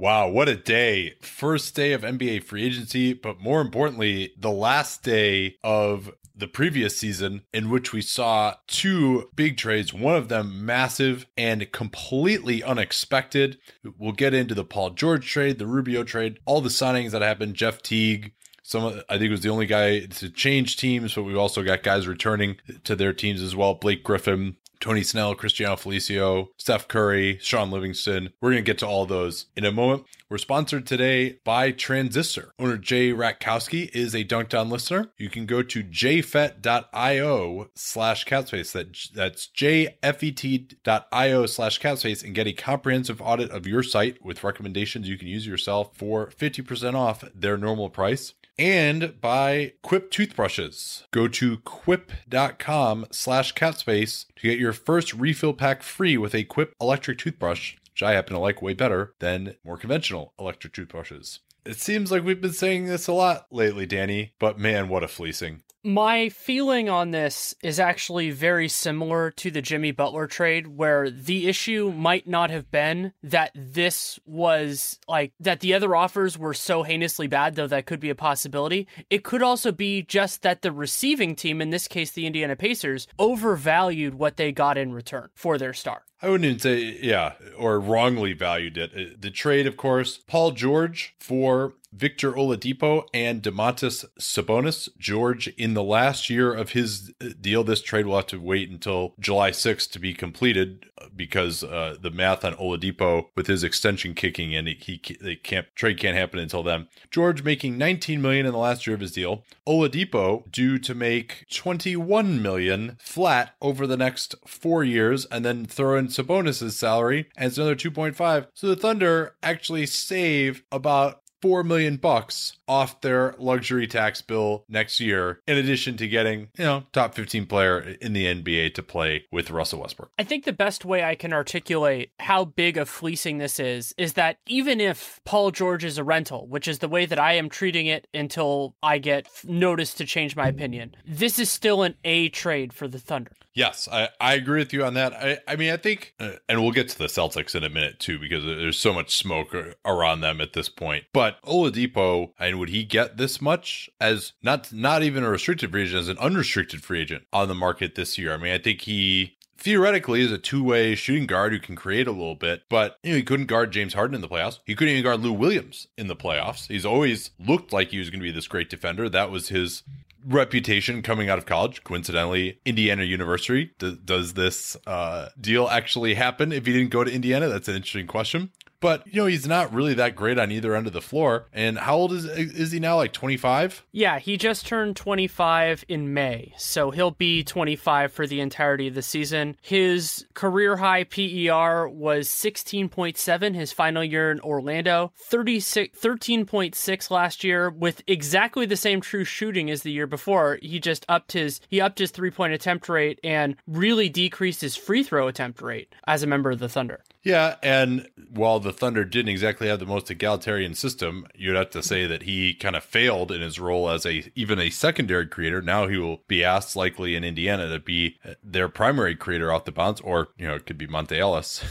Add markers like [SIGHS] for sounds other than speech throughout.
Wow, what a day. First day of NBA free agency, but more importantly, the last day of the previous season in which we saw two big trades, one of them massive and completely unexpected. We'll get into the Paul George trade, the Rubio trade, all the signings that happened, Jeff Teague, some I think was the only guy to change teams, but we've also got guys returning to their teams as well. Blake Griffin, Tony Snell, Cristiano Felicio, Steph Curry, Shaun Livingston. We're going to get to all those in a moment. We're sponsored today by Transistor. Owner Jay Ratkowski is a Dunked On listener. You can go to jfet.io slash capspace. That, that's jfet.io slash capspace and get a comprehensive audit of your site with recommendations you can use yourself for 50% off their normal price and by Quip toothbrushes. Go to quip.com slash capspace to get your first refill pack free with a Quip electric toothbrush, which I happen to like way better than more conventional electric toothbrushes. It seems like we've been saying this a lot lately, Danny, but man, what a fleecing. My feeling on this is actually very similar to the Jimmy Butler trade, where the issue might not have been that this was like that the other offers were so heinously bad, though that could be a possibility. It could also be just that the receiving team, in this case the Indiana Pacers, overvalued what they got in return for their star. I wouldn't even say, yeah, or wrongly valued it. Uh, the trade, of course, Paul George for Victor Oladipo and Domantas Sabonis. George, in the last year of his uh, deal, this trade will have to wait until July 6th to be completed uh, because uh, the math on Oladipo with his extension kicking in, he, he can't trade can't happen until then. George making 19 million in the last year of his deal. Oladipo due to make 21 million flat over the next four years, and then throw in Sabonis's salary and it's another 2.5. So the Thunder actually save about four million bucks off their luxury tax bill next year, in addition to getting, you know, top 15 player in the NBA to play with Russell Westbrook. I think the best way I can articulate how big of fleecing this is is that even if Paul George is a rental, which is the way that I am treating it until I get notice to change my opinion, this is still an A trade for the Thunder. Yes, I, I agree with you on that. I, I mean, I think, uh, and we'll get to the Celtics in a minute too, because there's so much smoke around them at this point. But Oladipo, would he get this much as not not even a restricted free agent, as an unrestricted free agent on the market this year? I mean, I think he theoretically is a two-way shooting guard who can create a little bit, but you know, he couldn't guard James Harden in the playoffs. He couldn't even guard Lou Williams in the playoffs. He's always looked like he was going to be this great defender. That was his reputation coming out of college. Coincidentally, Indiana University D- does this uh, deal actually happen? If he didn't go to Indiana, that's an interesting question. But you know, he's not really that great on either end of the floor. And how old is is he now? Like 25? Yeah, he just turned 25 in May. So he'll be 25 for the entirety of the season. His career high PER was 16.7 his final year in Orlando, 36 13.6 last year with exactly the same true shooting as the year before. He just upped his he upped his three-point attempt rate and really decreased his free throw attempt rate as a member of the Thunder. Yeah, and while the Thunder didn't exactly have the most egalitarian system, you'd have to say that he kind of failed in his role as a even a secondary creator. Now he will be asked likely in Indiana to be their primary creator off the bounce, or you know it could be Monta Ellis.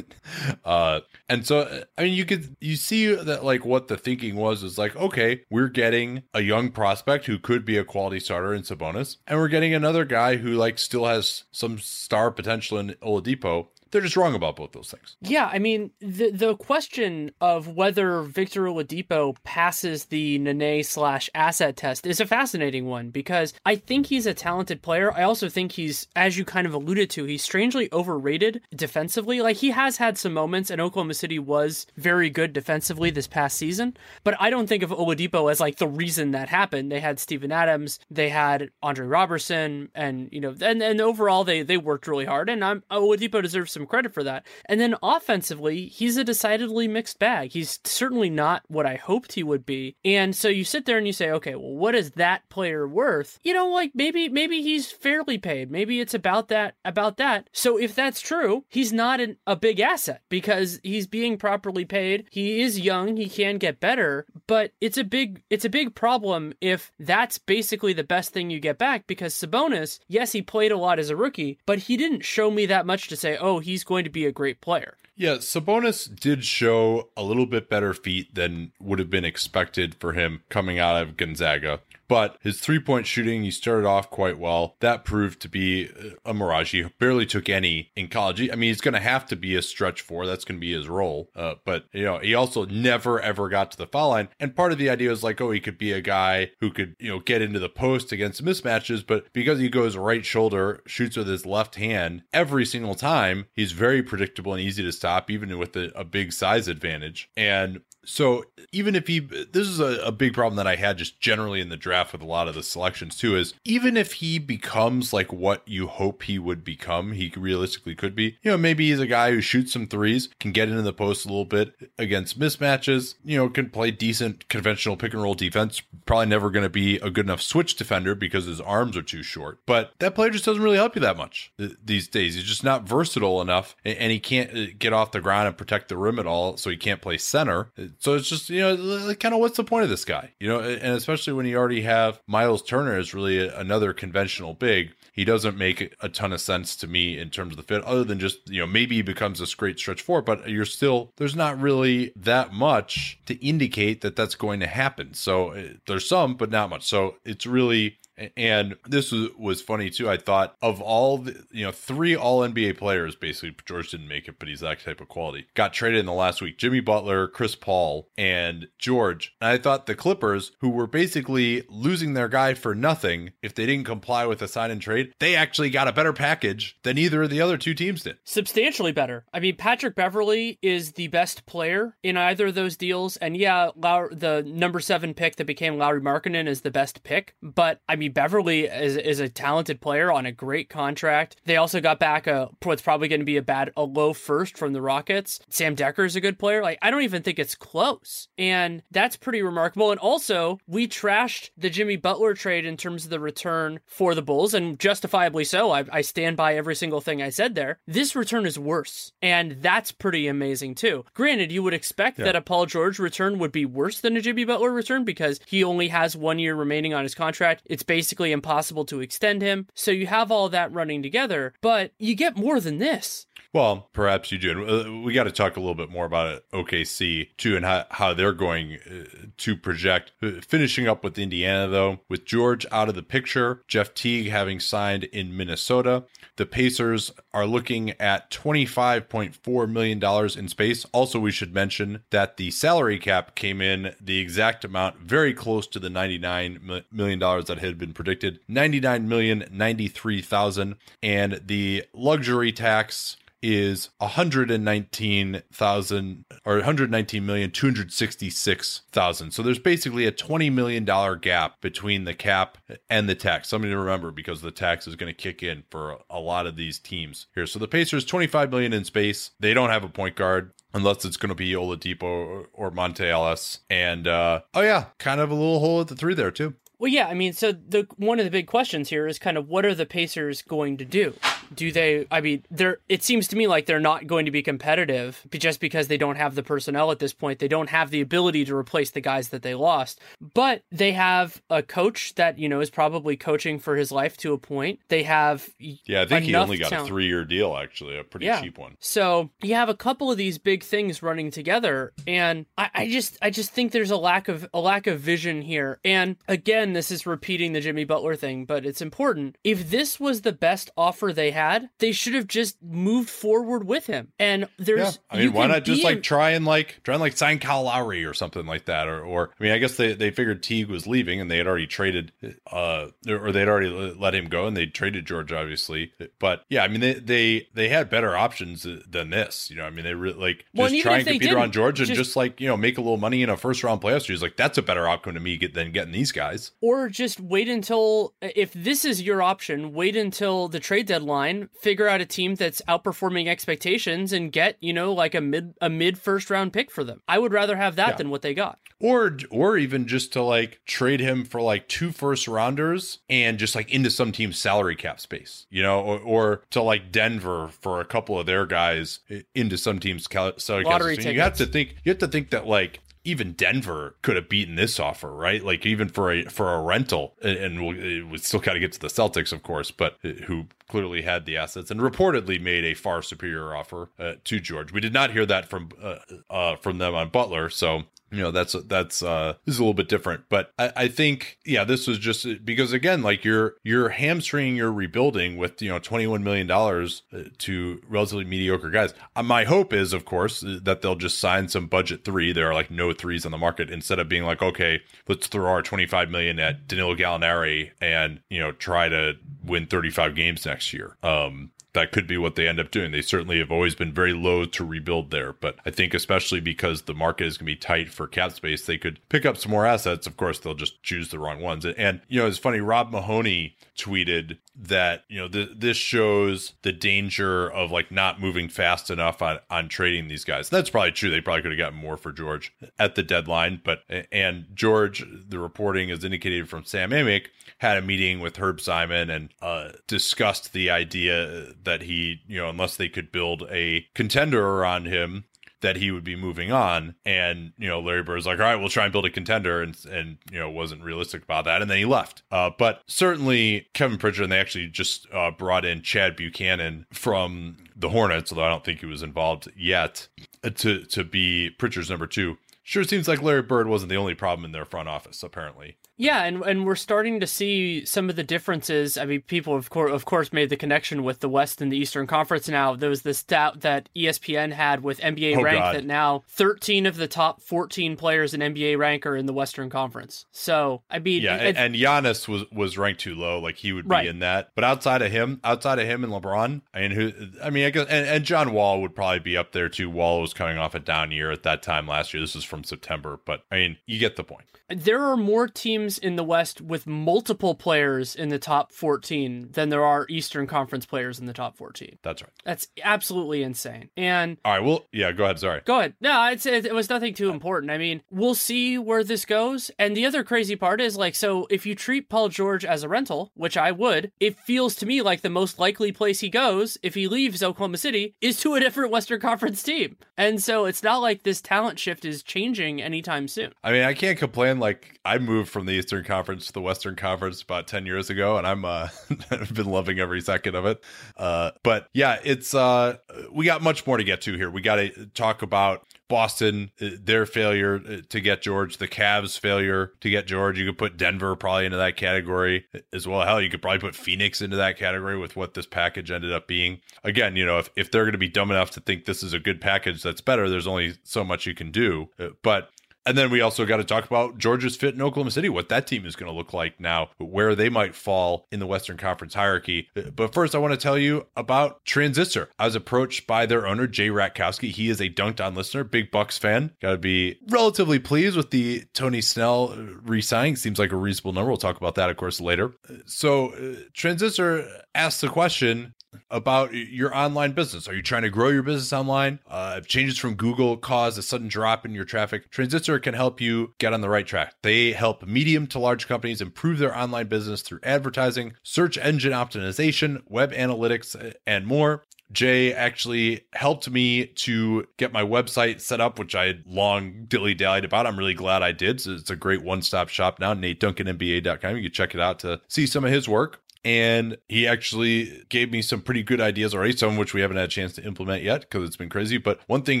[LAUGHS] uh, and so I mean you could you see that like what the thinking was is like okay we're getting a young prospect who could be a quality starter in Sabonis, and we're getting another guy who like still has some star potential in Oladipo they're just wrong about both those things. Yeah, I mean the the question of whether Victor Oladipo passes the Nene slash asset test is a fascinating one because I think he's a talented player. I also think he's, as you kind of alluded to, he's strangely overrated defensively. Like he has had some moments, and Oklahoma City was very good defensively this past season. But I don't think of Oladipo as like the reason that happened. They had Steven Adams, they had Andre Roberson, and you know, and and overall they they worked really hard, and I'm Oladipo deserves some credit for that. And then offensively, he's a decidedly mixed bag. He's certainly not what I hoped he would be. And so you sit there and you say, okay, well, what is that player worth? You know, like maybe maybe he's fairly paid. Maybe it's about that about that. So if that's true, he's not an, a big asset because he's being properly paid. He is young. He can get better, but it's a big it's a big problem if that's basically the best thing you get back because Sabonis, yes, he played a lot as a rookie, but he didn't show me that much to say, oh, he's going to be a great player. Yeah, Sabonis did show a little bit better feet than would have been expected for him coming out of Gonzaga. But his three point shooting, he started off quite well. That proved to be a mirage. He barely took any in college. I mean, he's going to have to be a stretch four. That's going to be his role. Uh, but, you know, he also never, ever got to the foul line. And part of the idea was like, oh, he could be a guy who could, you know, get into the post against mismatches. But because he goes right shoulder, shoots with his left hand every single time, he's very predictable and easy to stop, even with a, a big size advantage. And so even if he, this is a, a, big problem that I had just generally in the draft with a lot of the selections too, is even if he becomes like what you hope he would become, he realistically could be, you know, maybe he's a guy who shoots some threes, can get into the post a little bit against mismatches, you know, can play decent conventional pick and roll defense, probably never going to be a good enough switch defender because his arms are too short, but that player just doesn't really help you that much these days. He's just not versatile enough and he can't uh, get off the ground and protect the rim at all. So he can't play center so it's just, you know, kind of what's the point of this guy? You know, and especially when you already have Miles Turner is really another conventional big, he doesn't make a ton of sense to me in terms of the fit, other than just, you know, maybe he becomes a straight stretch four, but you're still, there's not really that much to indicate that that's going to happen. So uh, there's some, but not much. So it's really, and this was, was funny too. I thought of all the, you know, three all NBA players, basically, George didn't make it, but he's that type of quality, got traded in the last week Jimmy Butler, Chris Paul, and George. And I thought the Clippers, who were basically losing their guy for nothing if they didn't comply with a sign and trade, they actually got a better package than either of the other two teams did. Substantially better. I mean, Patrick Beverley is the best player in either of those deals. And yeah, the number seven pick that became Lauri Markkanen is the best pick. But I mean, mean, Beverley is, is a talented player on a great contract. They also got back a what's probably going to be a bad a low first from the Rockets. Sam Dekker is a good player. Like I don't even think it's close, and that's pretty remarkable. And also, we trashed the Jimmy Butler trade in terms of the return for the Bulls, and justifiably so. I, I stand by every single thing I said there. This return is worse, and that's pretty amazing too. Granted, you would expect yeah. that a Paul George return would be worse than a Jimmy Butler return because he only has one year remaining on his contract. It's basically impossible to extend him. So you have all that running together, but you get more than this. Well, perhaps you do. Uh, we got to talk a little bit more about it, OKC too, and how, how they're going uh, to project. Uh, finishing up with Indiana, though, with George out of the picture, Jeff Teague having signed in Minnesota, the Pacers are looking at $25.4 million in space. Also, we should mention that the salary cap came in the exact amount, very close to the $99 million that had been predicted 99,093,000. And the luxury tax is 119,000 or 119,266,000. So there's basically a 20 million dollar gap between the cap and the tax. Something to remember because the tax is going to kick in for a lot of these teams here. So the Pacers 25 million in space. They don't have a point guard unless it's going to be Oladipo or, or Monta Ellis. And uh, oh yeah, kind of a little hole at the three there too. Well, yeah, I mean, so the one of the big questions here is kind of what are the Pacers going to do? Do they? I mean, they're. It seems to me like they're not going to be competitive just because they don't have the personnel at this point. They don't have the ability to replace the guys that they lost. But they have a coach that you know is probably coaching for his life to a point. They have. Yeah, I think he only got talent. a three-year deal, actually, a pretty yeah. cheap one. So you have a couple of these big things running together, and I, I just, I just think there's a lack of a lack of vision here. And again, this is repeating the Jimmy Butler thing, but it's important. If this was the best offer they had they should have just moved forward with him. And there's, yeah. I mean, why not just like try and like try and like sign Kyle Lowry or something like that, or or I mean, I guess they they figured Teague was leaving and they had already traded, uh, or they'd already let him go and they traded George obviously, but yeah, I mean they they they had better options than this. You know, I mean they really like just well, try and compete around George and just, just, like you know make a little money in a first round playoff series. Like that's a better outcome to me than getting these guys. Or just wait until if this is your option, wait until the trade deadline, figure out a team that's outperforming expectations and get you know like a mid a mid first round pick for them. I would rather have that yeah. than what they got. Or or even just to like trade him for like two first rounders and just like into some team's salary cap space, you know, or, or to like Denver for a couple of their guys into some team's salary cap space. You have to think you have to think that like even Denver could have beaten this offer, right? Like even for a for a rental, and, we'll, we still got to get to the Celtics, of course, but who clearly had the assets and reportedly made a far superior offer uh, to George. We did not hear that from uh, uh, from them on Butler, so you know that's that's uh is a little bit different but I, I think yeah this was just because again like you're you're hamstringing your rebuilding with you know 21 million dollars uh, to relatively mediocre guys. Uh, my hope is of course that they'll just sign some budget three. There are like no threes on the market instead of being like okay let's throw our 25 million at Danilo Gallinari and you know try to win 35 games next year. Um that could be what they end up doing. They certainly have always been very low to rebuild there, but I think especially because the market is going to be tight for cap space, they could pick up some more assets. Of course, they'll just choose the wrong ones. And you know, it's funny. Rob Mahoney tweeted that you know th- this shows the danger of like not moving fast enough on on trading these guys. That's probably true. They probably could have gotten more for George at the deadline, but and George, the reporting is indicated from Sam Amick had a meeting with Herb Simon and uh, discussed the idea that he, you know, unless they could build a contender around him, that he would be moving on. And, you know, Larry Bird's like, all right, we'll try and build a contender and, and you know, wasn't realistic about that. And then he left. Uh, but certainly Kevin Pritchard, and they actually just uh, brought in Chad Buchanan from the Hornets, although I don't think he was involved yet, uh, to, to be Pritchard's number two. Sure seems like Larry Bird wasn't the only problem in their front office, apparently. Yeah, and and we're starting to see some of the differences. I mean, people of course of course made the connection with the West and the Eastern Conference. Now there was the stat that ESPN had with NBA oh, rank God. that now 13 of the top 14 players in NBA rank are in the Western Conference. So I mean, yeah, and, and Giannis was was ranked too low. Like he would be right. in that. But outside of him, outside of him and LeBron, I mean, who? I mean, I guess and, and John Wall would probably be up there too. Wall was coming off a down year at that time last year. This is from September, but I mean, you get the point. There are more teams in the West with multiple players in the top 14 than there are Eastern Conference players in the top 14. That's right. That's absolutely insane. And all right, well, yeah, go ahead. Sorry. Go ahead. No, it's, it was nothing too important. I mean, we'll see where this goes. And the other crazy part is like, so if you treat Paul George as a rental, which I would, it feels to me like the most likely place he goes if he leaves Oklahoma City is to a different Western Conference team. And so it's not like this talent shift is changing anytime soon. I mean, I can't complain like I moved from the Eastern Conference to the Western Conference about 10 years ago and I'm uh [LAUGHS] I've been loving every second of it. Uh but yeah, it's uh we got much more to get to here. We got to talk about Boston, uh, their failure uh, to get George, the Cavs' failure to get George. You could put Denver probably into that category as well. Hell, you could probably put Phoenix into that category with what this package ended up being. Again, you know, if, if they're going to be dumb enough to think this is a good package that's better, there's only so much you can do. Uh, but and then we also got to talk about Georgia's fit in Oklahoma City, what that team is going to look like now, where they might fall in the Western Conference hierarchy. But first, I want to tell you about Transistor. I was approached by their owner, Jay Ratkowski. He is a Dunked On listener, big Bucks fan. Got to be relatively pleased with the Tony Snell re signing. Seems like a reasonable number. We'll talk about that, of course, later. So, uh, Transistor asks the question about your online business. Are you trying to grow your business online? Uh, if changes from Google cause a sudden drop in your traffic, Transistor can help you get on the right track. They help medium to large companies improve their online business through advertising, search engine optimization, web analytics, and more. Jay actually helped me to get my website set up, which I had long dilly dallied about. I'm really glad I did. So it's a great one stop shop now, NateDuncanNBA.com. You can check it out to see some of his work. And he actually gave me some pretty good ideas already, some of which we haven't had a chance to implement yet because it's been crazy. But one thing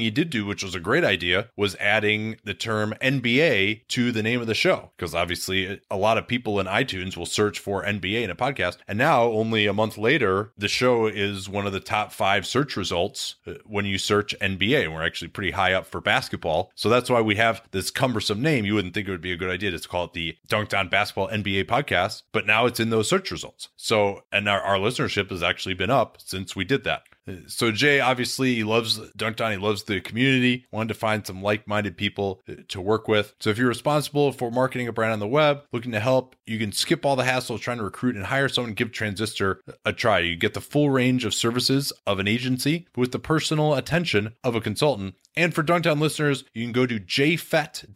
he did do, which was a great idea, was adding the term NBA to the name of the show because obviously a lot of people in iTunes will search for NBA in a podcast, and now only a month later, the show is one of the top five search results uh, when you search NBA, and we're actually pretty high up for basketball. So that's why we have this cumbersome name. You wouldn't think it would be a good idea to call it the Dunked on Basketball NBA podcast, but now it's in those search results. So, and our, our listenership has actually been up since we did that. So Jay obviously loves Dunked On. He loves the community. Wanted to find some like-minded people uh, to work with. So if you're responsible for marketing a brand on the web, looking to help, you can skip all the hassle of trying to recruit and hire someone. Give Transistor a try. You get the full range of services of an agency with the personal attention of a consultant. And for Dunked On listeners, you can go to jfet.io,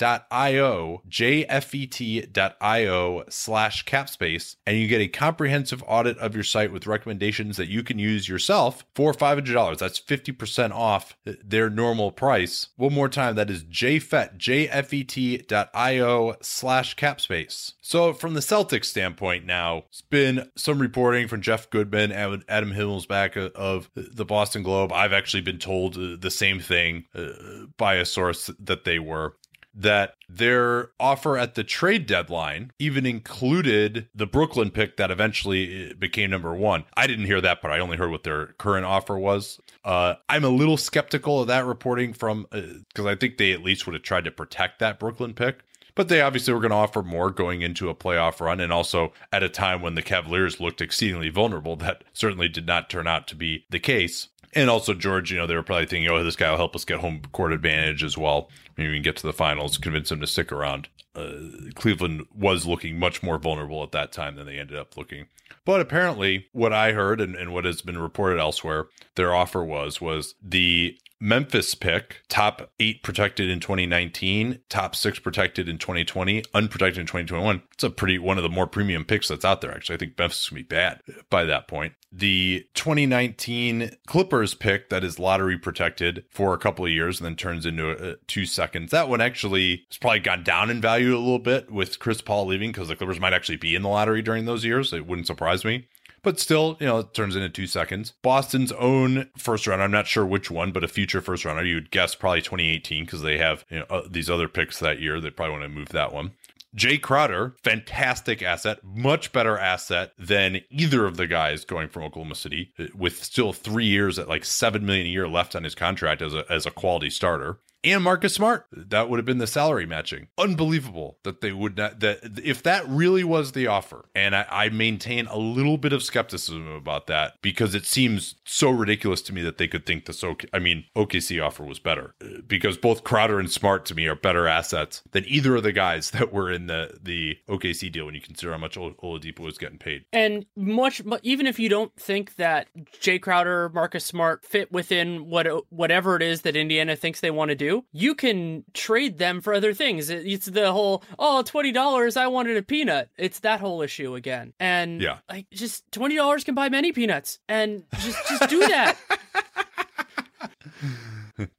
jfet.io slash capspace, and you get a comprehensive audit of your site with recommendations that you can use yourself for $500. That's 50% off their normal price. One more time, that is jfet, jfet.io slash capspace. So from the Celtics standpoint now, it's been some reporting from Jeff Goodman and Adam Himmelsbach of the Boston Globe. I've actually been told the same thing uh, by a source that they were that their offer at the trade deadline even included the Brooklyn pick that eventually became number one. I didn't hear that, but I only heard what their current offer was. Uh, I'm a little skeptical of that reporting from because uh, I think they at least would have tried to protect that Brooklyn pick. But they obviously were going to offer more going into a playoff run, and also at a time when the Cavaliers looked exceedingly vulnerable. That certainly did not turn out to be the case. And also, George, you know, they were probably thinking, oh, this guy will help us get home court advantage as well. Maybe we can get to the finals, convince him to stick around. Uh, Cleveland was looking much more vulnerable at that time than they ended up looking. But apparently, what I heard and, and what has been reported elsewhere, their offer was was the Memphis pick, top eight protected in 2019, top six protected in 2020, unprotected in 2021. It's a pretty one of the more premium picks that's out there. Actually, I think Memphis is gonna be bad by that point. The 2019 Clippers pick that is lottery protected for a couple of years and then turns into a, a two seconds. That one actually has probably gone down in value a little bit with Chris Paul leaving because the Clippers might actually be in the lottery during those years. It wouldn't surprise me but still, you know, it turns into two seconds. Boston's own first round, I'm not sure which one, but a future first rounder, you would guess probably 2018 because they have you know, uh, these other picks that year. They probably want to move that one. Jae Crowder, fantastic asset, much better asset than either of the guys going from Oklahoma City, uh, with still three years at like seven million a year left on his contract as a as a quality starter and Marcus Smart. That would have been the salary matching. Unbelievable that they would not that if that really was the offer, and I, I, maintain a little bit of skepticism about that because it seems so ridiculous to me that they could think this OK I mean OKC offer was better uh, because both Crowder and Smart to me are better assets than either of the guys [LAUGHS] that were in the the OKC deal when you consider how much Oladipo was getting paid. And much even if you don't think that Jae Crowder, Marcus Smart fit within what whatever it is that Indiana thinks they want to do you can trade them for other things. It's the whole, oh, $20, I wanted a peanut. It's that whole issue again. And yeah, like just $20 can buy many peanuts and just, just do that. [LAUGHS]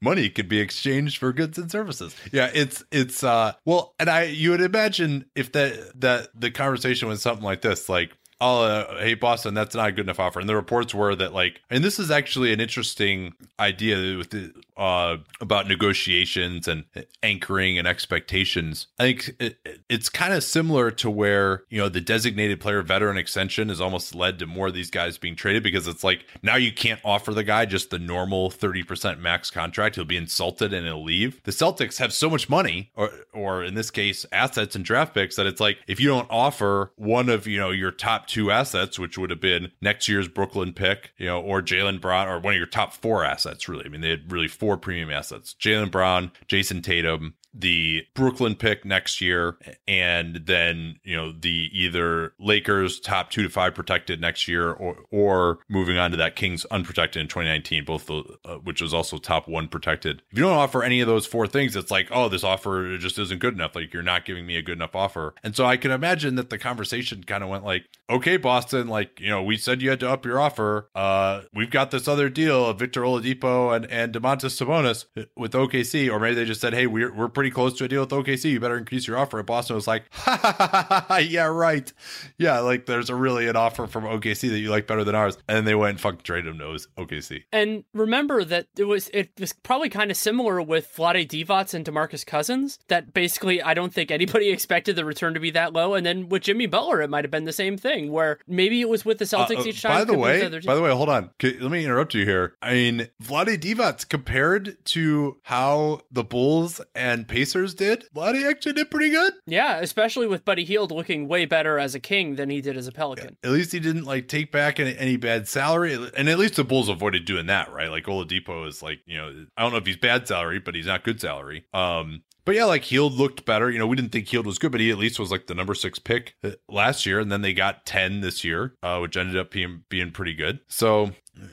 money could be exchanged for goods and services. Yeah, it's it's uh well, and I you would imagine if that that the conversation was something like this, like oh, hey, Boston, that's not a good enough offer. And the reports were that, like, and this is actually an interesting idea with the, uh, about negotiations and anchoring and expectations. I think it, it's kind of similar to where, you know, the designated player veteran extension has almost led to more of these guys being traded because it's like now you can't offer the guy just the normal 30% max contract. He'll be insulted and he'll leave. The Celtics have so much money, or, or in this case, assets and draft picks, that it's like if you don't offer one of, you know, your top two assets, which would have been next year's Brooklyn pick, you know, or Jaylen Brown, or one of your top four assets, really. I mean, they had really four premium assets Jaylen Brown, Jayson Tatum, the Brooklyn pick next year, and then you know the either Lakers top two to five protected next year, or or moving on to that Kings unprotected in 2019, both the, uh, which was also top one protected. If you don't offer any of those four things, it's like oh this offer just isn't good enough. Like you're not giving me a good enough offer, and so I can imagine that the conversation kind of went like okay Boston, like you know we said you had to up your offer. Uh, we've got this other deal of Victor Oladipo and and Domantas Sabonis with OKC, or maybe they just said hey we're we're pretty close to a deal with OKC. You better increase your offer. And Boston was like, [LAUGHS] ha, ha, ha, ha, yeah, right. Yeah, like there's a really an offer from OKC that you like better than ours. And they went and fucking traded him to OKC. And remember that it was it was probably kind of similar with Vlade Divac and DeMarcus Cousins. That basically I don't think anybody [LAUGHS] expected the return to be that low. And then with Jimmy Butler, it might have been the same thing where maybe it was with the Celtics uh, each time. By the way, by the way, hold on. Let me interrupt you here. I mean, Vlade Divac compared to how the Bulls and Pacers did, actually did pretty good. Yeah, especially with Buddy Hield looking way better as a King than he did as a Pelican. Yeah, at least he didn't like take back any, any bad salary, and at least the Bulls avoided doing that, right? Like Oladipo is like, you know, I don't know if he's bad salary, but he's not good salary. Um, but yeah, like Hield looked better. You know, we didn't think Hield was good, but he at least was like the number six pick uh, last year, and then they got ten this year, uh, which ended up being being pretty good. So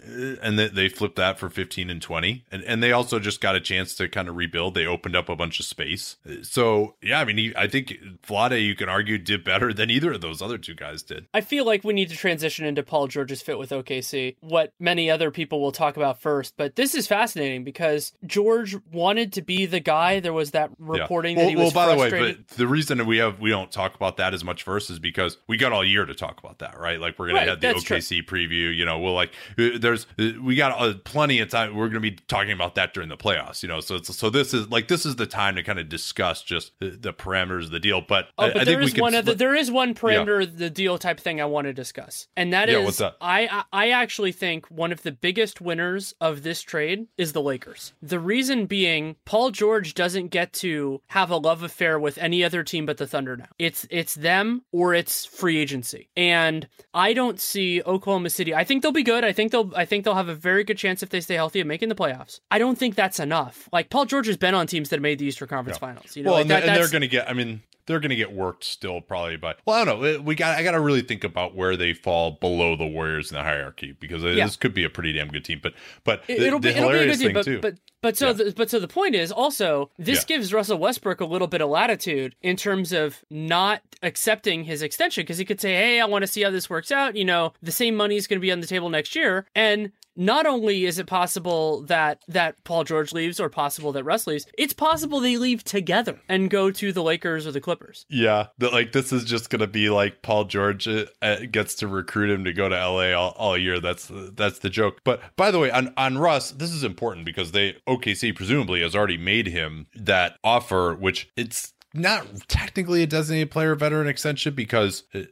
and they flipped that for 15 and 20 and, and they also just got a chance to kind of rebuild. They opened up a bunch of space. So yeah i mean he, i think vlade you can argue did better than either of those other two guys did. I feel like we need to transition into paul george's fit with okc what many other people will talk about first. But this is fascinating because george wanted to be the guy. There was that reporting yeah. well, that he was well by frustrated. the way but the reason we have we don't talk about that as much first is because we got all year to talk about that right? Like we're gonna right, have the okc true. preview you know we'll like there's we got uh, plenty of time. We're going to be talking about that during the playoffs, you know. So so this is like this is the time to kind of discuss just the, the parameters of the deal. But, oh, but I, there I is one other, there is one parameter yeah. the deal type thing I want to discuss, and that yeah, is what's that? I I actually think one of the biggest winners of this trade is the Lakers. The reason being, Paul George doesn't get to have a love affair with any other team but the Thunder now. It's it's them or it's free agency, and I don't see Oklahoma City. I think they'll be good. I think they'll I think they'll have a very good chance if they stay healthy of making the playoffs. I don't think that's enough. Like Paul George has been on teams that have made the Eastern Conference yeah. Finals. You know, well, like and, that, and they're going to get. I mean, they're going to get worked still probably by well i don't know we got i got to really think about where they fall below the warriors in the hierarchy because yeah. this could be a pretty damn good team but but it, will be, it'll be a good team but, too, but but so yeah. the, but so the point is also this yeah. gives Russell Westbrook a little bit of latitude in terms of not accepting his extension because he could say hey I want to see how this works out you know the same money is going to be on the table next year and not only is it possible that that Paul George leaves or possible that Russ leaves, it's possible they leave together and go to the Lakers or the Clippers. Yeah, but like this is just gonna be like Paul George uh, uh gets to recruit him to go to LA all, all year. That's that's the joke. But by the way, on on Russ, this is important because they OKC presumably has already made him that offer, which it's not technically a designated player veteran extension because uh,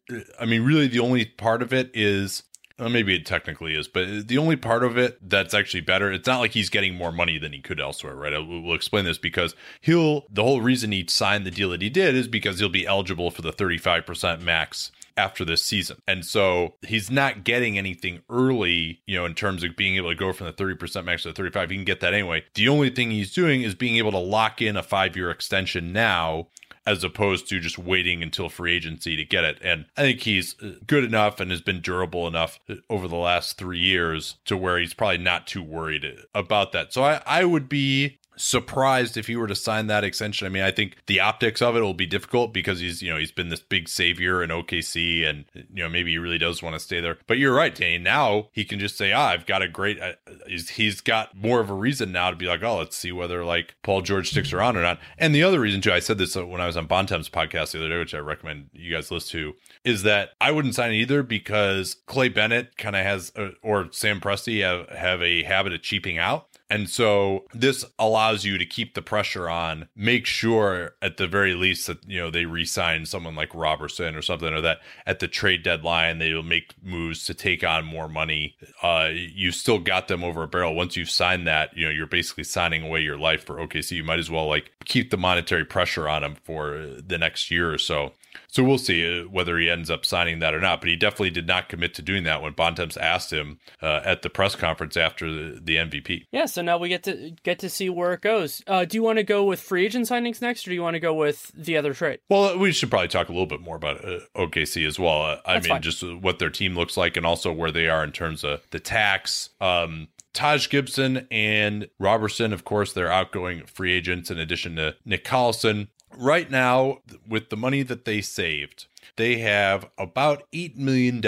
I mean really the only part of it is maybe it technically is, but the only part of it that's actually better, it's not like he's getting more money than he could elsewhere, right? I, we'll explain this because he'll, the whole reason he signed the deal that he did is because he'll be eligible for the 35% max after this season. And so he's not getting anything early, you know, in terms of being able to go from the 30% max to the 35. He can get that anyway. The only thing he's doing is being able to lock in a five year extension now as opposed to just waiting until free agency to get it. And I think he's uh, good enough and has been durable enough uh, over the last three years to where he's probably not too worried about that. So I, I would be surprised if he were to sign that extension. I mean, I think the optics of it will be difficult because he's, you know, he's been this big savior in OKC and, you know, maybe he really does want to stay there. But you're right, Danny. Now he can just say, ah, I've got a great, uh, he's, he's got more of a reason now to be like, oh, let's see whether like Paul George sticks around or not. And the other reason, too, I said this uh, when I was on Bontemps podcast the other day, which I recommend you guys listen to, is that I wouldn't sign either because Clay Bennett kind of has, uh, or Sam Presti have, have a habit of cheaping out. And so this allows you to keep the pressure on, make sure at the very least that, you know, they re-sign someone like Robertson or something, or that at the trade deadline, they will make moves to take on more money. Uh, you still got them over a barrel. Once you've signed that, you know, you're basically signing away your life for OKC. You might as well like keep the monetary pressure on them for the next year or so. So we'll see uh, whether he ends up signing that or not. But he definitely did not commit to doing that when Bontemps asked him uh, at the press conference after the, the, MVP. Yeah, so now we get to get to see where it goes. Uh, do you want to go with free agent signings next, or do you want to go with the other trade? Well, we should probably talk a little bit more about uh, OKC as well. Uh, I That's mean, fine. just what their team looks like, and also where they are in terms of the tax. Um, Taj Gibson and Robertson, of course, they're outgoing free agents in addition to Nick Collison right now, with the money that they saved, they have about $8 million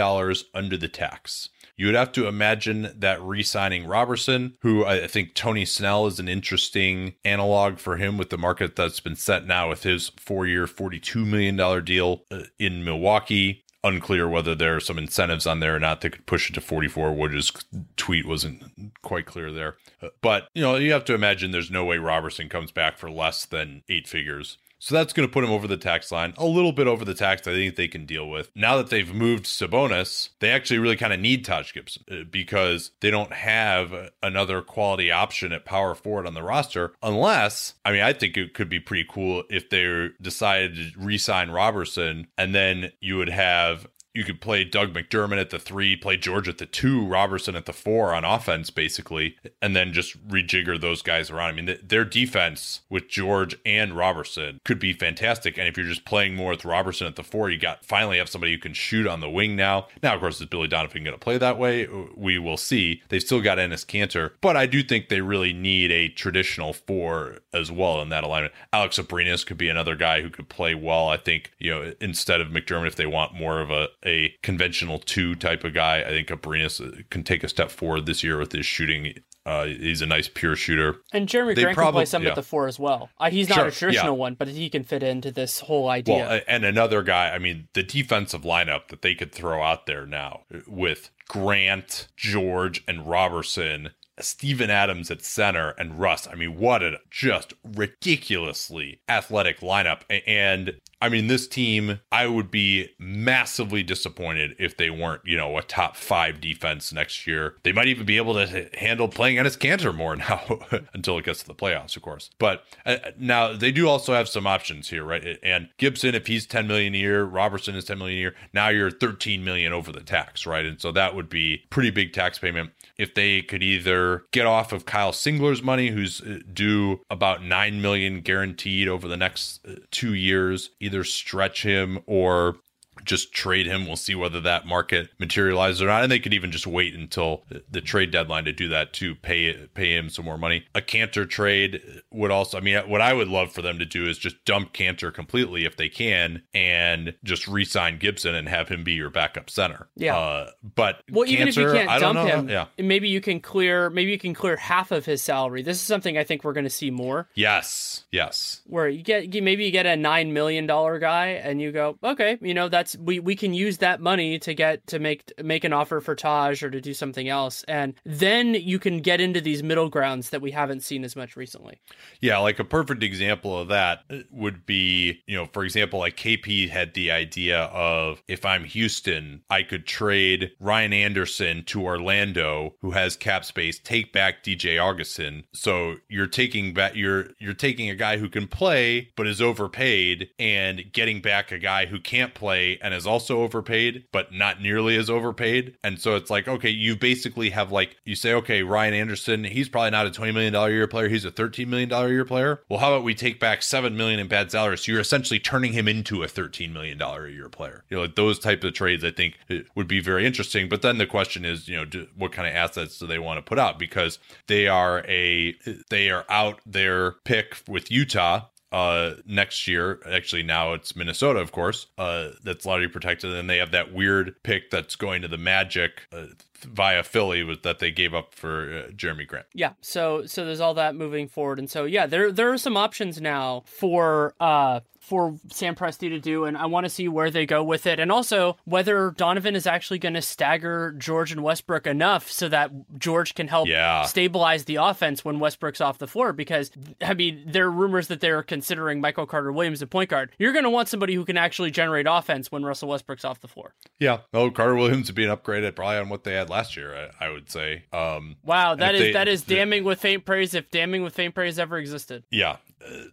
under the tax. You would have to imagine that re-signing Robertson, who I think Tony Snell is an interesting analog for him with the market that's been set now with his four-year, forty-two million dollar deal uh, in Milwaukee unclear whether there are some incentives on there or not that could push it to 44. Woj's tweet wasn't quite clear there. But, you know, you have to imagine there's no way Robertson comes back for less than eight figures. So that's going to put him over the tax line, a little bit over the tax I think they can deal with. Now that they've moved Sabonis, they actually really kind of need Taj Gibson uh, because they don't have another quality option at power forward on the roster. Unless, I mean, I think it could be pretty cool if they decided to re sign Robertson and then you would have you could play Doug McDermott at the three, play George at the two, Robertson at the four on offense, basically, and then just rejigger those guys around. I mean, th- their defense with George and Robertson could be fantastic. And if you're just playing more with Robertson at the four, you got finally have somebody who can shoot on the wing now. Now, of course, is Billy Donovan going to play that way? Uh, we will see. They've still got Enes Kanter, but I do think they really need a traditional four as well in that alignment. Alex Abrines could be another guy who could play well. I think, you know, instead of McDermott, if they want more of a a conventional two type of guy. I think Abrines can take a step forward this year with his shooting. Uh, he's a nice pure shooter. And Jerami they Grant probably, can play some yeah. at the four as well. Uh, he's not sure, a traditional yeah. one, but he can fit into this whole idea. Well, and another guy, I mean, the defensive lineup that they could throw out there now with Grant, George, and Robertson Steven Adams at center and Russ. I mean, what a just ridiculously athletic lineup. And I mean, this team, I would be massively disappointed if they weren't, you know, a top five defense next year. They might even be able to handle playing Enes Kanter more [LAUGHS] now [LAUGHS] until it gets to the playoffs, of course. But uh, now they do also have some options here, right? And Gibson, if he's 10 million a year, Robertson is 10 million a year. Now you're 13 million over the tax, right? And so that would be pretty big tax payment if they could either get off of Kyle Singler's money, who's uh, due about 9 million guaranteed over the next uh, two years, either stretch him or just trade him. We'll see whether that market materializes or not. And they could even just wait until the trade deadline to do that to pay pay him some more money. A Kanter trade would also, I mean, what I would love for them to do is just dump Kanter completely if they can, and just re-sign Gibson and have him be your backup center. Yeah. Uh, but well, Kanter, even if you can't dump him, yeah. maybe you can clear maybe you can clear half of his salary. This is something I think we're going to see more. Yes. Yes. Where you get maybe you get a nine million dollar guy and you go, okay, you know that's we we can use that money to get to make make an offer for Taj or to do something else, and then you can get into these middle grounds that we haven't seen as much recently. Yeah, like a perfect example of that would be, you know, for example, like KP had the idea of if I'm Houston, I could trade Ryan Anderson to Orlando, who has cap space, take back DJ Augustin. So you're taking back you're you're taking a guy who can play but is overpaid and getting back a guy who can't play and is also overpaid, but not nearly as overpaid. And so it's like, okay, you basically have like, you say, okay, Ryan Anderson, he's probably not a $20 million a year player. He's a $13 million a year player. Well, how about we take back 7 million in bad salary? So you're essentially turning him into a $13 million a year player. You know, like those type of trades, I think would be very interesting. But then the question is, you know, do, what kind of assets do they want to put out? Because they are a, they are out their pick with Utah uh, next year. Actually, now it's Minnesota, of course, uh, that's lottery protected. And they have that weird pick that's going to the Magic uh, via Philly with, that they gave up for uh, Jerami Grant. Yeah. So so there's all that moving forward, and so yeah, there there are some options now for uh for Sam Presti to do, and I want to see where they go with it, and also whether Donovan is actually going to stagger George and Westbrook enough so that George can help yeah. stabilize the offense when Westbrook's off the floor. Because I mean, there are rumors that they're considering Michael Carter Williams at point guard. You're going to want somebody who can actually generate offense when Russell Westbrook's off the floor. Yeah, well, Carter Williams would be an upgrade at probably on what they had last year. I, I would say. Um, wow, that is they, that is damning with faint praise if damning with faint praise ever existed. Yeah,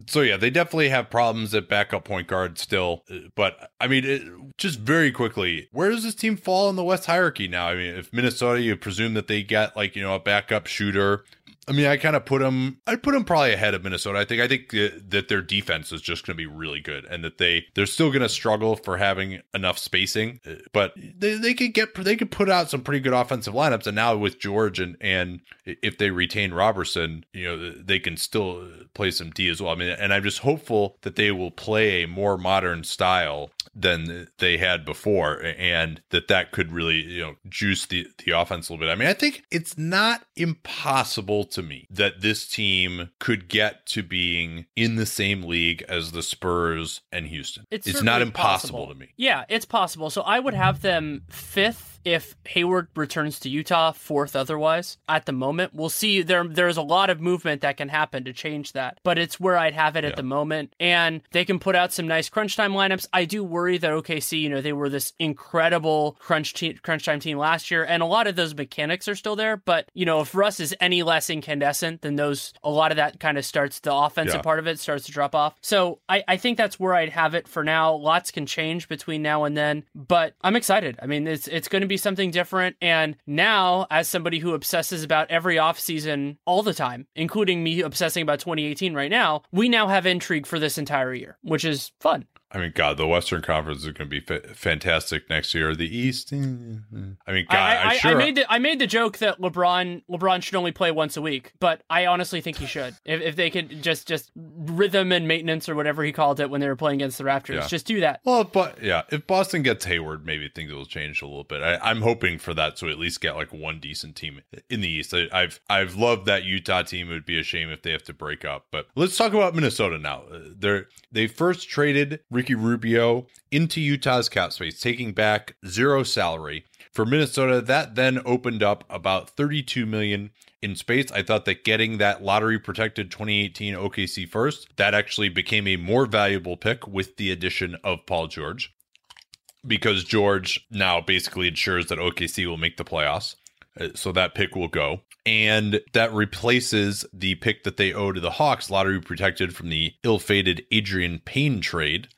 so yeah, they definitely have problems at backup point guard still. But I mean, it, just very quickly, where does this team fall in the West hierarchy now? I mean, if Minnesota, you presume that they get like you know a backup shooter. I mean, I kind of put them. I'd put them probably ahead of Minnesota. I think. I think that their defense is just going to be really good, and that they they're still going to struggle for having enough spacing. Uh, but they they could get they could put out some pretty good offensive lineups. And now with George and and if they retain Robertson, you know they can still uh, play some D as well. I mean, and I'm just hopeful that they will play a more modern style than they had before, and that that could really you know juice the the offense a little bit. I mean, I think it's not impossible to me that this team could get to being in the same league as the Spurs and Houston. It's, it's not impossible possible. to me. Yeah, it's possible. So I would have them fifth if Hayward returns to Utah, fourth otherwise. At the moment, we'll see. There, there's a lot of movement that can happen to change that, but it's where I'd have it at the moment. And they can put out some nice crunch time lineups. I do worry that OKC, you know, they were this incredible crunch te- crunch time team last year, and a lot of those mechanics are still there. But you know, if Russ is any less incandescent, then those a lot of that kind of starts the offensive Yeah. part of it starts to drop off. So I, I think that's where I'd have it for now. Lots can change between now and then, but I'm excited. I mean, it's it's going to be something different. And now, as somebody who obsesses about every offseason all the time, including me obsessing about 2018 right now, we now have intrigue for this entire year, which is fun. I mean, God, the Western Conference is going to be fa- fantastic next year. The East, eh. I mean, God, I, I, I, sure. I made the I made the joke that LeBron LeBron should only play once a week, but I honestly think he should. If, if they could just just rhythm and maintenance or whatever he called it when they were playing against the Raptors, Yeah. just do that. well, but yeah, if Boston gets Hayward, maybe things will change a little bit. I, I'm hoping for that, so at least get like one decent team in the East. I, I've I've loved that Utah team. It would be a shame if they have to break up. But let's talk about Minnesota now. They're they first traded Ricky Rubio into Utah's cap space, taking back zero salary for Minnesota. That then opened up about 32 million in space. I thought that getting that lottery protected 2018 OKC first, that actually became a more valuable pick with the addition of Paul George because George now basically ensures that OKC will make the playoffs. Uh, So that pick will go. And that replaces the pick that they owe to the Hawks, lottery protected from the ill fated Adreian Payne trade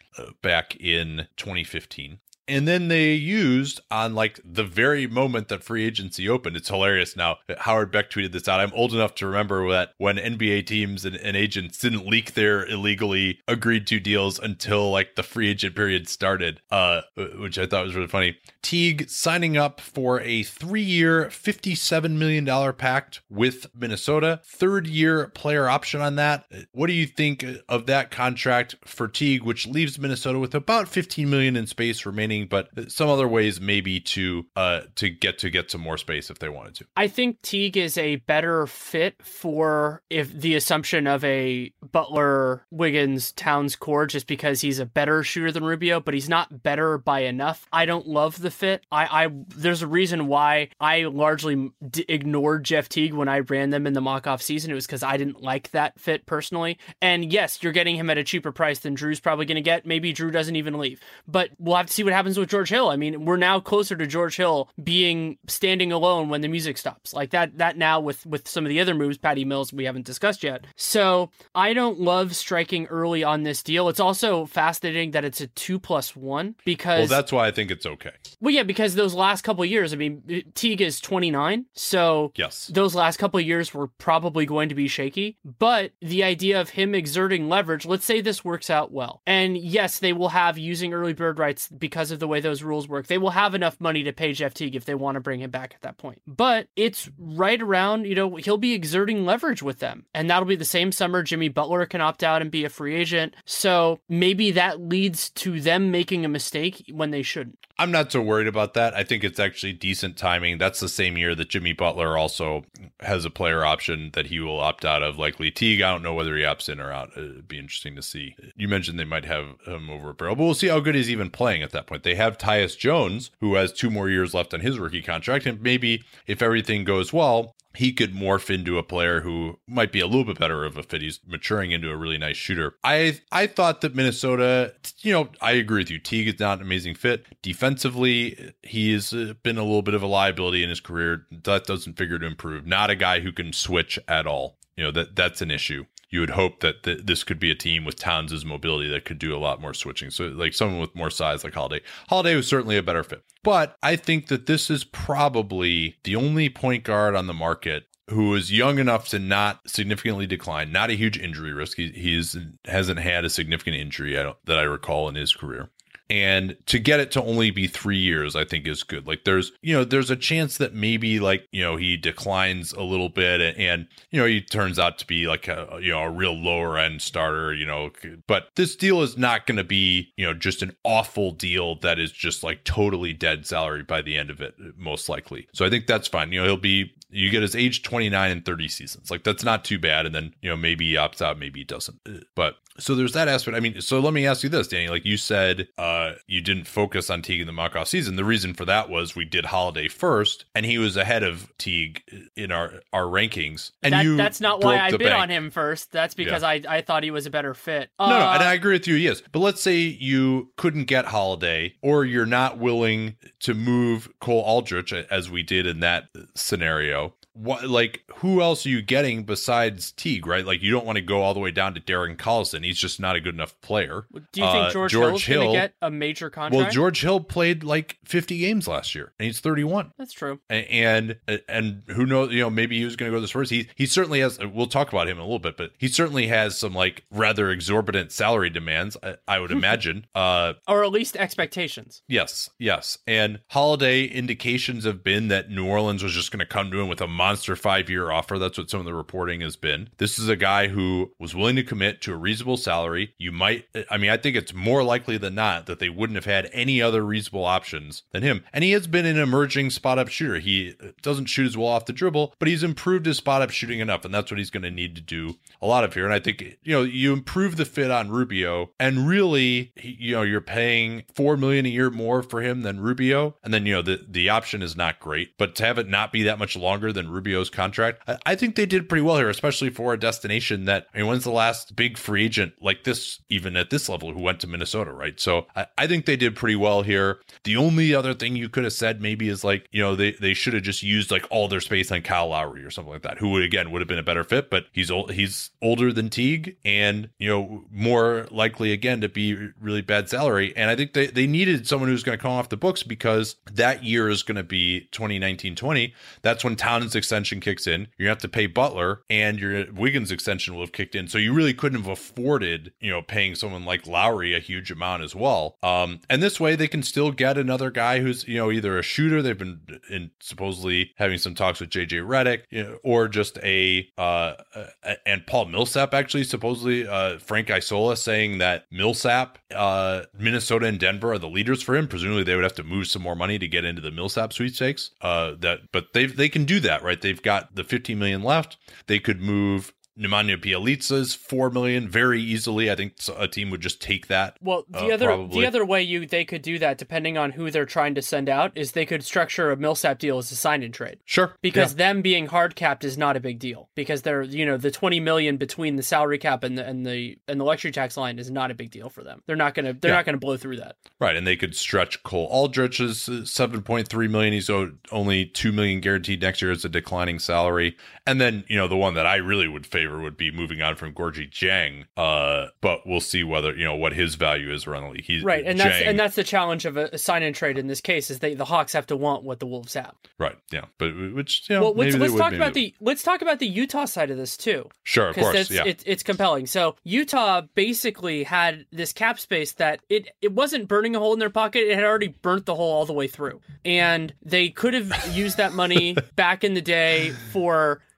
back in 2015. And then they used on like the very moment that free agency opened. It's hilarious now. Howard Beck tweeted this out. I'm old enough to remember that when NBA teams and, and agents didn't leak their illegally agreed to deals until like the free agent period started, uh, which I thought was really funny. Teague signing up for a three year, $57 million pact with Minnesota, third year player option on that. What do you think of that contract for Teague, which leaves Minnesota with about 15 million in space remaining, but some other ways maybe to uh to get to get some more space if they wanted to. I think Teague is a better fit for if the assumption of a Butler, Wiggins, Towns core, just because he's a better shooter than Rubio, but he's not better by enough. I don't love the fit. I, I there's a reason why I largely d- ignored Jeff Teague when I ran them in the mock off season. It was because I didn't like that fit personally. And yes, you're getting him at a cheaper price than Drew's probably going to get. Maybe Drew doesn't even leave, but we'll have to see what happens with George Hill. I mean, we're now closer to George Hill being standing alone when the music stops. Like that that now with with some of the other moves, Patty Mills we haven't discussed yet. So I don't love striking early on this deal. It's also fascinating that it's a two plus one because Well, that's why I think it's okay. well, yeah, because those last couple of years, I mean, Teague is 29, so Yes. those last couple of years were probably going to be shaky. But the idea of him exerting leverage, let's say this works out well. And yes, they will have using early bird rights because of the way those rules work. They will have enough money to pay Jeff Teague if they want to bring him back at that point. But it's right around, you know, he'll be exerting leverage with them. And that'll be the same summer Jimmy Butler can opt out and be a free agent. So maybe that leads to them making a mistake when they shouldn't. I'm not so worried about that. I think it's actually decent timing. That's the same year that Jimmy Butler also has a player option that he will opt out of. Likely Teague, I don't know whether he opts in or out. Uh, it'd be interesting to see. You mentioned they might have him over Barrel, but we'll see how good he's even playing at that point. They have Tyus Jones, who has two more years left on his rookie contract, and maybe if everything goes well, he could morph into a player who might be a little bit better of a fit. He's maturing into a really nice shooter. I I thought that Minnesota, you know, I agree with you. Teague is not an amazing fit. Defensively, He's uh, been a little bit of a liability in his career. That doesn't figure to improve. Not a guy who can switch at all. You know, that that's an issue. You would hope that th- this could be a team with Towns' mobility that could do a lot more switching. So, like someone with more size, like Holiday. Holiday was certainly a better fit. But I think that this is probably the only point guard on the market who is young enough to not significantly decline, not a huge injury risk. He he's hasn't had a significant injury I that I recall in his career. And to get it to only be three years, I think is good. Like there's, you know, there's a chance that maybe like, you know, he declines a little bit and, and you know, he turns out to be like a, you know, a real lower end starter, you know, but this deal is not going to be, you know, just an awful deal that is just like totally dead salary by the end of it, most likely. So I think that's fine. You know, he'll be you get his age 29 and 30 seasons. Like that's not too bad. And then, you know, maybe he opts out, maybe he doesn't. But so there's that aspect. I mean, so let me ask you this, Danny. Like you said, uh, you didn't focus on Teague in the mock off season. The reason for that was we did Holiday first, and he was ahead of Teague in our our rankings. And that, you that's not why I bid bank. on him first. That's because Yeah. I, I thought he was a better fit. No, no, Uh, and I agree with you. Yes, but let's say you couldn't get Holiday, or you're not willing to move Cole Aldrich as we did in that scenario. What, like, who else are you getting besides Teague? Right, like you don't want to go all the way down to Darren Collison. He's just not a good enough player. Do you think Uh, George, George Hill- to get a major contract? Well, George Hill played like 50 games last year, and he's 31. That's true. A- and and who knows you know maybe he was going to go this first he he certainly has we'll talk about him in a little bit but he certainly has some like rather exorbitant salary demands i, I would [LAUGHS] imagine uh Or at least expectations. yes yes and holiday indications have been that new orleans was just going to come to him with a monster five year offer. That's what some of the reporting has been. This is a guy who was willing to commit to a reasonable salary. You might i mean i think it's more likely than not that they wouldn't have had any other reasonable options than him. And he has been an emerging spot up shooter. He doesn't shoot as well off the dribble but he's improved his spot up shooting enough and that's what he's going to need to do a lot of here. And i think you know you improve the fit on rubio and really you know you're paying four million a year more for him than rubio and then you know the the option is not great. But to have it not be that much longer than rubio's contract. I, I think they did pretty well here especially for a destination that i mean when's the last big free agent like this even at this level who went to minnesota right? So i, I think they did pretty well here. The only other thing you could have said maybe is like you know they they should have just used like all their space on Kyle Lowry or something like that who would again would have been a better fit but he's old he's older than Teague and you know more likely again to be really bad salary. And I think they they needed someone who's going to come off the books because that year is going to be 2019-20 that's when Towns extension kicks in you have to pay Butler and your Wiggins extension will have kicked in. So you really couldn't have afforded you know paying someone like Lowry a huge amount as well. Um and this way they can still get another guy who's you know either a shooter they've been in supposedly having some talks with JJ Redick you know, or just a uh uh, and Paul Millsap actually supposedly uh Frank Isola saying that Millsap uh Minnesota and Denver are the leaders for him. Presumably they would have to move some more money to get into the Millsap sweepstakes uh that but they they can do that right they've got the 15 million left. They could move Nemanja Bjelica's four million very easily. I think a team would just take that. Well, the Uh, other probably. the other way you they could do that, depending on who they're trying to send out, is they could structure a Millsap deal as a sign and trade. Sure, Because them being hard capped is not a big deal. Because they're you know the twenty million between the salary cap and the and the and the luxury tax line is not a big deal for them. They're not gonna they're Yeah. not gonna blow through that. Right, and they could stretch Cole Aldrich's uh, seven point three million. He's owed only two million guaranteed next year. as a declining salary, and then you know the one that I really would favor would be moving on from Gorgui Dieng. Uh, but we'll see whether you know what his value is around the league. He's Right, and that's and that's the challenge of a, sign and trade in this case is they the Hawks have to want what the Wolves have. right. Yeah, but which you know, well, let's let's would, talk about the let's talk about the Utah side of this too. Sure, of course, it's, yeah. it's it's compelling. So Utah basically had this cap space that it it wasn't burning a hole in their pocket; it had already burnt the hole all the way through, and they could have used that money [LAUGHS] back in the day for.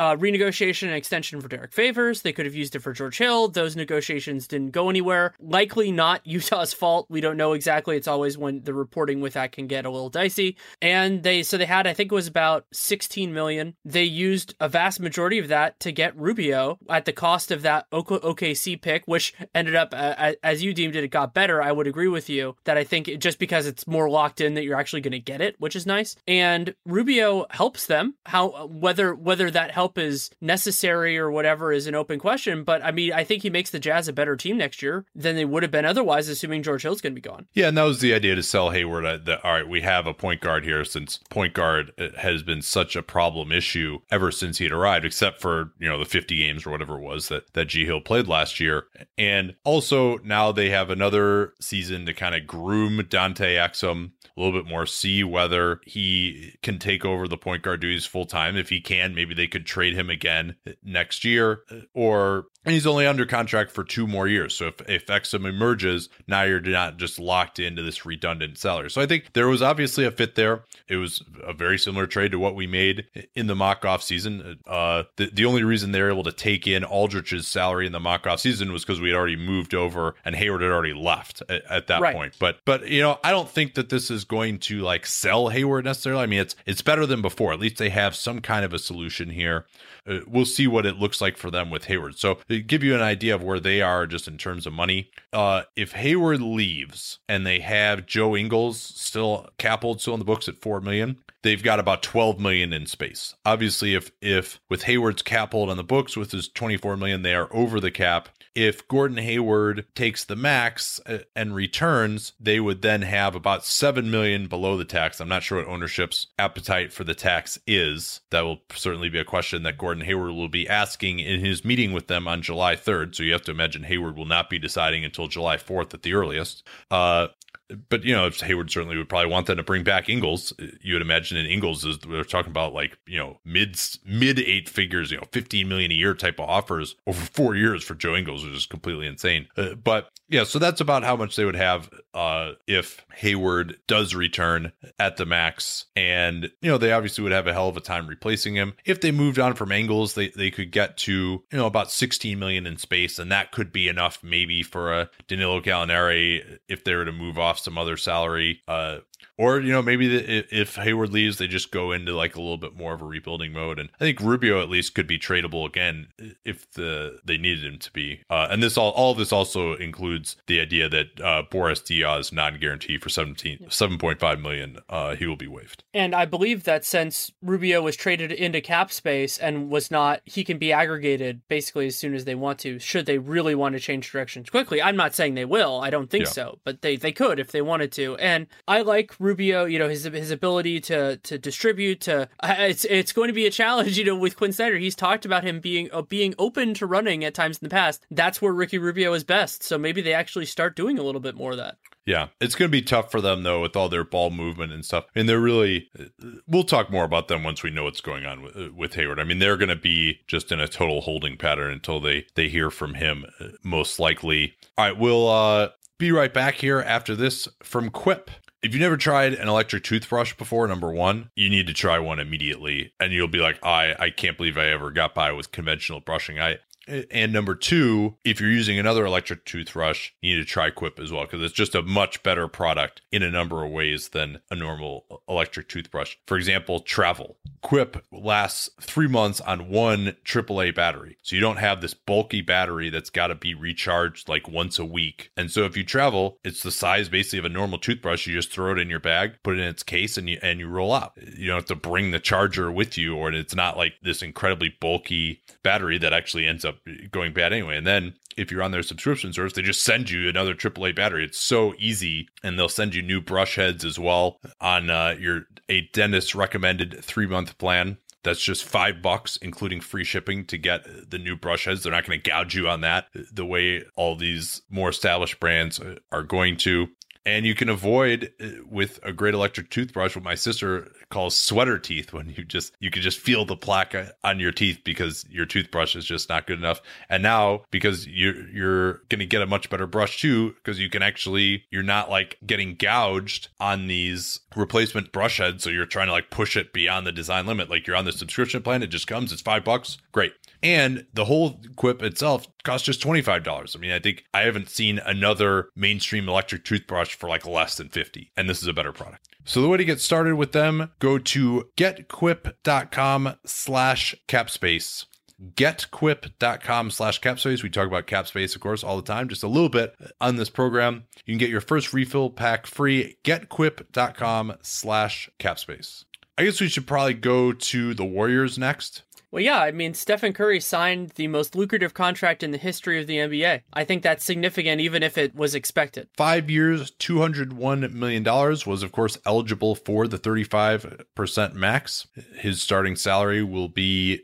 Uh, renegotiation and extension for Derek Favors. They could have used it for George Hill. Those negotiations didn't go anywhere. Likely not [LAUGHS] Utah's fault. We don't know exactly. It's always when the reporting with that can get a little dicey. And they so they had I think it was about 16 million. They used a vast majority of that to get Rubio at the cost of that OKC pick, which ended up uh, as you deemed it, it got better. I would agree with you that I think it, just because it's more locked in that you're actually going to get it, which is nice. And Rubio helps them. How whether whether that help is necessary or whatever is an open question. But I mean, I think he makes the Jazz a better team next year than they would have been otherwise, assuming George Hill's going to be gone. Yeah, and that was the idea to sell Hayward. uh, That all right, we have a point guard here since point guard uh, has been such a problem issue ever since he had arrived, except for you know the 50 games or whatever it was that that G Hill played last year. And also now they have another season to kind of groom Dante Exum a little bit more, see whether he can take over the point guard duties full time. If he can, maybe they could trade him again next year, or and he's only under contract for two more years. So if, if Exum emerges, now you're not just locked into this redundant salary. So I think there was obviously a fit there. It was a very similar trade to what we made in the mock off season. Uh, the, the only reason they're able to take in Aldrich's salary in the mock off season was because we had already moved over and Hayward had already left at, at that right. point. But but you know, I don't think that this is going to like sell Hayward necessarily. I mean, it's it's better than before. At least they have some kind of a solution here. Uh, we'll see what it looks like for them with Hayward. So give you an idea of where they are just in terms of money. Uh, if Hayward leaves and they have Joe Ingles still cap hold still in the books at four million, they've got about 12 million in space. Obviously, if if with Hayward's cap hold on the books with his 24 million, they are over the cap. If Gordon Hayward takes the max uh, and returns, they would then have about 7 million below the tax. I'm not sure what ownership's appetite for the tax is. That will certainly be a question that Gordon Hayward will be asking in his meeting with them on July 3rd. So you have to imagine Hayward will not be deciding until July 4th at the earliest. Uh, but you know, Hayward certainly would probably want them to bring back Ingles. You would imagine in Ingles is we're talking about like you know mid mid eight figures, you know, fifteen million a year type of offers over four years for Joe Ingles, which is completely insane. Uh, but yeah, so that's about how much they would have uh, if Hayward does return at the max, and you know they obviously would have a hell of a time replacing him. If they moved on from Ingles, they they could get to you know about sixteen million in space, and that could be enough maybe for a Danilo Gallinari if they were to move off some other salary. Uh, or you know maybe the, if Hayward leaves, they just go into like a little bit more of a rebuilding mode. And I think Rubio at least could be tradable again if the they needed him to be. Uh, and this all all this also includes the idea that uh, Boris Diaw non-guarantee for 17, 7.5 million. Uh, he will be waived. And I believe that since Rubio was traded into cap space and was not, he can be aggregated basically as soon as they want to. Should they really want to change directions quickly? I'm not saying they will. I don't think yeah. so, but they they could if they wanted to. And I like. Rubio Rubio, you know, his his ability to to distribute to it's it's going to be a challenge, [LAUGHS] you know, with Quin Snyder. He's talked about him being uh, being open to running at times in the past. That's where Ricky Rubio is best. So maybe they actually start doing a little bit more of that. Yeah, it's going to be tough for them though with all their ball movement and stuff. And they're really we'll talk more about them once we know what's going on with, with Hayward. I mean, they're going to be just in a total holding pattern until they they hear from him uh, most likely. All right, we'll uh be right back here after this from Quip. If you've never tried an electric toothbrush before, number one, you need to try one immediately. And you'll be like, I, I can't believe I ever got by with conventional brushing. I and number two, if you're using another electric toothbrush, you need to try Quip as well because it's just a much better product in a number of ways than a normal electric toothbrush. For example, travel. Quip lasts three months on one AAA battery. So you don't have this bulky battery that's got to be recharged like once a week. And so if you travel, it's the size basically of a normal toothbrush. You just throw it in your bag, put it in its case, and you and you roll out. You don't have to bring the charger with you, or it's not like this incredibly bulky battery that actually ends up going bad anyway. And then if you're on their subscription service, they just send you another AAA battery. It's so easy, and they'll send you new brush heads as well on uh, your a dentist recommended three month plan. That's just five bucks, including free shipping to get the new brush heads. They're not going to gouge you on that the way all these more established brands are going to and you can avoid uh, with a great electric toothbrush what my sister calls sweater teeth when you just you can just feel the plaque on your teeth because your toothbrush is just not good enough. And now because you're you're to get a much better brush too because you can actually you're not like getting gouged on these replacement brush heads so you're trying to like push it beyond the design limit. Like you're on the subscription plan it just comes it's five bucks. Great and the whole quip itself costs just $25. I mean, I think I haven't seen another mainstream electric toothbrush for like less than 50 and this is a better product. So the way to get started with them, go to getquip.com slash capspace getquip.com slash capspace. We talk about capspace, of course, all the time, just a little bit on this program. You can get your first refill pack free. Getquip.com slash capspace. I guess we should probably go to the Warriors next. Well, yeah, I mean, Stephen Curry signed the most lucrative contract in the history of the NBA. I think that's significant, even if it was expected. Five years, $201 million, was, of course, eligible for the 35% max. His starting salary will be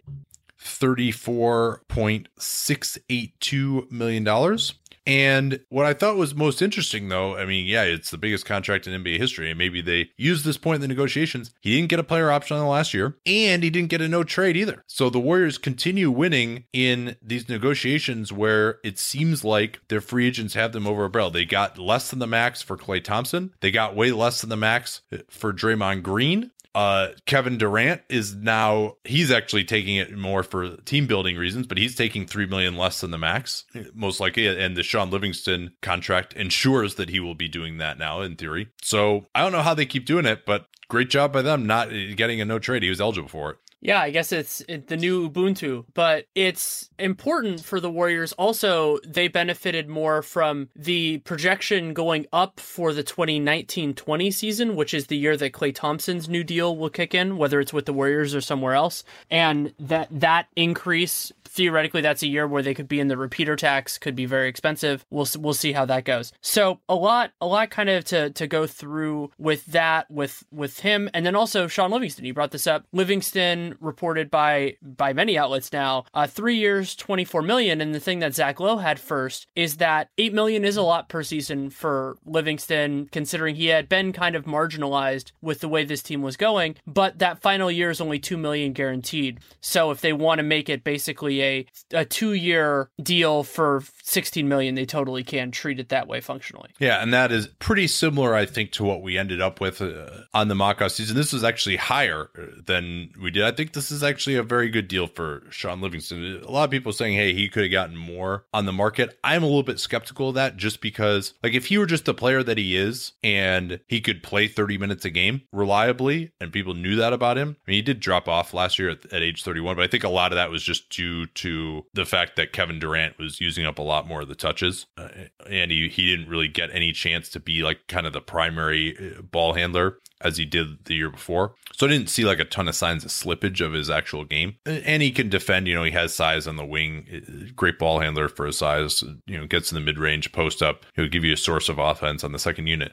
$34.682 million. And what I thought was most interesting, though, I mean, yeah, it's the biggest contract in NBA history, and maybe they used this point in the negotiations. He didn't get a player option on the last year, and he didn't get a no trade either. So the Warriors continue winning in these negotiations where it seems like their free agents have them over a barrel. They got less than the max for Klay Thompson. They got way less than the max for Draymond Green. Uh, Kevin Durant is now he's actually taking it more for team building reasons, but he's taking three million less than the max, most likely. And the Shaun Livingston contract ensures that he will be doing that now in theory. So I don't know how they keep doing it, but great job by them not getting a no trade. He was eligible for it. Yeah, I guess it's the new Ubuntu, but it's important for the Warriors. Also, they benefited more from the projection going up for the 2019 20 season, which is the year that Klay Thompson's new deal will kick in, whether it's with the Warriors or somewhere else. And that, that increase theoretically that's a year where they could be in the repeater tax could be very expensive we'll we'll see how that goes so a lot a lot kind of to to go through with that with with him and then also Shaun Livingston you brought this up Livingston reported by by many outlets now uh 3 years 24 million and the thing that Zach Lowe had first is that 8 million is a lot per season for Livingston considering he had been kind of marginalized with the way this team was going but that final year is only 2 million guaranteed so if they want to make it basically a a two year deal for 16 million, they totally can treat it that way functionally. Yeah, and that is pretty similar, I think, to what we ended up with uh, on the mock season. This was actually higher uh, than we did. I think this is actually a very good deal for Shaun Livingston. A lot of people saying, hey, he could have gotten more on the market. I'm a little bit skeptical of that just because, like, if he were just the player that he is and he could play 30 minutes a game reliably and people knew that about him, I mean, he did drop off last year at, at age 31, but I think a lot of that was just due to the fact that Kevin Durant was using up a lot more of the touches, uh, and he he didn't really get any chance to be like kind of the primary uh, ball handler as he did the year before. So I didn't see like a ton of signs of slippage of his actual game. And he can defend, you know, he has size on the wing, uh, great ball handler for his size, you know, gets in the mid range, post up. He'll give you a source of offense on the second unit.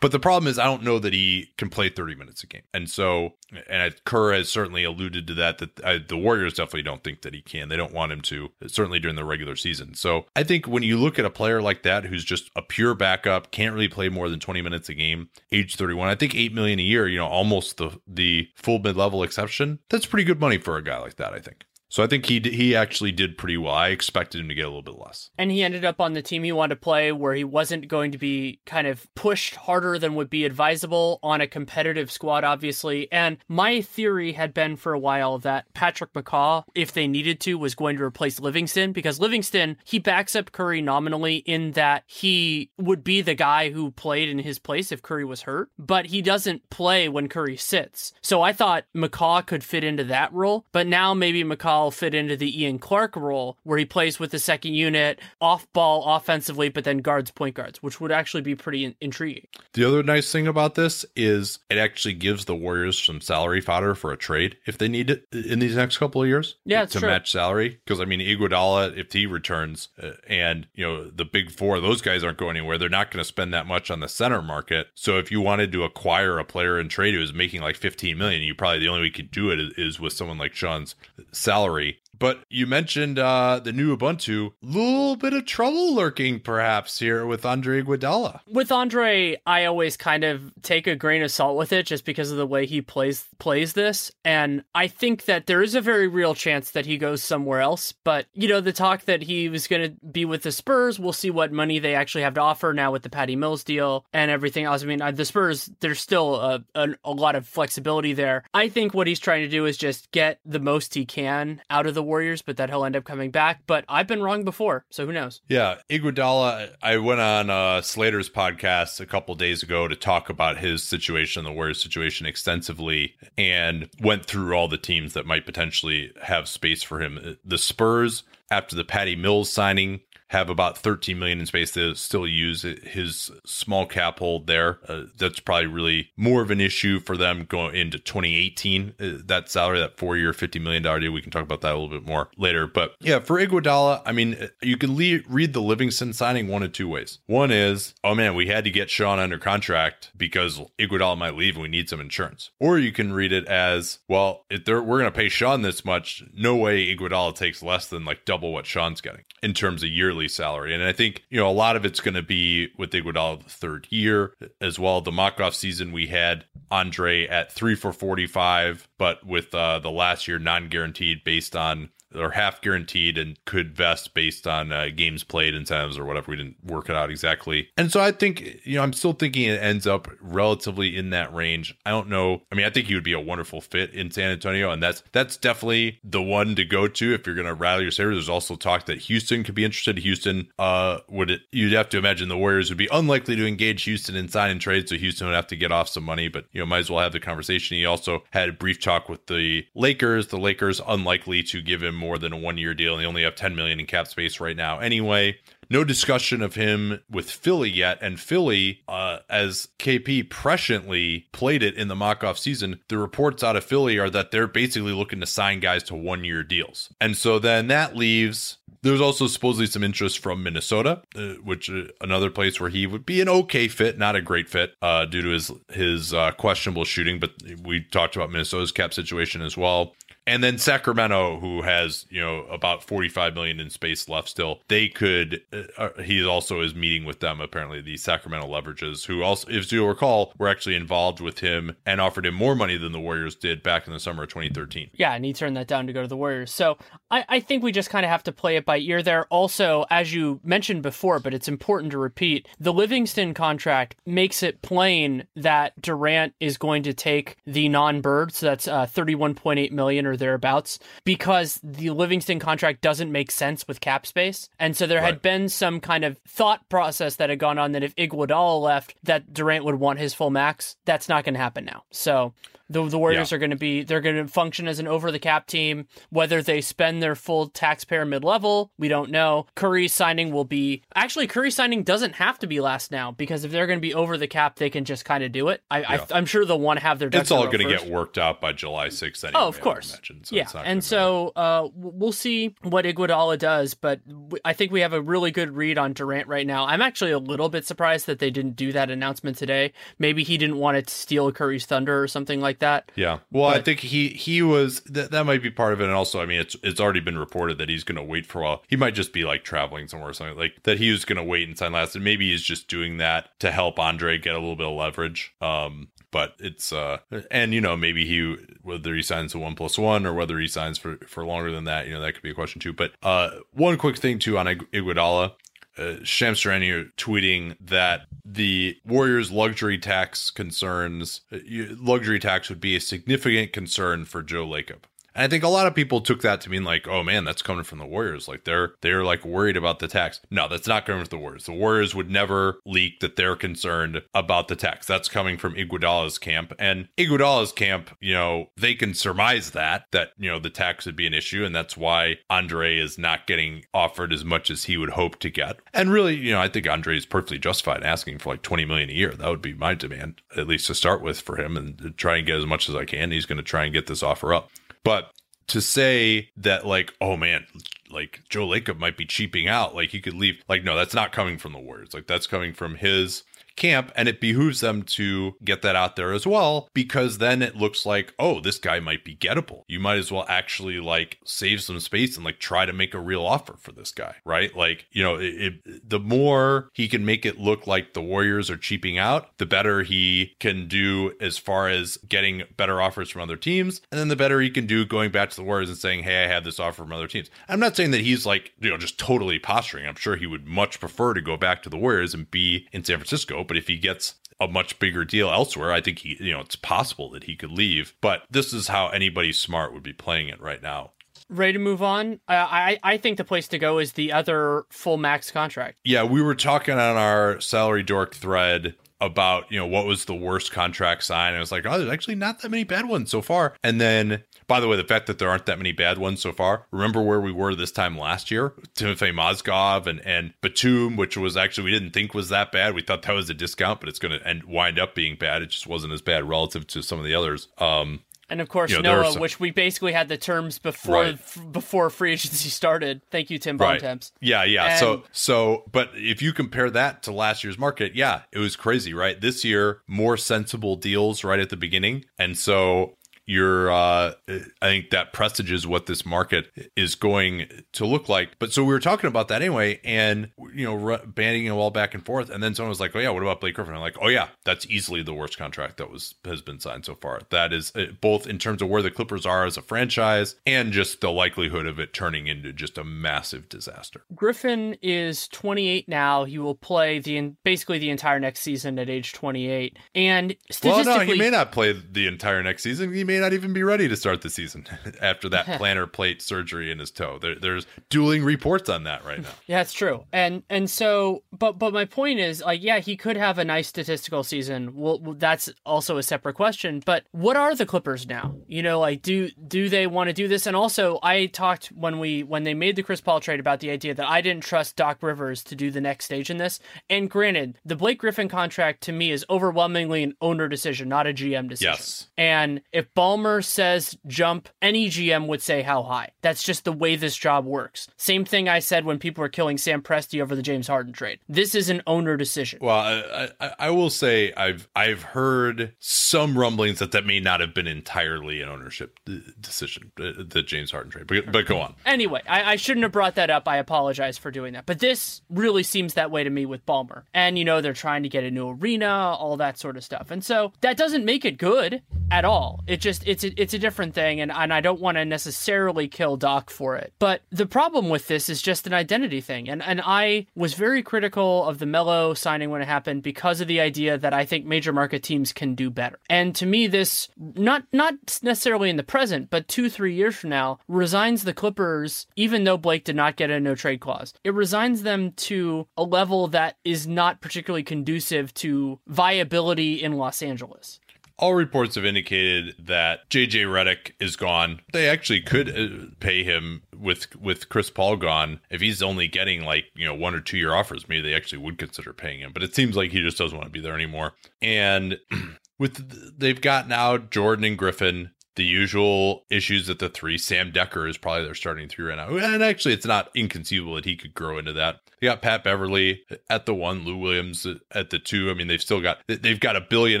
But the problem is, I don't know that he can play 30 minutes a game. And so, and Kerr has certainly alluded to that, that I, the Warriors definitely don't think that he can. They don't want him to, certainly during the regular season. So I think when you look at a player like that who's just a pure backup, can't really play more than 20 minutes a game, age 31, I think 8 million a year, you know, almost the, the full mid level exception, that's pretty good money for a guy like that, I think. So I think he he actually did pretty well. I expected him to get a little bit less. And he ended up on the team he wanted to play where he wasn't going to be kind of pushed harder than would be advisable on a competitive squad obviously. And my theory had been for a while that Patrick McCaw if they needed to was going to replace Livingston because Livingston he backs up Curry nominally in that he would be the guy who played in his place if Curry was hurt, but he doesn't play when Curry sits. So I thought McCaw could fit into that role, but now maybe McCaw fit into the Ian Clark role where he plays with the second unit off ball offensively, but then guards point guards, which would actually be pretty in- intriguing. The other nice thing about this is it actually gives the Warriors some salary fodder for a trade if they need it in these next couple of years. Yeah, to true. match salary. Because I mean, Iguodala, if he returns, uh, and you know the big four, those guys aren't going anywhere. They're not going to spend that much on the center market. So if you wanted to acquire a player in trade who is making like 15 million, you probably the only way you could do it is, is with someone like Shaun's salary calorie but you mentioned uh, the new Ubuntu. Little bit of trouble lurking, perhaps, here with Andre Iguodala. With Andre, I always kind of take a grain of salt with it, just because of the way he plays plays this. And I think that there is a very real chance that he goes somewhere else. But you know, the talk that he was going to be with the Spurs, we'll see what money they actually have to offer now with the Patty Mills deal and everything else. I mean, uh, the Spurs, there's still a, a, a lot of flexibility there. I think what he's trying to do is just get the most he can out of the Warriors, but that he'll end up coming back. But I've been wrong before, so who knows? Yeah, Iguodala. I went on uh, Slater's podcast a couple days ago to talk about his situation, the Warriors situation, extensively, and went through all the teams that might potentially have space for him. The Spurs, after the Patty Mills signing, have about 13 million in space to still use his small cap hold there. Uh, that's probably really more of an issue for them going into 2018. Uh, that salary, that four year, $50 million deal, we can talk about that a little bit more later. But yeah, for Iguodala, I mean, uh, you can le- read the Livingston signing one of two ways. One is, oh man, we had to get Shaun under contract because Iguodala might leave and we need some insurance. Or you can read it as, well, if we're going to pay Shaun this much, no way Iguodala takes less than like double what Shaun's getting in terms of yearly Salary. And I think, you know, a lot of it's going to be with Iguodala the third year as well. The mock off season, we had Andre at three for 45, but with uh, the last year non guaranteed based on or half guaranteed and could vest based on uh, games played incentives or whatever. We didn't work it out exactly. And so I think, you know, I'm still thinking it ends up relatively in that range. I don't know. I mean, I think he would be a wonderful fit in San Antonio, and that's that's definitely the one to go to if you're going to rally your savers. There's also talk that Houston could be interested. Houston uh, would it, you'd have to imagine the Warriors would be unlikely to engage Houston in sign and trade, so Houston would have to get off some money. But you know, might as well have the conversation. He also had a brief talk with the Lakers. The Lakers unlikely to give him more than a one year deal, and they only have 10 million in cap space right now. Anyway, no discussion of him with Philly yet. And Philly, uh, as KP presciently played it in the mock off season, the reports out of Philly are that they're basically looking to sign guys to one year deals. And so then that leaves there's also supposedly some interest from Minnesota, uh, which uh, another place where he would be an okay fit, not a great fit, uh, due to his his uh, questionable shooting. But we talked about Minnesota's cap situation as well and then Sacramento, who has you know about 45 million in space left still, they could. Uh, uh, he also is meeting with them. Apparently, the Sacramento leverages, who also, if you'll recall, were actually involved with him and offered him more money than the Warriors did back in the summer of 2013. Yeah, and he turned that down to go to the Warriors. So I, I think we just kind of have to play it by ear there. Also, as you mentioned before, but it's important to repeat, the Livingston contract makes it plain that Durant is going to take the non-bird, so that's uh, 31.8 million or or thereabouts because the Livingston contract doesn't make sense with cap space. And so there right. had been some kind of thought process that had gone on that if Iguodala left, that Durant would want his full max. That's not going to happen now. So the, the Warriors yeah. are going to be they're going to function as an over the cap team. Whether they spend their full taxpayer mid level, we don't know. Curry's signing will be actually Curry's signing doesn't have to be last now because if they're going to be over the cap, they can just kind of do it. I, yeah. I am sure they'll want to have their. It's all going to get worked out by July 6th. Anyway, oh, of course. Imagine, so yeah, and so uh, we'll see what Iguodala does, but I think we have a really good read on Durant right now. I'm actually a little bit surprised that they didn't do that announcement today. Maybe he didn't want to steal Curry's thunder or something like that that. Yeah. Well, but, I think he he was that that might be part of it, and also, I mean, it's it's already been reported that he's going to wait for a while. He might just be like traveling somewhere or something like that. He was going to wait and sign last, and maybe he's just doing that to help Andre get a little bit of leverage. Um, but it's uh and you know maybe he whether he signs a one plus one or whether he signs for for longer than that you know that could be a question too but uh one quick thing too on Iguodala uh, Charania tweeting that the Warriors' luxury tax concerns, uh, luxury tax would be a significant concern for Joe Lacob. And I think a lot of people took that to mean like, oh man, that's coming from the Warriors. Like they're they're like worried about the tax. No, that's not coming from the Warriors. The Warriors would never leak that they're concerned about the tax. That's coming from Iguodala's camp. And Iguodala's camp, you know, they can surmise that that, you know, the tax would be an issue. And that's why Andre is not getting offered as much as he would hope to get. And really, you know, I think Andre is perfectly justified asking for like 20 million a year. That would be my demand, at least to start with for him and try and get as much as I can. He's going to try and get this offer up. But to say that like, oh man, like Joe Lacob might be cheaping out, like he could leave. Like, no, that's not coming from the Warriors. Like that's coming from his camp and it behooves them to get that out there as well because then it looks like oh this guy might be gettable. You might as well actually like save some space and like try to make a real offer for this guy right? Like you know it, it, the more he can make it look like the warriors are cheaping out the better he can do as far as getting better offers from other teams and then the better he can do going back to the warriors and saying hey i have this offer from other teams. I'm not saying that he's like you know just totally posturing. I'm sure he would much prefer to go back to the warriors and be in san francisco but if he gets a much bigger deal elsewhere, I think he, you know, it's possible that he could leave. But this is how anybody smart would be playing it right now. Ready to move on? Uh, I I think the place to go is the other full max contract. Yeah, we were talking on our salary dork thread about you know what was the worst contract sign. I was like, oh, there's actually not that many bad ones so far. And then by the way, the fact that there aren't that many bad ones so far. Remember where we were this time last year? Timofey Mozgov and and Batum, which was actually we didn't think was that bad. We thought that was a discount, but it's going to end wind up being bad. It just wasn't as bad relative to some of the others. Um, and of course, you know, Noah, some... which we basically had the terms before right. f- before free agency [LAUGHS] started. Thank you, Tim Bontemps. Right. Yeah, yeah. And... So, so, but if you compare that to last year's market, yeah, it was crazy, right? This year, more sensible deals right at the beginning, and so you're, uh, I think that presages what this market is going to look like. But so we were talking about that anyway, and you know, banding it all back and forth, and then someone was like, "Oh yeah, what about Blake Griffin?" I'm like, "Oh yeah, that's easily the worst contract that was has been signed so far. That is uh, both in terms of where the Clippers are as a franchise and just the likelihood of it turning into just a massive disaster." Griffin is 28 now. He will play the basically the entire next season at age 28, and well, no, he may not play the entire next season. He may not even be ready to start the season [LAUGHS] after that [LAUGHS] plantar plate surgery in his toe. There, there's dueling reports on that right now. yeah, it's true. And and so, but but my point is, like, yeah, he could have a nice statistical season. Well, that's also a separate question. But what are the Clippers now? You know, like, do do they want to do this? And also, I talked when we when they made the Chris Paul trade about the idea that I didn't trust Doc Rivers to do the next stage in this. And granted, the Blake Griffin contract to me is overwhelmingly an owner decision, not a GM decision. Yes. And if Ballmer says jump, any GM would say how high. That's just the way this job works. Same thing I said when people were killing Sam Presti over the James Harden trade. This is an owner decision. Well, I, I, I will say I've I've heard some rumblings that that may not have been entirely an ownership decision, uh, the James Harden trade. But, but go on. Anyway, I, I shouldn't have brought that up. I apologize for doing that. But this really seems that way to me with Ballmer. And you know they're trying to get a new arena, all that sort of stuff. And so that doesn't make it good at all. It just it's a, it's a different thing, and and I don't want to necessarily kill Doc for it. But the problem with this is just an identity thing, and and I was very critical of the Melo signing when it happened because of the idea that I think major market teams can do better. And to me, this not not necessarily in the present, but two three years from now, resigns the Clippers, even though Blake did not get a no trade clause. It resigns them to a level that is not particularly conducive to viability in Los Angeles. All reports have indicated that JJ Redick is gone. They actually could uh, pay him with with Chris Paul gone. If he's only getting like you know one or two year offers, maybe they actually would consider paying him. But it seems like he just doesn't want to be there anymore. And [CLEARS THROAT] with they've got now Jordan and Griffin the usual issues at the three. Sam Dekker is probably their starting three right now. And actually, it's not inconceivable that he could grow into that. They got Pat Beverley at the one, Lou Williams at the two. I mean, they've still got they've got a billion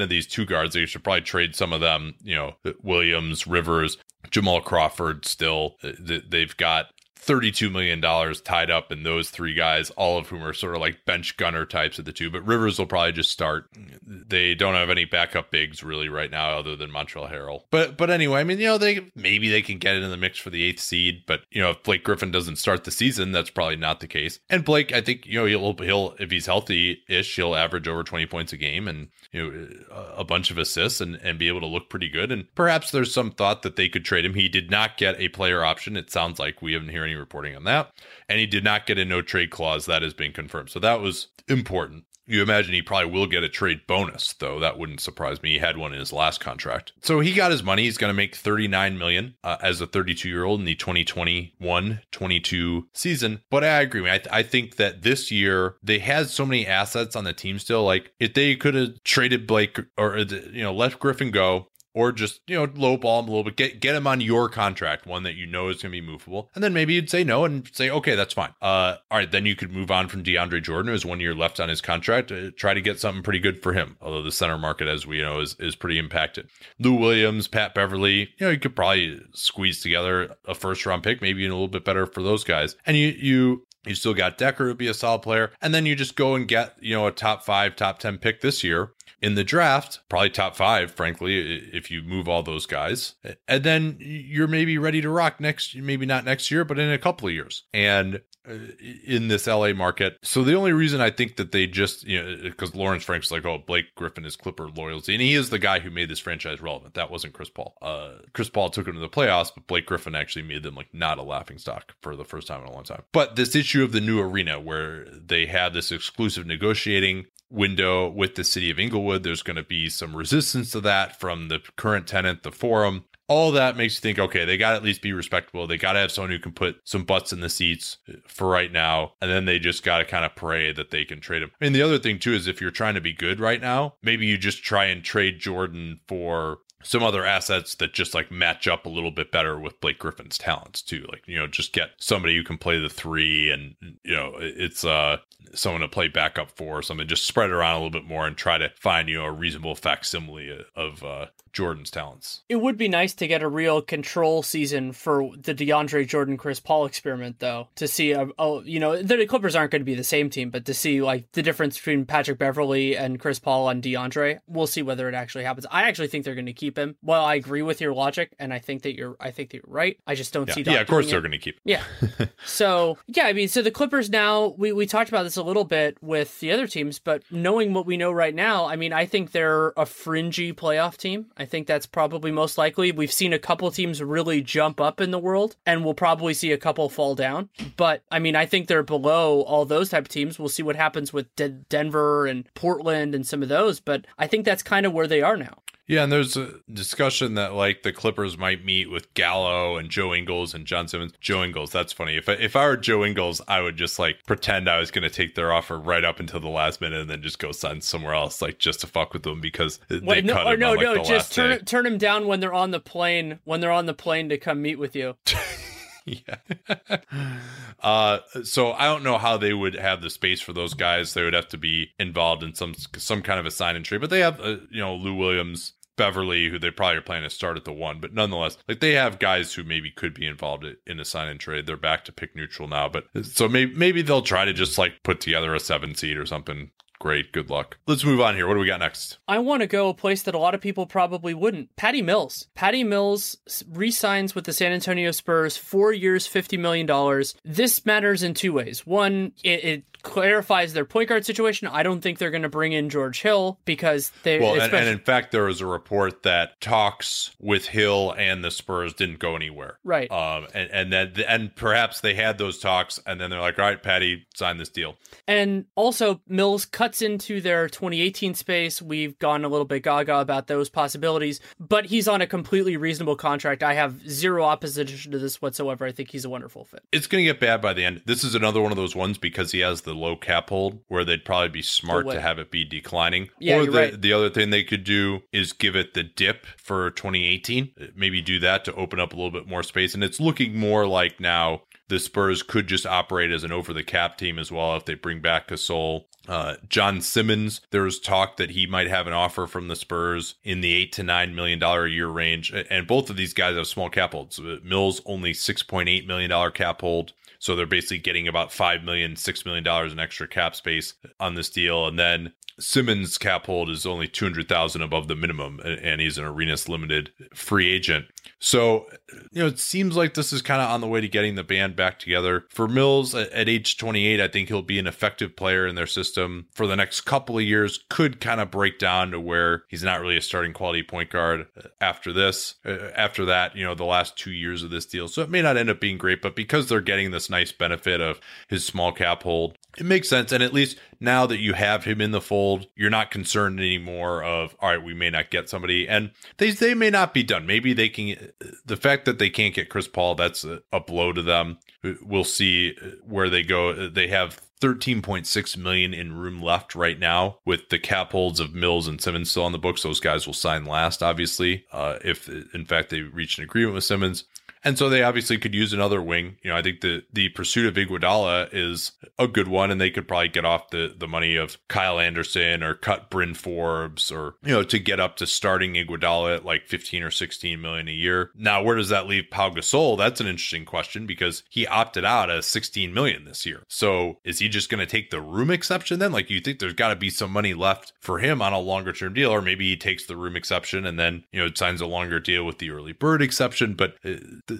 of these two guards. They should probably trade some of them. You know, Williams, Rivers, Jamal Crawford. Still, they've got $32 million tied up in those three guys, all of whom are sort of like bench gunner types of the two. But Rivers will probably just start. They don't have any backup bigs really right now other than Montrezl Harrell. But but anyway, I mean, you know, they maybe they can get in the mix for the eighth seed. But you know, if Blake Griffin doesn't start the season, that's probably not the case. And Blake, I think, you know, he'll he'll if he's healthy ish, he'll average over 20 points a game and you know a bunch of assists and, and be able to look pretty good. And perhaps there's some thought that they could trade him. He did not get a player option. It sounds like we haven't heard any reporting on that. And he did not get a no trade clause. That has been confirmed. So that was important. You imagine he probably will get a trade bonus, though. That wouldn't surprise me. He had one in his last contract. So he got his money. He's going to make 39 million uh, as a 32 year old in the 2021-22 season. But I agree. I, th- I think that this year they had so many assets on the team still. Like if they could have traded Blake or you know let Griffin go, or just you know lowball him a little bit, get get him on your contract, one that you know is going to be movable, and then maybe you'd say no and say okay, that's fine. Uh, all right, then you could move on from DeAndre Jordan, who has one year left on his contract, uh, try to get something pretty good for him. Although the center market, as we know, is is pretty impacted. Lou Williams, Pat Beverley, you know, you could probably squeeze together a first round pick, maybe a little bit better for those guys, and you you you still got Dekker, who'd be a solid player. And then you just go and get, you know, a top five, top 10 pick this year in the draft, probably top five, frankly, if you move all those guys. And then you're maybe ready to rock next, maybe not next year, but in a couple of years. And in this LA market. So the only reason I think that they just, you know, because Lawrence Frank's like, oh, Blake Griffin is Clipper loyalty. And he is the guy who made this franchise relevant. That wasn't Chris Paul. Uh, Chris Paul took him to the playoffs, but Blake Griffin actually made them like not a laughing stock for the first time in a long time. But this issue of the new arena where they have this exclusive negotiating window with the city of Inglewood. There's going to be some resistance to that from the current tenant, the forum. All that makes you think, okay, they got to at least be respectable. They got to have someone who can put some butts in the seats for right now. And then they just got to kind of pray that they can trade him. I mean, the other thing, too, is if you're trying to be good right now, maybe you just try and trade Jordan for some other assets that just like match up a little bit better with Blake Griffin's talents too. Like, you know, just get somebody who can play the three and, you know, it's uh someone to play backup for or something. Just spread around a little bit more and try to find, you know, a reasonable facsimile of uh Jordan's talents. It would be nice to get a real control season for the DeAndre Jordan Chris Paul experiment, though, to see, a, oh, you know, the Clippers aren't going to be the same team, but to see like the difference between Patrick Beverley and Chris Paul on DeAndre, we'll see whether it actually happens. I actually think they're going to keep him. Well, I agree with your logic, and I think that you're, I think that you're right. I just don't yeah. see. Doc yeah, of course they're going to keep. Him. Yeah. [LAUGHS] so yeah, I mean, so the Clippers now we we talked about this a little bit with the other teams, but knowing what we know right now, I mean, I think they're a fringy playoff team. I think that's probably most likely. We've seen a couple teams really jump up in the world, and we'll probably see a couple fall down. But I mean, I think they're below all those type of teams. We'll see what happens with De- Denver and Portland and some of those. But I think that's kind of where they are now. Yeah, and there's a discussion that like the Clippers might meet with Gallo and Joe Ingles and John Simmons. Joe Ingles, that's funny. If I, if I were Joe Ingles, I would just like pretend I was going to take their offer right up until the last minute and then just go sign somewhere else, like just to fuck with them because they Wait, no, cut or no, on, like, no, just turn day. turn him down when they're on the plane. When they're on the plane to come meet with you. [LAUGHS] [LAUGHS] yeah. uh, so I don't know how they would have the space for those guys. They would have to be involved in some some kind of a sign and trade. But they have, uh, you know, Lou Williams, Beverley, who they probably are planning to start at the one. But nonetheless, like they have guys who maybe could be involved in a sign and trade. They're back to pick neutral now. But so maybe maybe they'll try to just like put together a seven seed or something. Great. Good luck. Let's move on here. What do we got next? I want to go a place that a lot of people probably wouldn't. Patty Mills. Patty Mills re-signs with the San Antonio Spurs, four years, $50 million. This matters in two ways. One, it, it clarifies their point guard situation. I don't think they're going to bring in George Hill because they. Well, and, and, in fact, there was a report that talks with Hill and the Spurs didn't go anywhere. Right. Um, and and then and perhaps they had those talks, and then they're like, "All right, Patty, sign this deal." And also, Mills cuts into their 2018 space. We've gone a little bit gaga about those possibilities, but he's on a completely reasonable contract. I have zero opposition to this whatsoever. I think he's a wonderful fit. It's going to get bad by the end. This is another one of those ones because he has the low cap hold where they'd probably be smart to have it be declining. Yeah, or the, right. the other thing they could do is give it the dip for 2018. Maybe do that to open up a little bit more space. And it's looking more like now the Spurs could just operate as an over the cap team as well if they bring back Gasol. Uh, John Simmons, there's talk that he might have an offer from the Spurs in the eight to nine million dollar a year range, and both of these guys have small cap holds. Mills only six point eight million dollar cap hold. So they're basically getting about five million, six million dollars in extra cap space on this deal. And then Simmons' cap hold is only two hundred thousand above the minimum, and he's an Arenas limited free agent. So, you know, it seems like this is kind of on the way to getting the band back together. For Mills at, at age 28, I think he'll be an effective player in their system for the next couple of years. Could kind of break down to where he's not really a starting quality point guard after this. Uh, after that, you know, the last two years of this deal. So it may not end up being great, but because they're getting this nice benefit of his small cap hold, it makes sense. And at least now that you have him in the fold, you're not concerned anymore of, all right, we may not get somebody. And they, they may not be done. Maybe they can, the fact that they can't get Chris Paul, that's a, blow to them. We'll see where they go. They have 13.6 million in room left right now with the cap holds of Mills and Simmons still on the books. Those guys will sign last, obviously, uh, if in fact they reach an agreement with Simmons. And so they obviously could use another wing. You know, I think the the pursuit of Iguodala is a good one, and they could probably get off the the money of Kyle Anderson or cut Bryn Forbes or you know to get up to starting Iguodala at like 15 or 16 million a year. Now, where does that leave Pau Gasol? That's an interesting question because he opted out at 16 million this year. So is he just going to take the room exception then? Like you think there's got to be some money left for him on a longer term deal, or maybe he takes the room exception and then you know signs a longer deal with the early bird exception, but. Uh,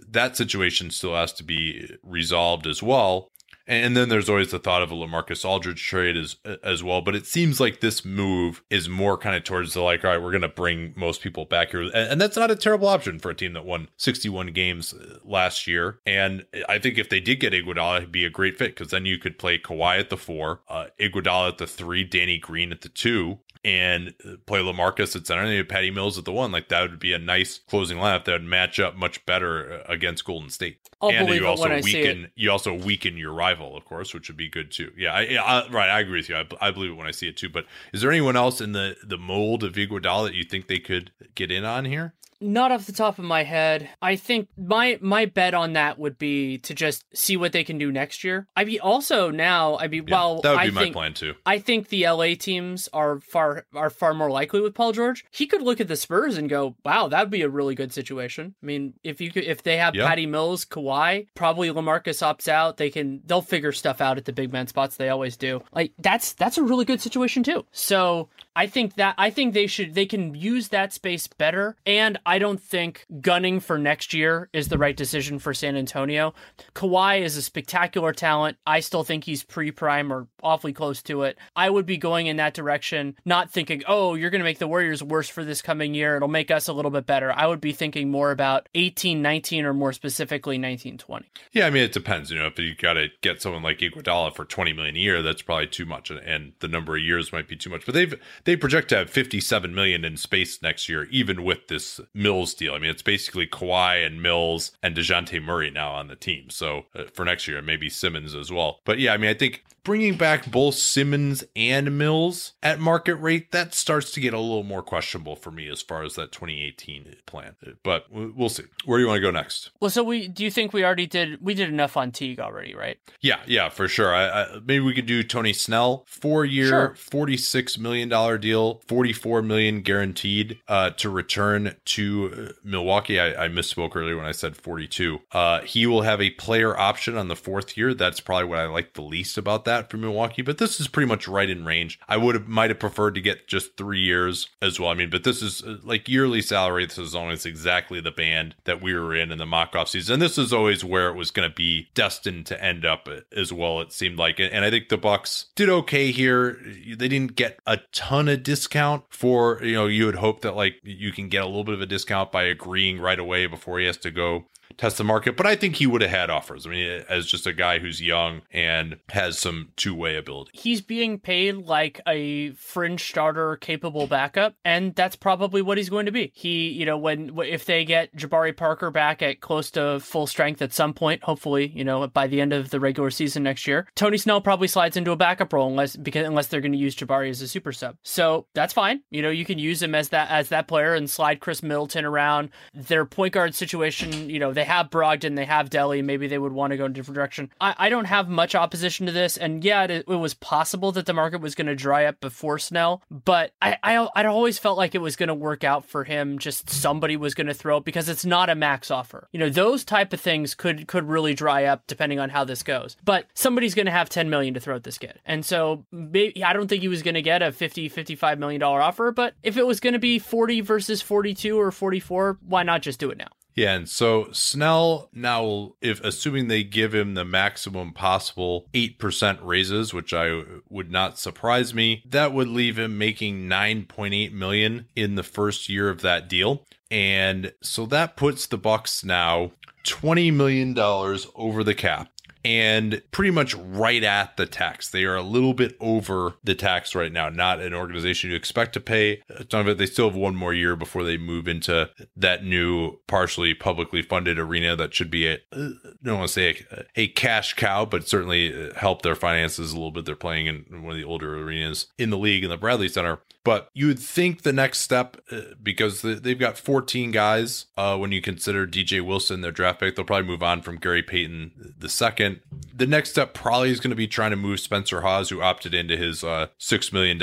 that situation still has to be resolved as well. And then there's always the thought of a Lamarcus Aldridge trade as as well. But it seems like this move is more kind of towards the like, all right, we're going to bring most people back here, and, and, that's not a terrible option for a team that won 61 games uh, last year. And I think if they did get Iguodala, it'd be a great fit because then you could play Kawhi at the four, uh, Iguodala at the three, Danny Green at the two, and play Lamarcus at center, and Patty Mills at the one. Like that would be a nice closing lineup that would match up much better uh, against Golden State. I'll and you also weaken you also weaken your rival, of course, which would be good too. Yeah, I, I, right. I agree with you. I, I believe it when I see it too. But is there anyone else in the the mold of Iguodala that you think they could get in on here? Not off the top of my head. I think my my bet on that would be to just see what they can do next year. I mean, also now, I mean, Yeah, well, that would I be my plan too. I think the LA teams are far are far more likely with Paul George. He could look at the Spurs and go, "Wow, that'd be a really good situation." I mean, if you could, if they have Yeah. Patty Mills, Kawhi, probably Lamarcus opts out, they can they'll figure stuff out at the big man spots. They always do. Like that's that's a really good situation too. So I think that I think they should they can use that space better. And I don't think gunning for next year is the right decision for San Antonio. Kawhi is a spectacular talent. I still think he's pre prime or awfully close to it. I would be going in that direction, not thinking, oh, you're going to make the Warriors worse for this coming year. It'll make us a little bit better. I would be thinking more about 18, 19, or more specifically 19, 20. Yeah, I mean it depends. You know, if you got to get someone like Iguodala for twenty million a year, that's probably too much, and the number of years might be too much. But they've they project to have fifty seven million in space next year, even with this Mills deal. I mean, it's basically Kawhi and Mills and Dejounte Murray now on the team. So uh, for next year, maybe Simmons as well. But yeah, I mean, I think bringing back both Simmons and Mills at market rate that starts to get a little more questionable for me as far as that 2018 plan. But we- we'll see. Where do you want to go next? Well, so we do you think we already did we did enough on Teague already, right? Yeah, yeah, for sure. I, I, maybe we could do Tony Snell, four year, Sure. forty six million dollar deal, forty four million guaranteed uh, to return to uh, Milwaukee. I, I misspoke earlier when I said forty two. Uh, he will have a player option on the fourth year. That's probably what I like the least about that for Milwaukee. But this is pretty much right in range. I would have might have preferred to get just three years as well. I mean, but this is uh, like yearly salary. This is always exactly the band that we were in in the mock off season. This is always where it was going to be destined to end up as well. It seemed like, and I think the Bucks did okay here. They didn't get a ton of discount for you know you would hope that like you can get a little bit of a discount by agreeing right away before he has to go test the market. But I think he would have had offers. I mean, as just a guy who's young and has some two way ability. He's being paid like a fringe starter capable backup, and that's probably what he's going to be. He, you know, when if they get Jabari Parker back at close to full strength at some point, hopefully, you know, by the end of the regular season next year, Tony Snell probably slides into a backup role unless because unless they're going to use Jabari as a super sub. So that's fine. You know, you can use him as that as that player and slide Khris Middleton around. Their point guard situation, you know, they have Brogdon, they have Delly. Maybe they would want to go in a different direction. I, I don't have much opposition to this, and yeah, it, it was possible that the market was going to dry up before Snell, but I I I'd always felt like it was going to work out for him. Just somebody was going to throw it because it's not a max offer. You know, those type of things could could really dry up depending on how this goes. But somebody's going to have 10 million to throw at this kid, and so maybe I don't think he was going to get a 50 55 million dollar offer. But if it was going to be 40 versus 42 or 44, why not just do it now? Yeah, and so Snell now, if assuming they give him the maximum possible eight percent raises, which I would not surprise me, that would leave him making nine point eight million in the first year of that deal, and so that puts the Bucks now twenty million dollars over the cap. And pretty much right at the tax. They are a little bit over the tax right now. Not an organization you expect to pay a ton of it. They still have one more year before they move into that new partially publicly funded arena that should be a uh, don't want to say a, a cash cow, but certainly help their finances a little bit. They're playing in one of the older arenas in the league in the Bradley Center. But you would think the next step, uh, because they've got 14 guys, uh, when you consider DJ Wilson, their draft pick, they'll probably move on from Gary Payton the second. The next step probably is going to be trying to move Spencer Hawes, who opted into his uh, $6 million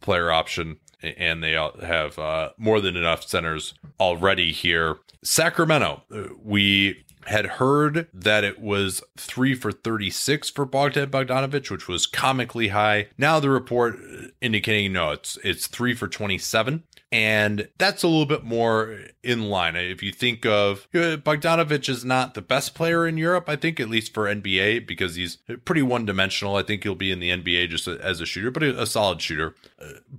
player option and they have uh, more than enough centers already here. Sacramento, uh, we had heard that it was three for 36 for Bogdan Bogdanovich, which was comically high. Now the report indicating no, it's it's three for 27. And that's a little bit more in line. If you think of Bogdanovich is not the best player in Europe, I think, at least for NBA, because he's pretty one dimensional. I think he'll be in the NBA just as a shooter, but a, solid shooter.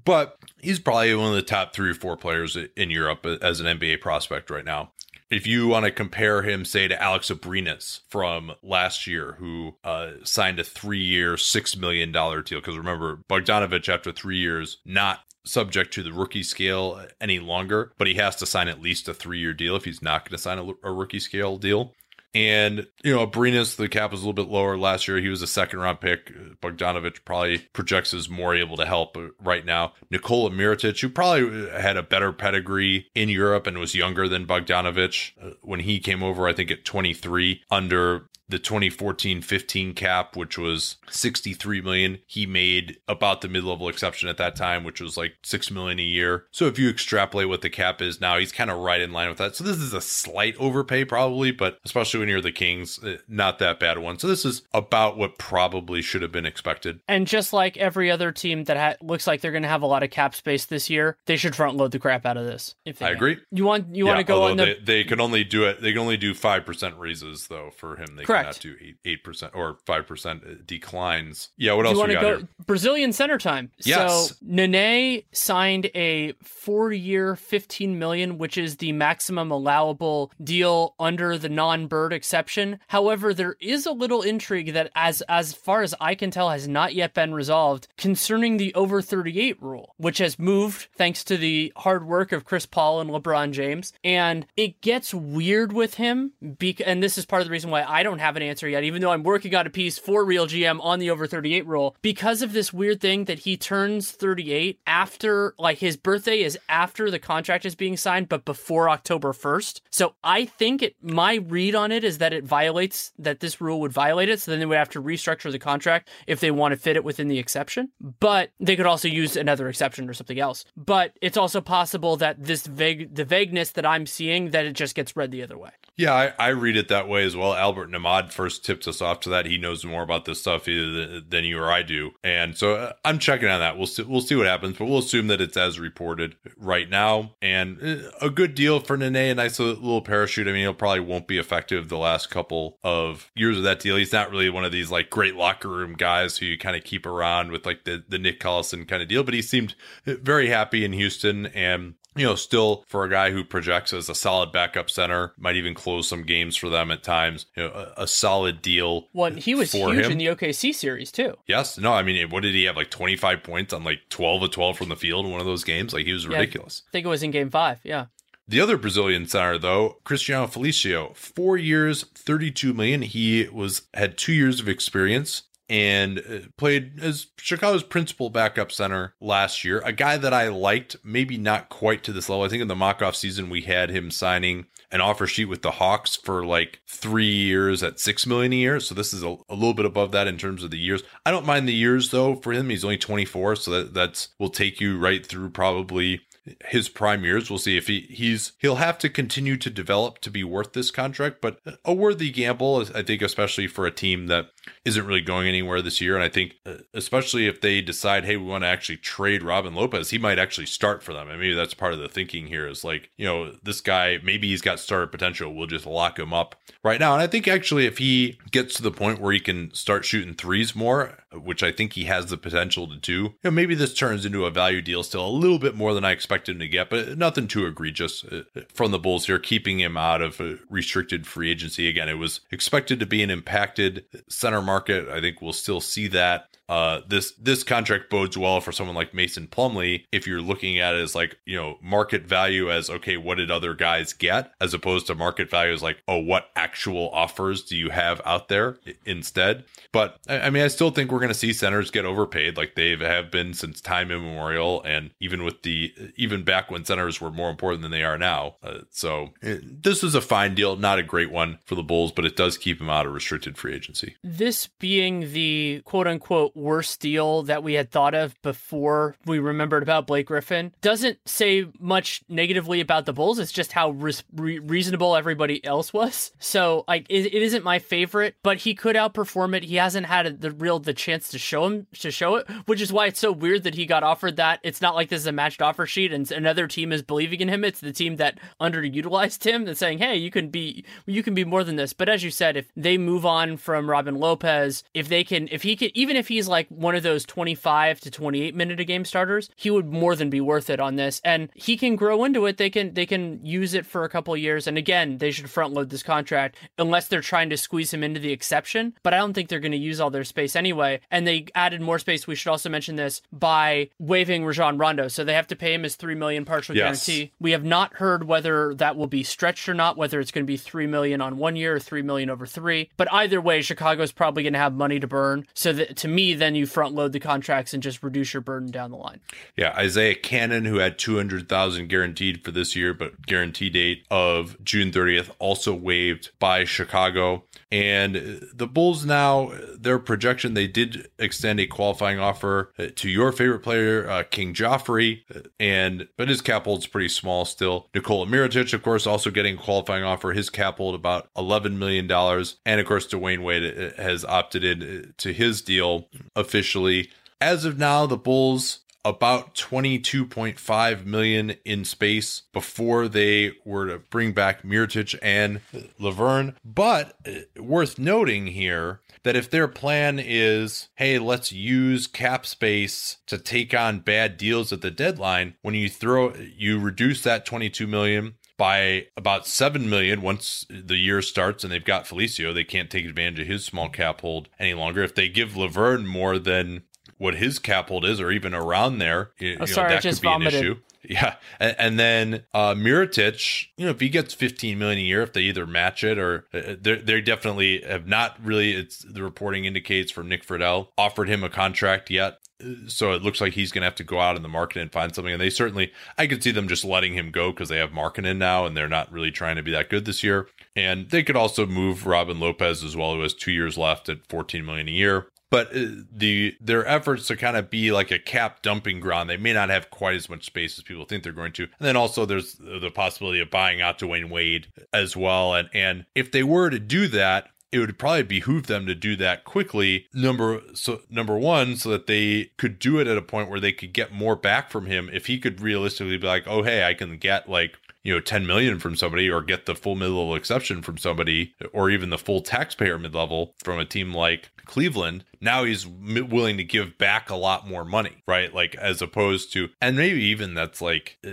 But he's probably one of the top three or four players in Europe as an NBA prospect right now if you want to compare him, say, to Alex Abrines from last year, who uh, signed a three-year, six million dollar deal, because remember Bogdanovich after three years not subject to the rookie scale any longer, but he has to sign at least a three year deal if he's not going to sign a, a rookie scale deal. And, you know, Abrines, the cap was a little bit lower last year. He was a second round pick. Bogdanovich probably projects as more able to help right now. Nikola Mirotic, who probably had a better pedigree in Europe and was younger than Bogdanovich uh, when he came over, I think at 23 under the 2014-15 cap which was 63 million. He made about the mid-level exception at that time which was like 6 million a year. So if you extrapolate what the cap is now he's kind of right in line with that. So this is a slight overpay probably but especially when you're the kings eh, not that bad one. So this is about what probably should have been expected. And just like every other team that ha- looks like they're going to have a lot of cap space this year they should front load the crap out of this if i agree. You want you yeah, want to go on the- they, they can only do it they can only do 5% raises though for him. They Correct. do eight percent or five percent uh, declines. Yeah, what else you we got go here? Brazilian center time. Yes. So Nene signed a four-year, fifteen million, which is the maximum allowable deal under the non-bird exception. However, there is a little intrigue that, as as far as I can tell, has not yet been resolved concerning the over thirty-eight rule, which has moved thanks to the hard work of Chris Paul and LeBron James, and it gets weird with him. Be- and this is part of the reason why I don't have an answer yet, even though I'm working on a piece for Real GM on the over 38 rule, because of this weird thing that he turns 38 after, like, his birthday is after the contract is being signed, but before October 1st. So I think it, my read on it is that it violates, that this rule would violate it. So then they would have to restructure the contract if they want to fit it within the exception. But they could also use another exception or something else. But it's also possible that this vague, the vagueness that I'm seeing, that it just gets read the other way. Yeah, I, I read it that way as well. Albert Nahmad first tipped us off to that. He knows more about this stuff than you or I do, and so uh, I'm checking on that. We'll see, we'll see what happens, but we'll assume that it's as reported right now. And uh, a good deal for Nene, a nice little parachute. I mean, he'll probably won't be effective the last couple of years of that deal. He's not really one of these like great locker room guys who you kind of keep around with like the the Nick Collison kind of deal, but he seemed very happy in Houston and you know, still for a guy who projects as a solid backup center, might even close some games for them at times. You know, a, a solid deal. Well, he was huge him. in the OKC series too. Yes, no, I mean, what did he have? Like twenty five points on like twelve of twelve from the field in one of those games. Like he was ridiculous. Yeah, I think it was in Game Five. Yeah. The other Brazilian center, though, Cristiano Felicio, four years, thirty-two million. He was had two years of experience and uh, played as Chicago's principal backup center last year. A guy that I liked, maybe not quite to this level. I think in the mock off season, we had him signing an offer sheet with the Hawks for like three years at six million a year. So this is a, a, little bit above that in terms of the years. I don't mind the years though for him. He's only 24, so that that's will take you right through probably his prime years. We'll see if he he's he'll have to continue to develop to be worth this contract, but a worthy gamble, I think, especially for a team that isn't really going anywhere this year. And I think, uh, especially if they decide, hey, we want to actually trade Robin Lopez, he might actually start for them. And maybe that's part of the thinking here is like, you know, this guy maybe he's got starter potential. We'll just lock him up right now. And I think actually, if he gets to the point where he can start shooting threes more, which I think he has the potential to do, you know, maybe this turns into a value deal still a little bit more than I expected him to get, but nothing too egregious uh, from the Bulls here, keeping him out of restricted free agency. Again, it was expected to be an impacted center market. I think we'll still see that uh, this this contract bodes well for someone like Mason Plumlee if you're looking at it as like you know market value as okay what did other guys get as opposed to market value as like oh what actual offers do you have out there instead. But I, mean I still think we're going to see centers get overpaid like they have been since time immemorial and even with the even back when centers were more important than they are now. Uh, so it, eh, this is a fine deal, not a great one for the Bulls, but it does keep them out of restricted free agency. This being the quote unquote worst deal that we had thought of before we remembered about Blake Griffin doesn't say much negatively about the Bulls. It's just how re- reasonable everybody else was. So like it, it isn't my favorite, but he could outperform it. He hasn't had the real the chance to show him to show it, which is why it's so weird that he got offered that. It's not like this is a matched offer sheet and another team is believing in him. It's the team that underutilized him and saying, "Hey, you can be you can be more than this." But as you said, if they move on from Robin Lopez, if they can if he can even if he's he's like one of those 25 to 28 minute a game starters, he would more than be worth it on this. And he can grow into it. They can they can use it for a couple years. And again, they should front load this contract unless they're trying to squeeze him into the exception. But I don't think they're going to use all their space anyway. And they added more space. We should also mention this by waiving Rajon Rondo. So they have to pay him his three million partial Yes. guarantee. We have not heard whether that will be stretched or not, whether it's going to be three million on one year or three million over three. But either way, Chicago's probably going to have money to burn. So that to me, then you front load the contracts and just reduce your burden down the line. Yeah, Isaiah Canaan, who had two hundred thousand guaranteed for this year, but guarantee date of June thirtieth, also waived by Chicago. And the Bulls now, their projection, they did extend a qualifying offer uh, to your favorite player, uh, King Joffrey, and but his cap hold's pretty small still. Nikola Mirotic, of course, also getting a qualifying offer. His cap hold about eleven million dollars, and of course, Dwyane Wade uh, has opted in uh, to his deal officially. As of now, the Bulls about 22.5 million in space before they were to bring back Mirotic and Lauvergne. But uh, worth noting here that if their plan is, hey, let's use cap space to take on bad deals at the deadline, when you throw you reduce that 22 million by about 7 million once the year starts and they've got Felicio, they can't take advantage of his small cap hold any longer. If they give Lauvergne more than what his cap hold is, or even around there, you, you know, sorry, I that could be vomited. an issue. [LAUGHS] Yeah, and, and then uh, Mirotic, you know, if he gets 15 million a year, if they either match it or uh, they they definitely have not really. It's the reporting indicates from Nick Friedell offered him a contract yet, Uh, so it looks like he's going to have to go out in the market and find something. And they certainly, I could see them just letting him go because they have Markkanen now, and they're not really trying to be that good this year. And they could also move Robin Lopez as well, who has two years left at 14 million a year but uh, the their efforts to kind of be like a cap dumping ground they may not have quite as much space as people think they're going to. And then also there's the possibility of buying out Dwyane Wade as well. And and if they were to do that it would probably behoove them to do that quickly. Number so number one so that they could do it at a point where they could get more back from him if he could realistically be like oh hey i can get like you know 10 million from somebody or get the full mid-level exception from somebody or even the full taxpayer mid-level from a team like cleveland now he's willing to give back a lot more money right? Like as opposed to and maybe even that's like uh,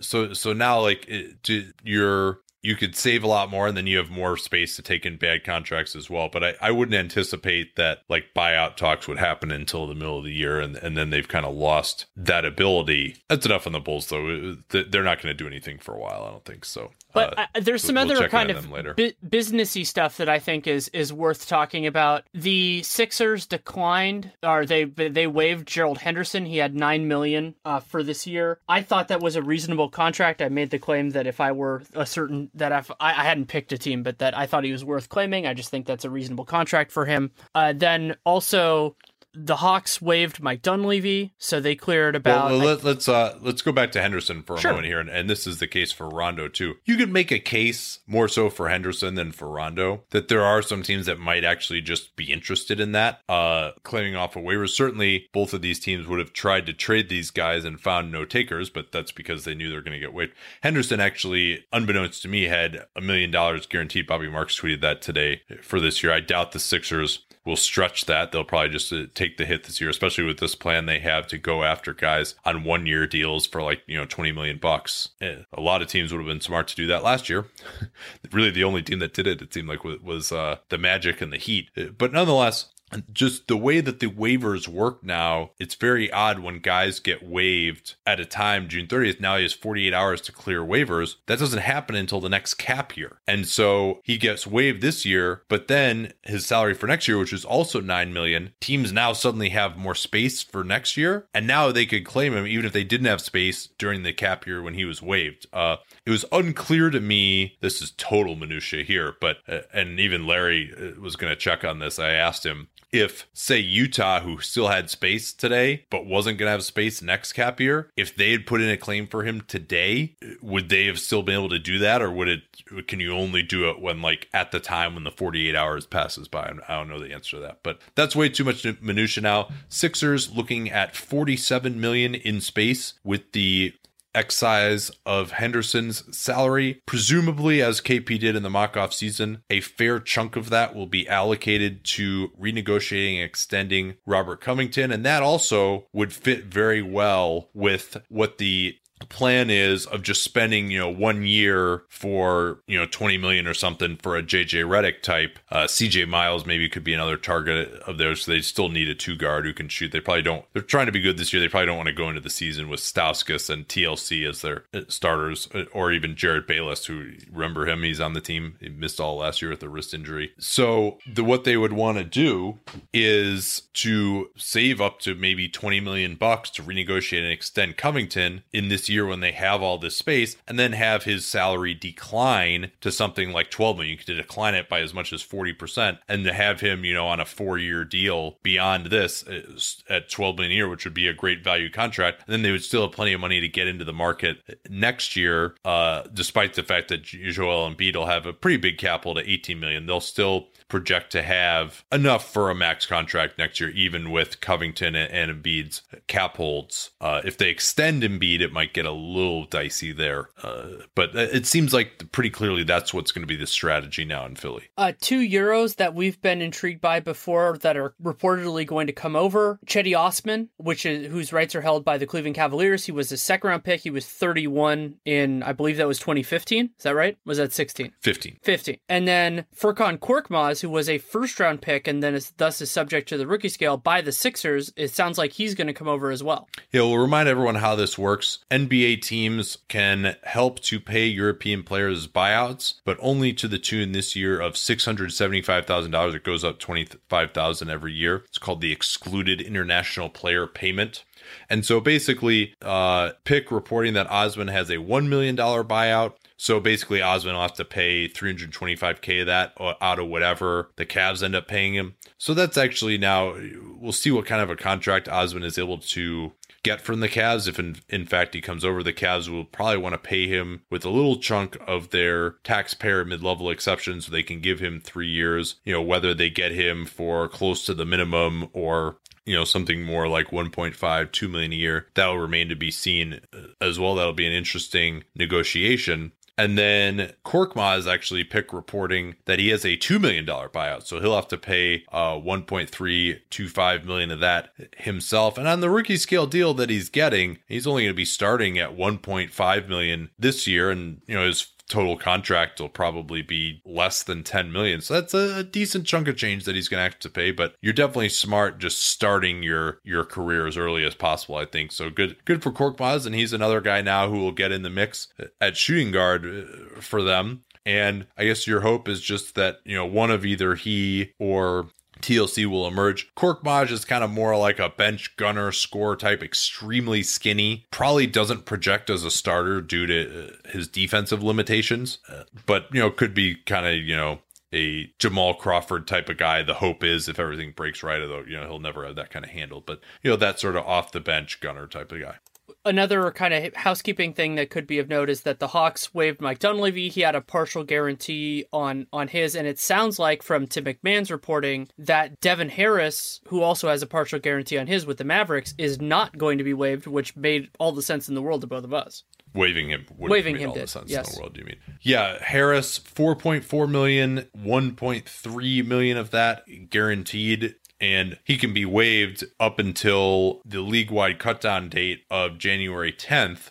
so so now like to your you could save a lot more and then you have more space to take in bad contracts as well. But I, I wouldn't anticipate that like buyout talks would happen until the middle of the year and, and then they've kind of lost that ability. That's enough on the Bulls though. They're not going to do anything for a while, I don't think so. But Uh, uh, there's some we'll other kind of bu- businessy stuff that I think is is worth talking about. The Sixers declined, or they they waived Gerald Henderson. He had nine million uh, for this year. I thought that was a reasonable contract. I made the claim that if I were a certain that if I, I hadn't picked a team, but that I thought he was worth claiming. I just think that's a reasonable contract for him. Uh, then also. The Hawks waived Mike Dunleavy, so they cleared about. Well, let, let's uh let's go back to Henderson for a Sure. moment here, and, and this is the case for Rondo too. You could make a case more so for Henderson than for Rondo that there are some teams that might actually just be interested in that, uh, claiming off of waivers. Certainly, both of these teams would have tried to trade these guys and found no takers, but that's because they knew they were going to get waived. Henderson actually, unbeknownst to me, had a million dollars guaranteed. Bobby Marks tweeted that today for this year. I doubt the Sixers will stretch that. They'll probably just uh, take the hit this year, especially with this plan they have to go after guys on one year deals for like, you know, 20 million bucks. Eh, A lot of teams would have been smart to do that last year. [LAUGHS] really, the only team that did it, it seemed like, was uh, the Magic and the Heat. Eh, But nonetheless, just the way that the waivers work now, it's very odd when guys get waived at a time, June 30th. Now he has 48 hours to clear waivers. That doesn't happen until the next cap year. And so he gets waived this year, but then his salary for next year, which is also 9 million, teams now suddenly have more space for next year. And now they could claim him even if they didn't have space during the cap year when he was waived. Uh, it was unclear to me. This is total minutia here, but uh, and even Larry uh, was going to check on this. I asked him if, say, Utah, who still had space today but wasn't going to have space next cap year, if they had put in a claim for him today, would they have still been able to do that, or would it? Can you only do it when, like, at the time when the 48 hours passes by? I don't know the answer to that, but that's way too much minutia now. Sixers looking at 47 million in space with the excise of Henderson's salary. Presumably, as KP did in the mock off season, a fair chunk of that will be allocated to renegotiating and extending Robert Covington. And that also would fit very well with what the plan is of just spending you know one year for you know 20 million or something for a jj redick type. Uh, cj miles maybe could be another target of theirs. So they still need a two guard who can shoot. They probably don't they're trying to be good this year. They probably don't want to go into the season with stauskas and tlc as their uh, starters uh, or even jerryd bayless who remember him? He's on the team. He missed all last year with a wrist injury. So the what they would want to do is to save up to maybe 20 million bucks to renegotiate and extend covington in this year when they have all this space and then have his salary decline to something like 12 million. You could decline it by as much as 40% and to have him, you know, on a four year deal beyond this uh, at 12 million a year, which would be a great value contract. And then they would still have plenty of money to get into the market next year, uh, despite the fact that Joel Embiid will have a pretty big capital to 18 million. They'll still project to have enough for a max contract next year, even with Covington and, and Embiid's cap holds. Uh, if they extend Embiid, it might get a little dicey there. Uh, but it seems like pretty clearly that's what's going to be the strategy now in Philly. Uh, two Euros that we've been intrigued by before that are reportedly going to come over. Cedi Osman, which is whose rights are held by the Cleveland Cavaliers. He was a second round pick. He was 31 in, I believe that was 2015. Is that right? Was that 16? 15. 15. And then Furkan Korkmaz, who was a first round pick and then is thus is subject to the rookie scale by the Sixers, it sounds like he's going to come over as well. Yeah, we'll remind everyone how this works. NBA teams can help to pay European players buyouts, but only to the tune this year of $675,000. It goes up 25,000 every year. It's called the excluded international player payment. And so basically, uh, Pick reporting that Osman has a $1 million buyout so basically, Osman will have to pay 325k of that out of whatever the Cavs end up paying him. So that's actually now we'll see what kind of a contract Osman is able to get from the Cavs. If in, in fact he comes over, the Cavs will probably want to pay him with a little chunk of their taxpayer mid level exception so they can give him three years. You know, whether they get him for close to the minimum or you know something more like 1.5 2 million a year that will remain to be seen uh, as well that'll be an interesting negotiation and then Korkmaz actually pick reporting that he has a $2 million buyout. So he'll have to pay uh, 1.325 million of that himself. And on the rookie scale deal that he's getting, he's only going to be starting at 1.5 million this year. And, you know, his total contract will probably be less than 10 million. So that's a, decent chunk of change that he's going to have to pay, but you're definitely smart just starting your your career as early as possible, I think. So good good for Korkmaz and he's another guy now who will get in the mix at shooting guard uh, for them. And I guess your hope is just that, you know, one of either he or TLC will emerge. Korkmaz is kind of more like a bench gunner score type, extremely skinny. Probably doesn't project as a starter due to uh, his defensive limitations, uh, but you know could be kind of you know a Jamal Crawford type of guy. The hope is if everything breaks right, although you know he'll never have that kind of handle, but you know that sort of off the bench gunner type of guy another kind of housekeeping thing that could be of note is that the Hawks waived Mike Dunleavy. He had a partial guarantee on on his, and it sounds like from Tim McMahon's reporting that Devin Harris, who also has a partial guarantee on his with the Mavericks, is not going to be waived, which made all the sense in the world to both of us. Waving him, waving him all did. the sense yes. in the world. Do you mean? Yeah, Harris, four point four million, one point three million of that guaranteed and he can be waived up until the league wide cutdown date of January 10th.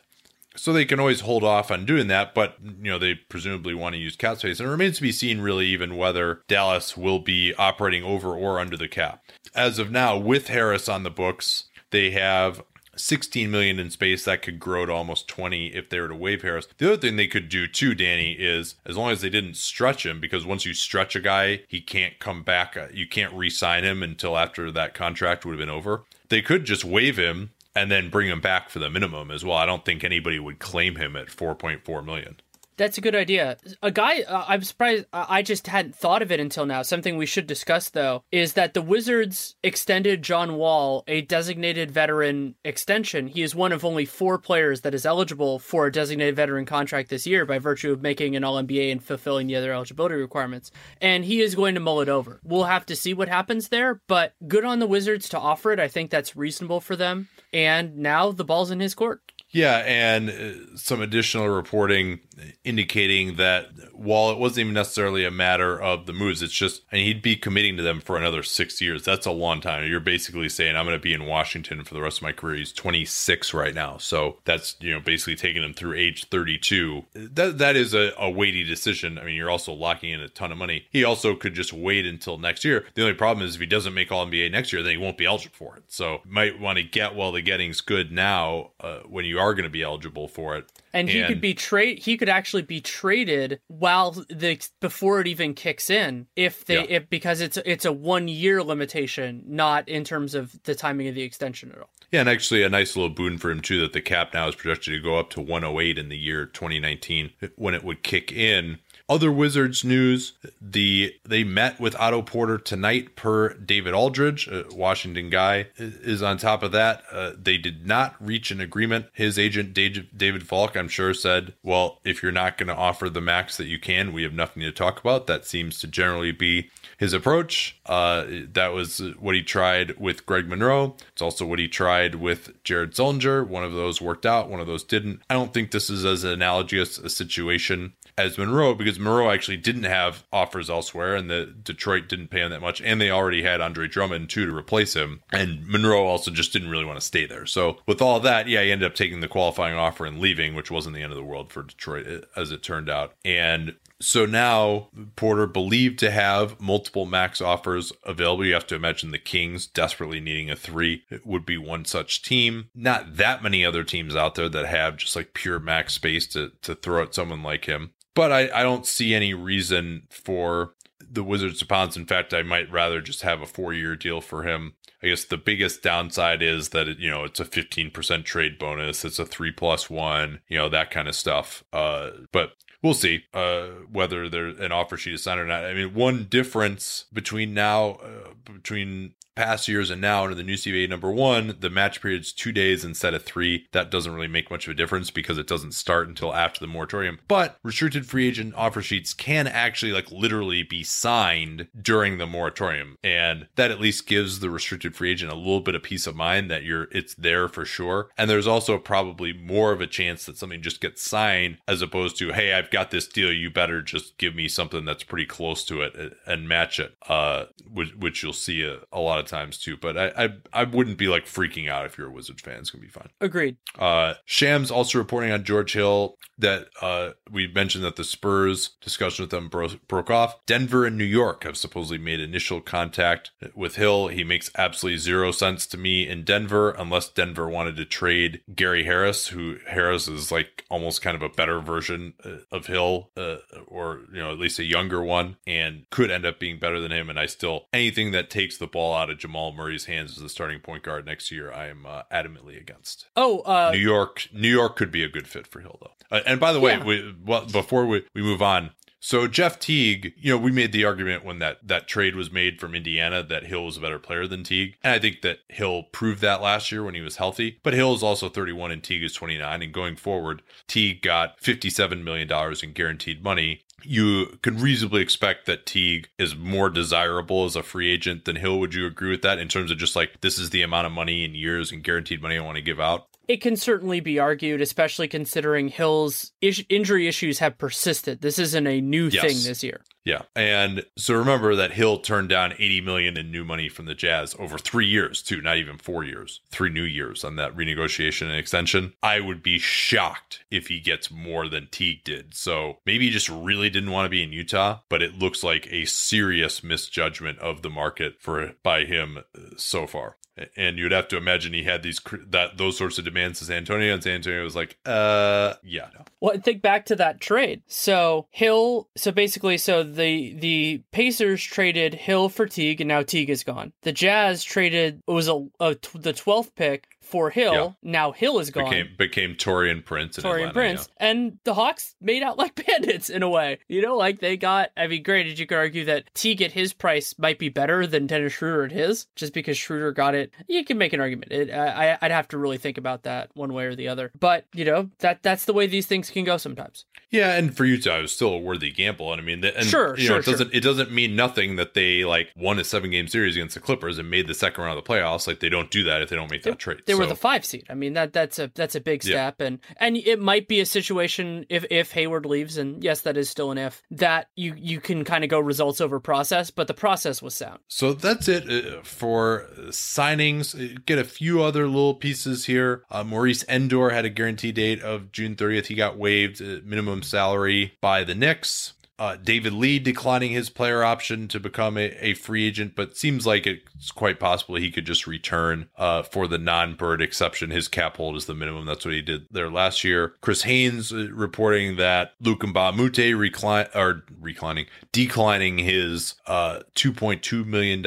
So they can always hold off on doing that, but you know they presumably want to use cap space, and it remains to be seen really even whether Dallas will be operating over or under the cap. As of now, with Harris on the books, they have 16 million in space that could grow to almost 20 if they were to waive Harris. The other thing they could do too, Danny, is as long as they didn't stretch him, because once you stretch a guy, he can't come back. Uh, you can't re-sign him until after that contract would have been over. They could just waive him and then bring him back for the minimum as well. I don't think anybody would claim him at 4.4 million. That's a good idea. A guy, uh, I'm surprised, I just hadn't thought of it until now. Something we should discuss, though, is that the Wizards extended John Wall a designated veteran extension. He is one of only four players that is eligible for a designated veteran contract this year by virtue of making an All NBA and fulfilling the other eligibility requirements. And he is going to mull it over. We'll have to see what happens there, but good on the Wizards to offer it. I think that's reasonable for them. And now the ball's in his court. Yeah, and uh, some additional reporting indicating that while it wasn't even necessarily a matter of the moves, it's just, and he'd be committing to them for another six years. That's a long time. You're basically saying, I'm going to be in Washington for the rest of my career. He's 26 right now. So that's, you know, basically taking him through age 32. That, that is a, a weighty decision. I mean, you're also locking in a ton of money. He also could just wait until next year. The only problem is if he doesn't make All NBA next year, then he won't be eligible for it. So might want to get while the getting's good now uh, when you are going to be eligible for it. And he could be trade. He could actually be traded while the before it even kicks in, if they Yeah. if because it's it's a one year limitation, not in terms of the timing of the extension at all. Yeah, and actually a nice little boon for him too that the cap now is projected to go up to 108 in the year 2019 when it would kick in. Other Wizards news: the they met with Otto Porter tonight, per David Aldridge, Washington guy, is on top of that. Uh, they did not reach an agreement. His agent David Falk, I'm sure, said, "Well, if you're not going to offer the max that you can, we have nothing to talk about." That seems to generally be his approach. Uh, that was what he tried with Greg Monroe. It's also what he tried with Jared Sullinger. One of those worked out, one of those didn't. I don't think this is as analogous a situation as Monroe because Monroe actually didn't have offers elsewhere and the Detroit didn't pay him that much and they already had Andre Drummond too to replace him and Monroe also just didn't really want to stay there. So with all that, yeah, he ended up taking the qualifying offer and leaving, which wasn't the end of the world for Detroit as it turned out. And so now Porter believed to have multiple max offers available. You have to imagine the Kings desperately needing a three it would be one such team. Not that many other teams out there that have just like pure max space to to throw at someone like him. But I, I don't see any reason for the Wizards to pounce. In fact, I might rather just have a four year deal for him. I guess the biggest downside is that it, you know it's a 15% trade bonus. It's a three plus one, you know that kind of stuff. Uh, but we'll see uh, whether there's an offer sheet is signed or not. I mean, one difference between now, uh, between past years and now under the new CBA number one, the match period's two days instead of three. That doesn't really make much of a difference because it doesn't start until after the moratorium. But restricted free agent offer sheets can actually like literally be signed during the moratorium. And that at least gives the restricted free agent a little bit of peace of mind that you're it's there for sure. And there's also probably more of a chance that something just gets signed as opposed to, hey, I've got this deal, you better just give me something that's pretty close to it and match it. Uh which, which you'll see a, a lot of times too. But I, I I wouldn't be like freaking out if you're a Wizards fan. It's gonna be fine. Agreed. Uh, Shams also reporting on George Hill that uh, we mentioned that the Spurs discussion with them bro- broke off. Denver and New York have supposedly made initial contact with Hill. He makes absolutely zero sense to me in Denver unless Denver wanted to trade Gary Harris, who Harris is like almost kind of a better version uh, of Hill, uh, or you know at least a younger one, and could end up being better than him. And I still anything that takes the ball out of Jamal Murray's hands as the starting point guard next year, I am uh, adamantly against. Oh, uh, New York, New York could be a good fit for Hill though. Uh, and by the way, Yeah. we, well, before we, we move on, so Jeff Teague, you know, we made the argument when that that trade was made from Indiana that Hill was a better player than Teague, and I think that Hill proved that last year when he was healthy. But Hill is also 31 and Teague is 29, and going forward, Teague got 57 million dollars in guaranteed money. You can reasonably expect that Teague is more desirable as a free agent than Hill. Would you agree with that in terms of just like this is the amount of money in years and guaranteed money I want to give out? It can certainly be argued, especially considering Hill's is- injury issues have persisted. This isn't a new Yes. thing this year. Yeah. And so remember that Hill turned down 80 million in new money from the Jazz over 3 years too, not even 4 years. 3 new years on that renegotiation and extension. I would be shocked if he gets more than Teague did. So maybe he just really didn't want to be in Utah, but it looks like a serious misjudgment of the market for by him uh, so far. And you'd have to imagine he had these that those sorts of demands San Antonio, and San Antonio was like, "Uh, yeah, no. Well, think back to that trade. So Hill, so basically, so the the Pacers traded Hill for Teague, and now Teague is gone. The Jazz traded it was a the twelfth pick for Hill. Yeah. Now Hill is gone. became became Taurean Prince, in Taurean Atlanta, Prince. And the Hawks made out like [LAUGHS] bandits in a way. You know, like they got, I mean, granted, you could argue that Teague at his price might be better than Dennis Schroeder at his, just because Schroeder got it. You can make an argument. It, I, I'd have to really think about that one way or the other. But, you know, that that's the way these things can go sometimes. Yeah, and for Utah, it was still a worthy gamble. And I mean, the- and, Sure, you sure, know, it sure. doesn't it doesn't mean nothing that they like won a seven game series against the Clippers and made the second round of the playoffs. Like they don't do that if they don't make that trade. They They so. The five seed. I mean that that's a that's a big step, yeah. and and it might be a situation if if Hayward leaves, and yes, that is still an if that you you can kind of go results over process, but the process was sound. So that's it uh, for signings. Uh, get a few other little pieces here. Uh, Maurice Ndour had a guarantee date of June 30th. He got waived minimum salary by the Knicks. Uh, David Lee declining his player option to become a, a, free agent, but seems like it's quite possible he could just return uh, for the non-bird exception. His cap hold is the minimum. That's what he did there last year. Chris Haynes uh, reporting that Luke Moute recline or reclining, declining his uh, $2.2 million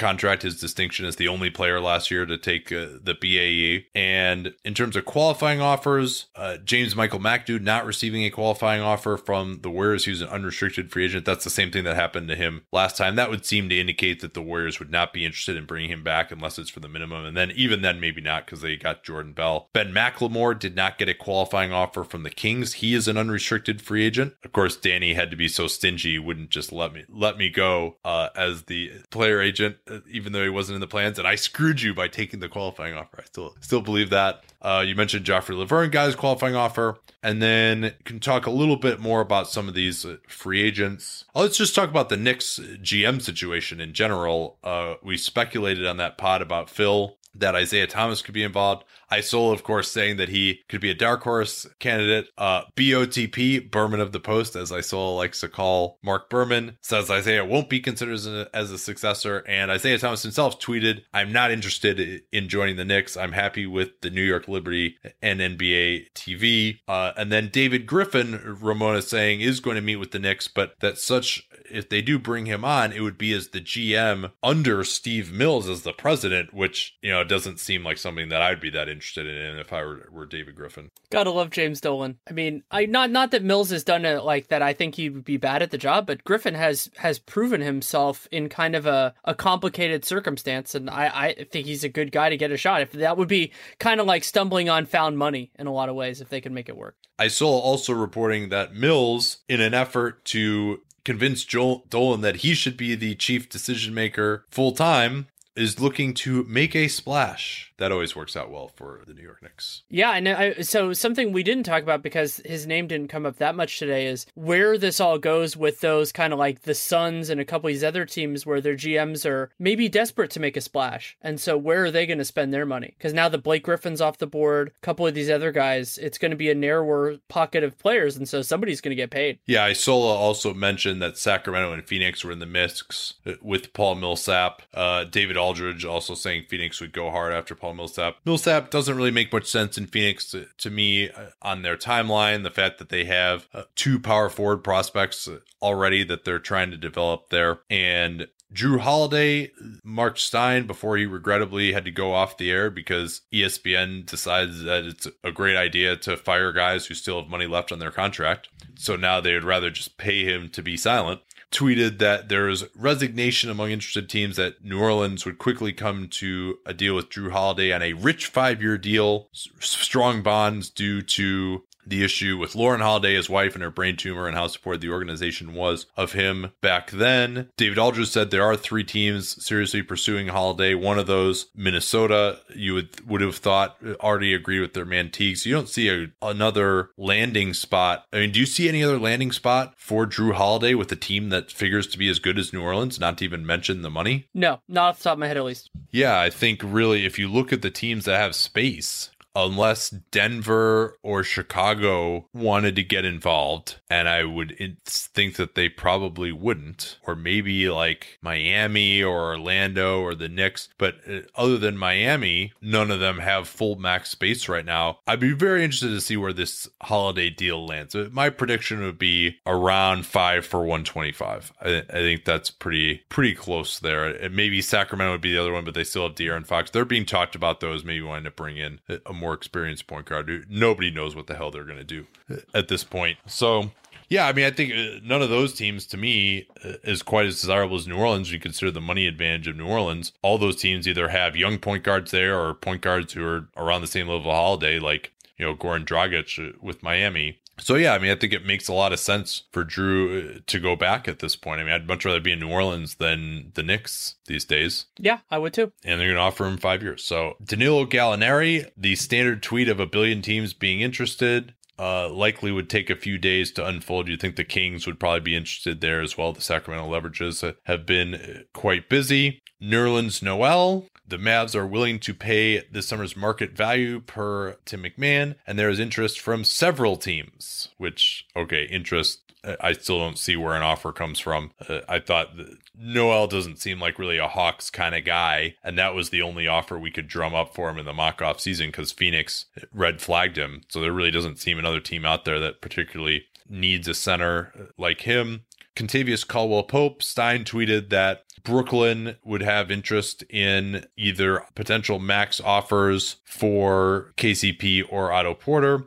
contract his distinction as the only player last year to take uh, the BAE. And in terms of qualifying offers, uh, James Michael McAdoo not receiving a qualifying offer from the Warriors, who's an unrestricted free agent. That's the same thing that happened to him last time. That would seem to indicate that the Warriors would not be interested in bringing him back unless it's for the minimum. And then even then, maybe not because they got Jordan Bell. Ben McLemore did not get a qualifying offer from the Kings. He is an unrestricted free agent. Of course, Danny had to be so stingy, wouldn't just let me let me go uh, as the player agent even though he wasn't in the plans, and I screwed you by taking the qualifying offer. I still still believe that. Uh, you mentioned Joffrey Lauvergne got his qualifying offer, and then can talk a little bit more about some of these uh, free agents. Uh, let's just talk about the Knicks GM situation in general. Uh, we speculated on that pod about Phil that Isaiah Thomas could be involved. Isola, of course, saying that he could be a dark horse candidate. Uh, BOTP, Berman of the Post, as Isola likes to call Marc Berman, says Isaiah won't be considered as a, as a successor. And Isaiah Thomas himself tweeted, I'm not interested in joining the Knicks. I'm happy with the New York Liberty and NBA TV. Uh, and then David Griffin, Ramona saying, is going to meet with the Knicks, but that such if they do bring him on, it would be as the GM under Steve Mills as the president, which, you know, doesn't seem like something that I'd be that interested in if I were, were David Griffin. Gotta love James Dolan. I mean, I not not that Mills has done it like that I think he would be bad at the job, but Griffin has has proven himself in kind of a, a complicated circumstance and I, I think he's a good guy to get a shot. If that would be kind of like stumbling on found money in a lot of ways if they could make it work. I saw also reporting that Mills, in an effort to convince Joel Dolan that he should be the chief decision maker full time, is looking to make a splash that always works out well for the New York Knicks. Yeah, and I, so something we didn't talk about because his name didn't come up that much today is where this all goes with those kind of like the Suns and a couple of these other teams where their GMs are maybe desperate to make a splash, and so where are they going to spend their money? Because now the Blake Griffin's off the board, a couple of these other guys, it's going to be a narrower pocket of players, and so somebody's going to get paid. Yeah, Isola also mentioned that Sacramento and Phoenix were in the mix with Paul Millsap. Uh, David Aldridge also saying Phoenix would go hard after Paul Millsap. Millsap doesn't really make much sense in Phoenix to, to me uh, on their timeline. The fact that they have uh, two power forward prospects already that they're trying to develop there, and Jrue Holiday, Marc Stein, before he regrettably had to go off the air because ESPN decides that it's a great idea to fire guys who still have money left on their contract. So now they would rather just pay him to be silent tweeted that there is resignation among interested teams that New Orleans would quickly come to a deal with Jrue Holiday on a rich five year deal, strong bonds due to the issue with Lauren Holiday, his wife, and her brain tumor, and how supportive the organization was of him back then. David Aldridge said there are three teams seriously pursuing Holiday. One of those, Minnesota, you would would have thought already agreed with their man Teague. So you don't see a, another landing spot. I mean, do you see any other landing spot for Jrue Holiday with a team that figures to be as good as New Orleans? Not to even mention the money. No, not off the top of my head, at least. Yeah, I think really, if you look at the teams that have space, unless Denver or Chicago wanted to get involved. And I would think that they probably wouldn't, or maybe like Miami or Orlando or the Knicks. But uh, other than Miami, none of them have full max space right now. I'd be very interested to see where this Holiday deal lands. Uh, my prediction would be around five for 125. I, I think that's pretty, pretty close there. Maybe Sacramento would be the other one, but they still have De'Aaron Fox. They're being talked about those, maybe wanting to bring in a more experienced point guard. Nobody knows what the hell they're going to do at this point. So, yeah, I mean, I think uh, none of those teams to me uh, is quite as desirable as New Orleans. You consider the money advantage of New Orleans. All those teams either have young point guards there or point guards who are around the same level of Holiday, like you know Goran Dragic with Miami. So yeah, I mean, I think it makes a lot of sense for Jrue uh, to go back at this point. I mean, I'd much rather be in New Orleans than the Knicks these days. Yeah, I would too. And they're going to offer him five years. So Danilo Gallinari, the standard tweet of a billion teams being interested. Uh, likely would take a few days to unfold. You think the Kings would probably be interested there as well. The Sacramento Leverages have been uh, quite busy. Nerlens Noel, the Mavs are willing to pay this summer's market value per Tim McMahon, and there is interest from several teams. Which, okay, interest. uh, I still don't see where an offer comes from. Uh, I thought Noel doesn't seem like really a Hawks kind of guy, and that was the only offer we could drum up for him in the mock off season because Phoenix red flagged him. So there really doesn't seem another team out there that particularly needs a center like him. Kentavious Caldwell Pope, Stein tweeted that Brooklyn would have interest in either potential max offers for KCP or Otto Porter.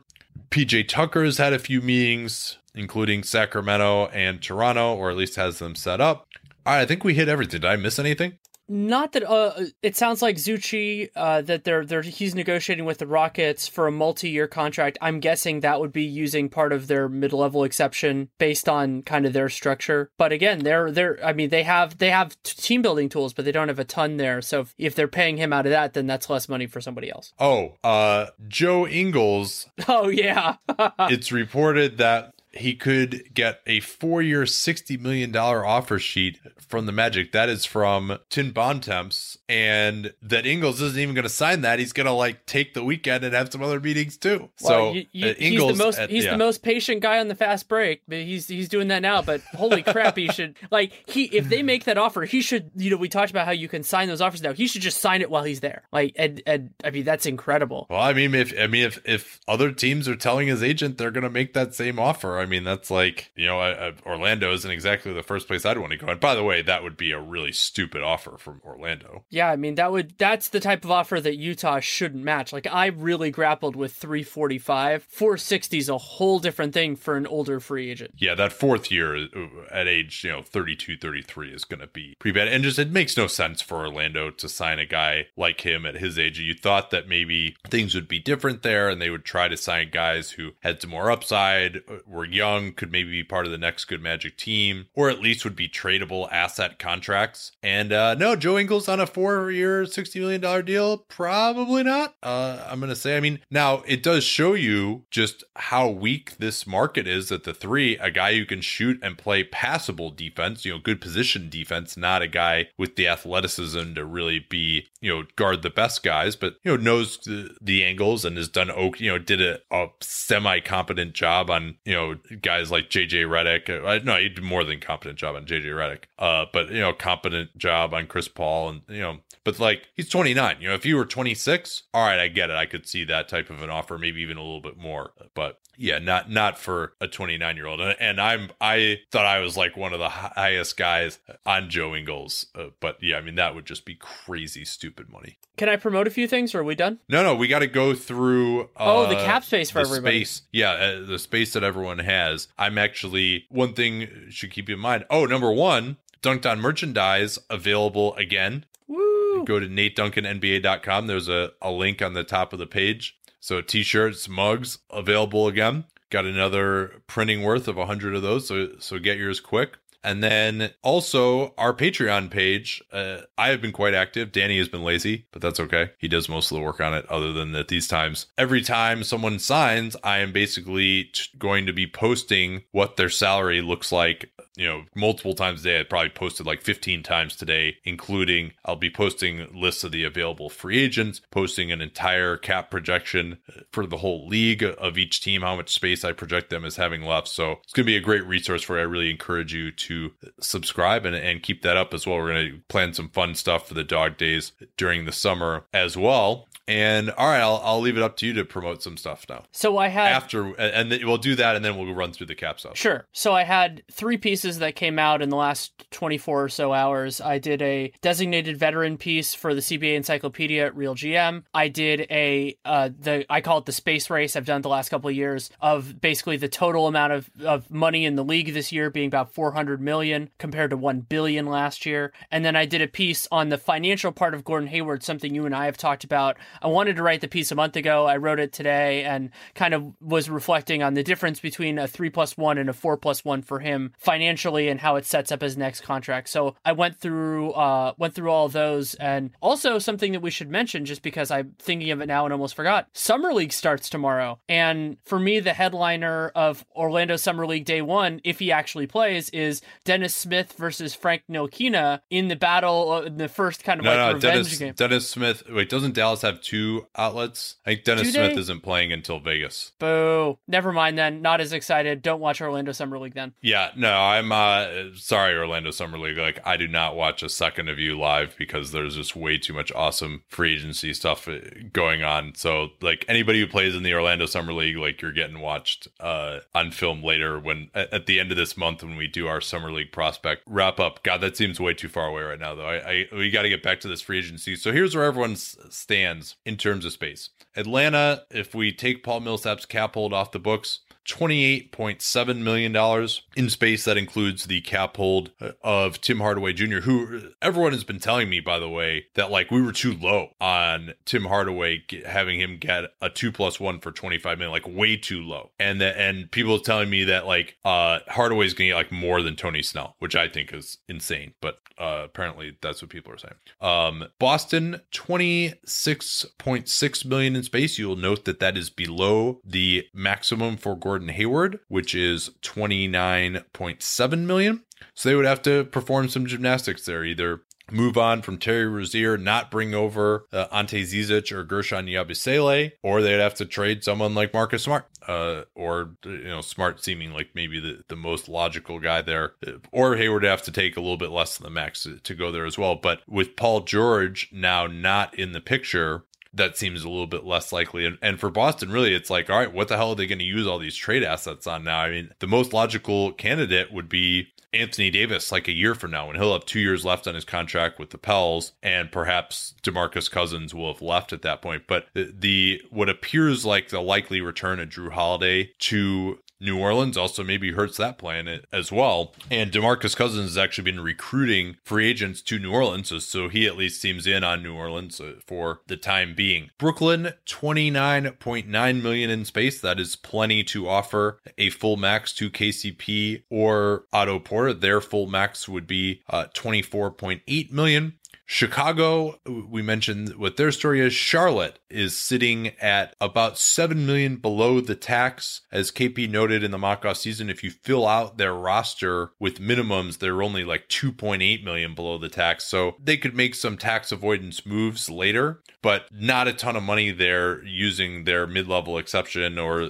PJ Tucker's had a few meetings, including Sacramento and Toronto, or at least has them set up. I think we hit everything. Did I miss anything? Not that uh, it sounds like Zhou Qi uh, that they're they're he's negotiating with the Rockets for a multi-year contract. I'm guessing that would be using part of their mid-level exception based on kind of their structure. But again, they're they're I mean they have they have team building tools, but they don't have a ton there. So if, if they're paying him out of that, then that's less money for somebody else. Oh, uh, Joe Ingles. [LAUGHS] Oh yeah, [LAUGHS] it's reported that he could get a four year, $60 million offer sheet from the Magic. That is from Tim Bontemps. And that Ingles isn't even going to sign that. He's going to like take the weekend and have some other meetings too. Well, so you, you, uh, he's Ingles, the most uh, he's yeah. the most patient guy on the fast break. But he's he's doing that now. But holy [LAUGHS] crap, he should like he if they make that offer, he should you know we talked about how you can sign those offers now. He should just sign it while he's there. Like and and I mean that's incredible. Well, I mean, if I mean if if other teams are telling his agent they're going to make that same offer, I mean that's like you know uh, Orlando isn't exactly the first place I'd want to go. And by the way, that would be a really stupid offer from Orlando. Yeah, I mean that would that's the type of offer that Utah shouldn't match. Like I really grappled with 345. 460 is a whole different thing for an older free agent. Yeah, that fourth year uh, at age, you know, 32, 33 is going to be pretty bad. And just it makes no sense for Orlando to sign a guy like him at his age. You thought that maybe things would be different there and they would try to sign guys who had some more upside, uh, were young, could maybe be part of the next good Magic team, or at least would be tradable asset contracts. And uh no, Joe Ingles on a four year, $60 million deal? Probably not. Uh I'm going to say, I mean, now it does show you just how weak this market is at the three. A guy who can shoot and play passable defense, you know, good position defense, not a guy with the athleticism to really be, you know, guard the best guys, but, you know, knows the, the angles and has done, you know, did a, a semi competent job on, you know, guys like JJ Redick. Uh, no, he did more than competent job on JJ Redick, uh, but, you know, competent job on Chris Paul and, you know, but like he's 29. You know, if you were 26, all right, I get it. I could see that type of an offer, maybe even a little bit more. But yeah, not not for a 29 year old. And I'm I thought I was like one of the highest guys on Joe Ingles, uh, but yeah, I mean that would just be crazy stupid money. Can I promote a few things or are we done? No, no, we got to go through. Uh, Oh, the cap space for the everybody. Space, yeah, uh, the space that everyone has. I'm actually one thing should keep in mind. Oh, number one, Dunc'd On merchandise available again. Woo! Go to NateDuncanNBA.com. There's a, a link on the top of the page. So t-shirts, mugs available again. Got another printing worth of 100 of those. So so get yours quick. And then also our Patreon page. Uh, I have been quite active. Danny has been lazy, but that's okay. He does most of the work on it. Other than that, these times, every time someone signs, I am basically t- going to be posting what their salary looks like. You know, multiple times a day. I probably posted like 15 times today, including I'll be posting lists of the available free agents, posting an entire cap projection uh, for the whole league of each team, how much space I project them as having left. So it's going to be a great resource for you. I really encourage you to subscribe and, and keep that up as well. We're going to plan some fun stuff for the dog days during the summer as well. And all right, I'll, I'll leave it up to you to promote some stuff now. So I had After, and we'll do that and then we'll run through the cap stuff. Sure. So I had three pieces that came out in the last 24 or so hours. I did a designated veteran piece for the CBA Encyclopedia at RealGM. I did a uh, the I call it the space race. I've done the last couple of years of basically the total amount of, of money in the league this year being about 400 million compared to 1 billion last year. And then I did a piece on the financial part of Gordon Hayward, something you and I have talked about I wanted to write the piece a month ago. I wrote it today and kind of was reflecting on the difference between a three plus one and a four plus one for him financially and how it sets up his next contract. So I went through uh, went through all those and also something that we should mention just because I'm thinking of it now and almost forgot. Summer League starts tomorrow, and for me, the headliner of Orlando Summer League Day One, if he actually plays, is Dennis Smith versus Frank Ntilikina in the battle in the first kind of no, like no, revenge Dennis, game. Dennis Smith. Wait, doesn't Dallas have two outlets? I think Dennis Smith isn't playing until Vegas. Boo. Never mind then. Not as excited. Don't watch Orlando Summer League then. Yeah, no, I'm uh sorry, Orlando Summer League. Like, I do not watch a second of you live because there's just way too much awesome free agency stuff uh, going on. So, like, anybody who plays in the Orlando Summer League, like, you're getting watched uh on film later when at, at the end of this month when we do our Summer League prospect wrap up. God, that seems way too far away right now, though. I, I we got to get back to this free agency. So here's where everyone stands in terms of space. Atlanta, if we take Paul Millsap's cap hold off the books, $28.7 million in space. That includes the cap hold of Tim Hardaway Jr., who everyone has been telling me, by the way, that like we were too low on Tim Hardaway having him get a two plus one for 25 million, like way too low. And that, and people telling me that like uh Hardaway's gonna get like more than Tony Snell, which I think is insane, but uh apparently that's what people are saying. Um Boston 26.6 million in space. You'll note that that is below the maximum for Gordon Hayward, which is 29.7 million. So they would have to perform some gymnastics there, either move on from Terry Rozier, not bring over uh, Ante Zizic or Guerschon Yabusele, or they'd have to trade someone like Marcus Smart, uh, or you know, Smart seeming like maybe the, the most logical guy there, or Hayward have to take a little bit less than the max to, to go there as well. But with Paul George now not in the picture, that seems a little bit less likely. And, and for Boston, really, it's like, all right, what the hell are they going to use all these trade assets on now? I mean, the most logical candidate would be Anthony Davis like a year from now when he'll have two years left on his contract with the Pels and perhaps DeMarcus Cousins will have left at that point. But the, the what appears like the likely return of Jrue Holiday to New Orleans also maybe hurts that plan as well. And DeMarcus Cousins has actually been recruiting free agents to New Orleans, so, so he at least seems in on New Orleans uh, for the time being. Brooklyn, 29.9 million in space. That is plenty to offer a full max to KCP or Otto Porter. Their full max would be uh, 24.8 million. Chicago, we mentioned what their story is. Charlotte is sitting at about 7 million below the tax. As KP noted in the mock off season, if you fill out their roster with minimums, they're only like 2.8 million below the tax. So they could make some tax avoidance moves later, but not a ton of money there using their mid level exception or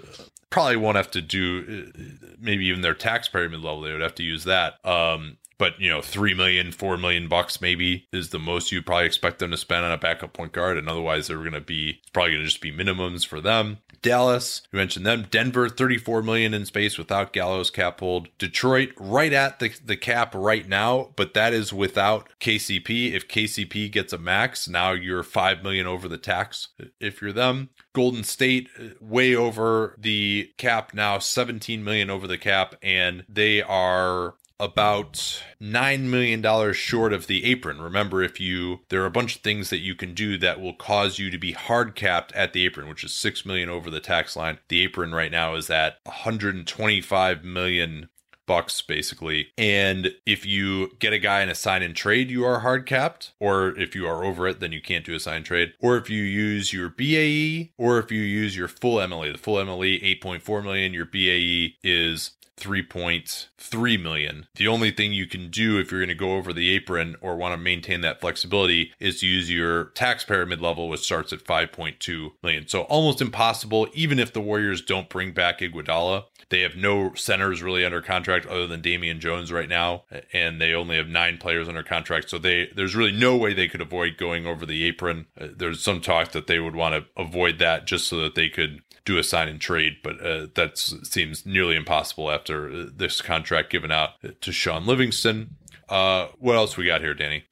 probably won't have to do maybe even their tax mid level. They would have to use that. Um, but you know, three million, four million bucks maybe is the most you probably expect them to spend on a backup point guard, and otherwise they're going to be it's probably going to just be minimums for them. Dallas, you mentioned them. Denver, 34 million in space without Gallo's cap hold. Detroit, right at the, the cap right now, but that is without KCP. If KCP gets a max, now you're 5 million over the tax if you're them. Golden State, uh, way over the cap now, 17 million over the cap, and they are about nine million dollars short of the apron. Remember, if you there are a bunch of things that you can do that will cause you to be hard capped at the apron, which is six million over the tax line. The apron right now is at 125 million bucks basically. And if you get a guy in a sign and trade, you are hard capped. Or if you are over it, then you can't do a sign trade. Or if you use your BAE, or if you use your full MLE, the full MLE 8.4 million, your BAE is 3.3 million. The only thing you can do if you're going to go over the apron or want to maintain that flexibility is to use your taxpayer mid level, which starts at 5.2 million. So almost impossible, even if the Warriors don't bring back Iguodala. They have no centers really under contract other than Damian Jones right now, and they only have nine players under contract. So they there's really no way they could avoid going over the apron. Uh, there's some talk that they would want to avoid that just so that they could do a sign and trade, but uh, that seems nearly impossible after uh, this contract given out to Shaun Livingston. Uh, what else we got here, Danny?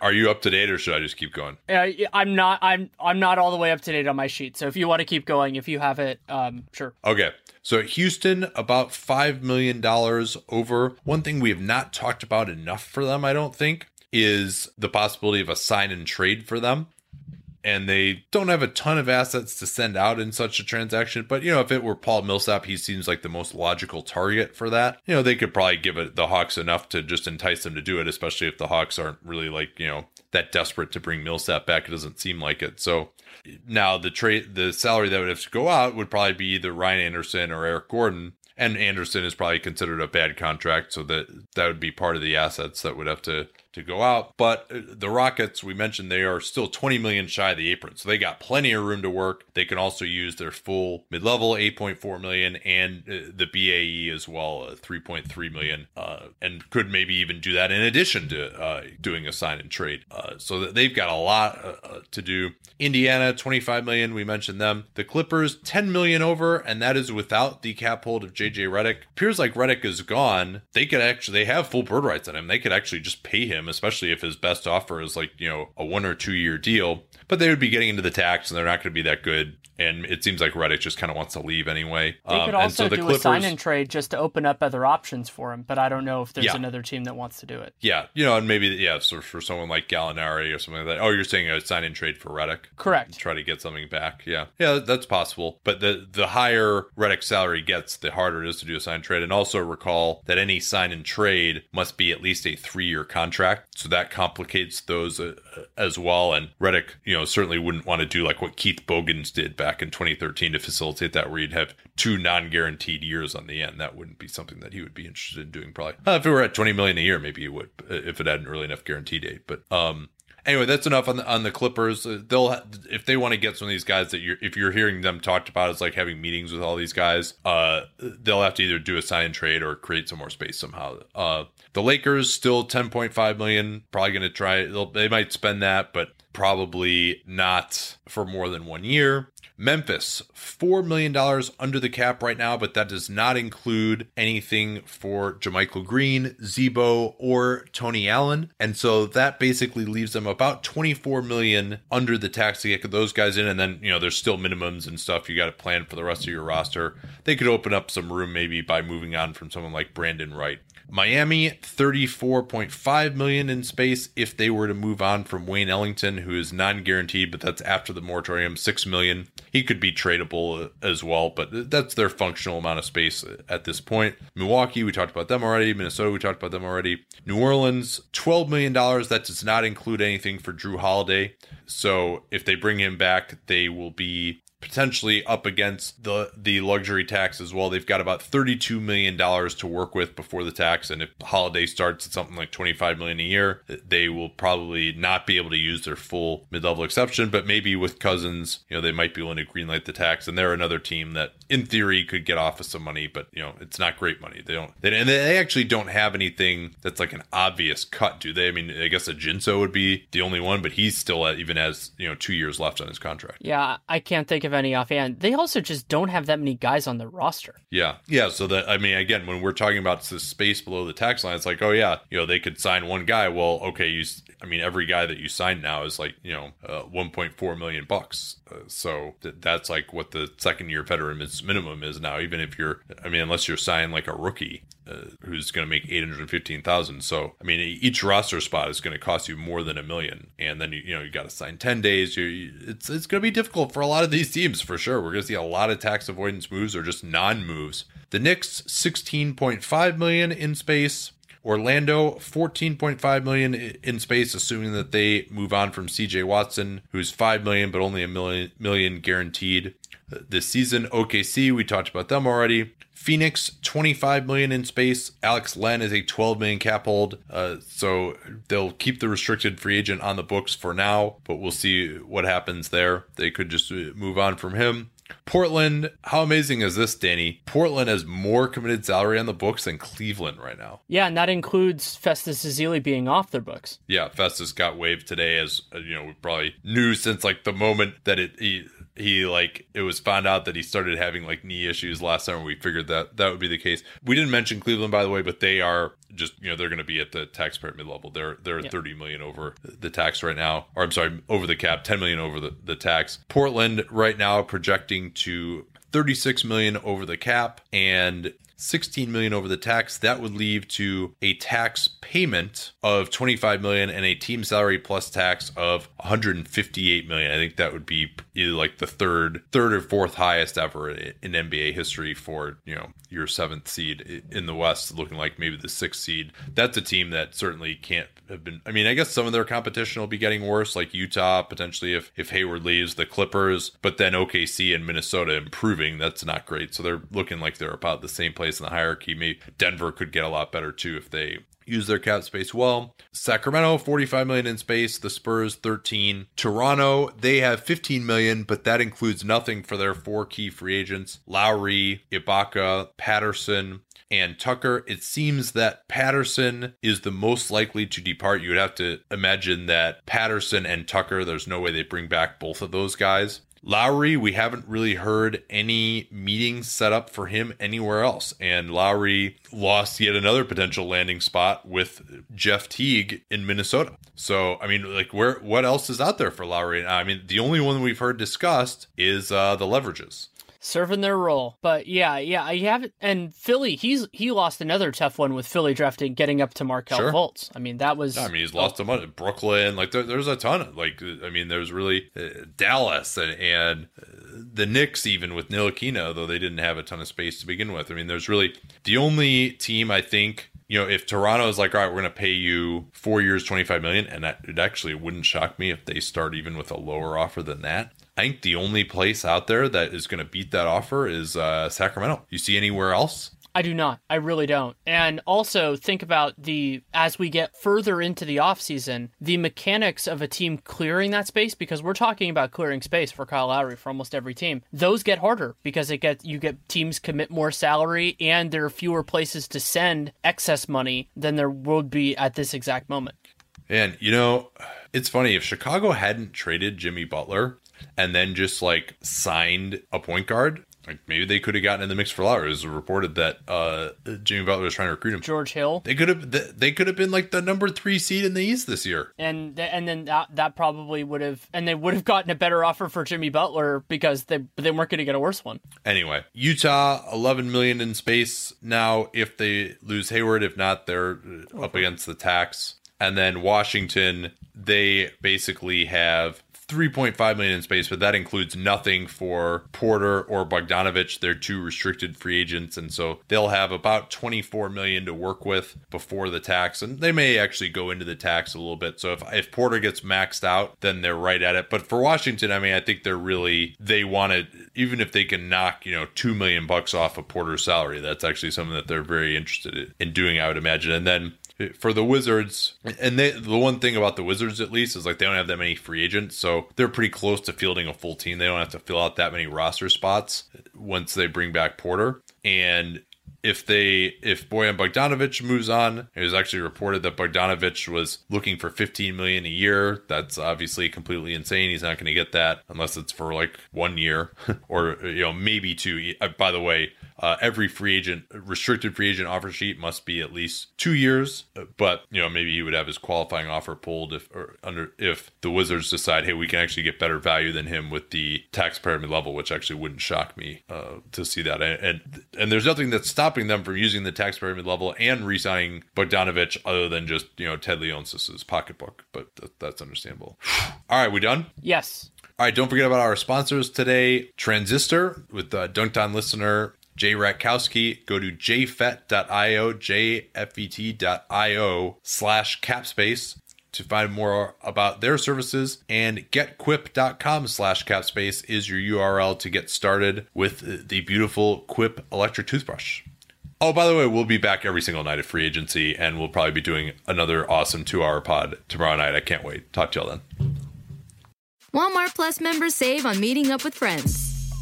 Are you up to date, or should I just keep going? Uh, I'm not. I'm. I'm not all the way up to date on my sheet. So if you want to keep going, if you have it, um, sure. Okay. So Houston, about five million dollars over. One thing we have not talked about enough for them, I don't think, is the possibility of a sign and trade for them. And they don't have a ton of assets to send out in such a transaction. But you know, if it were Paul Millsap, he seems like the most logical target for that. You know, they could probably give it the Hawks enough to just entice them to do it, especially if the Hawks aren't really like you know that desperate to bring Millsap back. It doesn't seem like it. So now the trade, the salary that would have to go out would probably be either Ryan Anderson or Eric Gordon and Anderson is probably considered a bad contract, so that that would be part of the assets that would have to to go out. But uh, the Rockets, we mentioned they are still 20 million shy of the apron. So they got plenty of room to work. They can also use their full mid-level 8.4 million and uh, the BAE as well, uh, 3.3 million, uh, and could maybe even do that in addition to uh, doing a sign and trade. Uh, so they've got a lot to do. Indiana, 25 million. We mentioned them. The Clippers, 10 million over, and that is without the cap hold of JJ Redick. Appears like Redick is gone. They could actually, they have full bird rights on him. They could actually just pay him him, especially if his best offer is like, you know, a one or two year deal. But they would be getting into the tax and they're not going to be that good and it seems like Redick just kind of wants to leave anyway. They could um, also so the do Clippers, a sign and trade just to open up other options for him, but I don't know if there's yeah. another team that wants to do it. Yeah, you know, and maybe yeah, so for someone like Gallinari or something like that. Oh, you're saying a sign and trade for Redick? Correct. Try to get something back. Yeah, yeah, that's possible. But the the higher Redick salary gets, the harder it is to do a sign and trade. And also recall that any sign and trade must be at least a three year contract, so that complicates those uh, as well. And Redick, you know, certainly wouldn't want to do like what Keith Bogans did back in 2013 to facilitate that where you'd have two non-guaranteed years on the end. That wouldn't be something that he would be interested in doing. Probably uh, if it were at 20 million a year, maybe he would if it had an early enough guarantee date. But um, anyway, that's enough on the on the Clippers. Uh, they'll if they want to get some of these guys that you're if you're hearing them talked about as like having meetings with all these guys, uh, they'll have to either do a sign and trade or create some more space somehow. Uh, the Lakers still 10.5 million, probably going to try. They might spend that, but probably not for more than one year. Memphis, $4 million under the cap right now, but that does not include anything for JaMychal Green, Z-Bo, or Tony Allen. And so that basically leaves them about 24 million under the tax to get those guys in. And then, you know, there's still minimums and stuff you got to plan for the rest of your roster. They could open up some room maybe by moving on from someone like Brandan Wright. Miami 34.5 million in space if they were to move on from Wayne Ellington who is non-guaranteed but that's after the moratorium 6 million. He could be tradable uh, as well but that's their functional amount of space uh, at this point. Milwaukee we talked about them already, Minnesota we talked about them already. New Orleans 12 million dollars that does not include anything for Jrue Holiday. So if they bring him back they will be potentially up against the the luxury tax as well. They've got about 32 million dollars to work with before the tax and if Holiday starts at something like 25 million a year, they will probably not be able to use their full mid-level exception, but maybe with Cousins, you know, they might be willing to greenlight the tax and they're another team that in theory could get off of some money, but you know, it's not great money. They don't they, and they actually don't have anything that's like an obvious cut, do they? I mean, I guess Ajinça would be the only one, but he's still at, even has, you know, 2 years left on his contract. Yeah, I can't think of any offhand. They also just don't have that many guys on the roster. Yeah. Yeah. So that, I mean, again, when we're talking about the space below the tax line, it's like, oh, yeah, you know, they could sign one guy. Well, okay, you, I mean, every guy that you sign now is like, you know, uh, 1.4 million bucks. Uh, so th- that's like what the second year veteran minimum is now, even if you're, I mean, unless you're signing like a rookie uh, who's going to make 815,000. So, I mean, each roster spot is going to cost you more than a million. And then, you, you know, you got to sign 10 days. You, it's, it's going to be difficult for a lot of these teams for sure. We're going to see a lot of tax avoidance moves or just non moves. The Knicks, 16.5 million in space. Orlando, 14.5 million in space, assuming that they move on from CJ Watson, who's 5 million, but only a million, million guaranteed this season. OKC, we talked about them already. Phoenix, 25 million in space. Alex Len is a 12 million cap hold. Uh, so they'll keep the restricted free agent on the books for now, but we'll see what happens there. They could just uh, move on from him. Portland, how amazing is this, Danny? Portland has more committed salary on the books than Cleveland right now. Yeah, and that includes Festus Ezeli being off their books. Yeah, Festus got waived today, as uh, you know, we probably knew since like the moment that it he, he like it was found out that he started having like knee issues last summer. We figured that that would be the case. We didn't mention Cleveland by the way, but they are just you know they're going to be at the taxpayer mid level. They're they're yeah. 30 million over the tax right now, or I'm sorry, over the cap, 10 million over the the tax. Portland right now projecting to 36 million over the cap and 16 million over the tax. That would leave to a tax payment of 25 million and a team salary plus tax of 158 million. I think that would be like the third, third or fourth highest ever in NBA history for you know your seventh seed in the West, looking like maybe the sixth seed. That's a team that certainly can't have been. I mean, I guess some of their competition will be getting worse, like Utah potentially if if Hayward leaves, the Clippers, but then OKC and Minnesota improving. That's not great. So they're looking like they're about the same place in the hierarchy. Maybe Denver could get a lot better too if they use their cap space well. Sacramento 45 million in space, the Spurs 13. Toronto, they have 15 million, but that includes nothing for their four key free agents, Lowry, Ibaka, Patterson, and Tucker. It seems that Patterson is the most likely to depart. You would have to imagine that Patterson and Tucker, there's no way they bring back both of those guys. Lowry, we haven't really heard any meetings set up for him anywhere else. And Lowry lost yet another potential landing spot with Jeff Teague in Minnesota. So, I mean, like, where, what else is out there for Lowry? I mean, the only one we've heard discussed is uh, the leverages serving their role. But yeah, yeah, I have and Philly, he's he lost another tough one with Philly drafting getting up to Markelle sure. Fultz. I mean, that was I mean, he's lost a money. Brooklyn, like there, there's a ton of like I mean, there's really uh, Dallas and and uh, the Knicks even with Ntilikina, though they didn't have a ton of space to begin with. I mean, there's really the only team I think you know, if Toronto is like, all right, we're going to pay you four years, 25 million, and that, it actually wouldn't shock me if they start even with a lower offer than that. I think the only place out there that is going to beat that offer is uh, Sacramento. You see anywhere else? I do not. I really don't. And also think about the as we get further into the offseason, the mechanics of a team clearing that space because we're talking about clearing space for Kyle Lowry for almost every team. Those get harder because it gets you get teams commit more salary and there are fewer places to send excess money than there would be at this exact moment. And you know, it's funny if Chicago hadn't traded Jimmy Butler, and then just like signed a point guard. Like maybe they could have gotten in the mix for Lowry. It was reported that uh, Jimmy Butler was trying to recruit him. George Hill. They could have. They could have been like the number three seed in the East this year. And and then that that probably would have. And they would have gotten a better offer for Jimmy Butler because they they weren't going to get a worse one. Anyway, Utah, 11 million in space now. If they lose Hayward, if not, they're okay. up against the tax. And then Washington, they basically have 3.5 million in space, but that includes nothing for Porter or Bogdanovich. They're two restricted free agents, and so they'll have about 24 million to work with before the tax, and they may actually go into the tax a little bit. So if if Porter gets maxed out, then they're right at it. But for Washington, I mean, I think they're really they want to even if they can knock you know two million bucks off of Porter's salary, that's actually something that they're very interested in doing, I would imagine. And then for the Wizards, and they, the one thing about the Wizards at least is like they don't have that many free agents, so they're pretty close to fielding a full team. They don't have to fill out that many roster spots once they bring back Porter. And if they if Bojan Bogdanovich moves on, it was actually reported that Bogdanovich was looking for 15 million a year. That's obviously completely insane. He's not going to get that unless it's for like one year [LAUGHS] or you know maybe two. Uh, by the way, uh, every free agent restricted free agent offer sheet must be at least two years. But you know maybe he would have his qualifying offer pulled if or under if the Wizards decide hey we can actually get better value than him with the taxpayer mid level, which actually wouldn't shock me uh, to see that. And, and and there's nothing that's stopping them from using the taxpayer mid level and re-signing Bogdanovich other than just, you know, Ted Leonsis's pocketbook. But th- that's understandable. [SIGHS] All right, we done? Yes. All right, don't forget about our sponsors today. Transistor with the Dunc'd On listener Jay Ratkowski. Go to jfet.io, jfet.io slash capspace to find more about their services and getquip.com slash capspace is your url to get started with the beautiful quip electric toothbrush Oh, by the way, we'll be back every single night at free agency, and we'll probably be doing another awesome two hour pod tomorrow night. I can't wait. Talk to y'all then. Walmart Plus members save on meeting up with friends.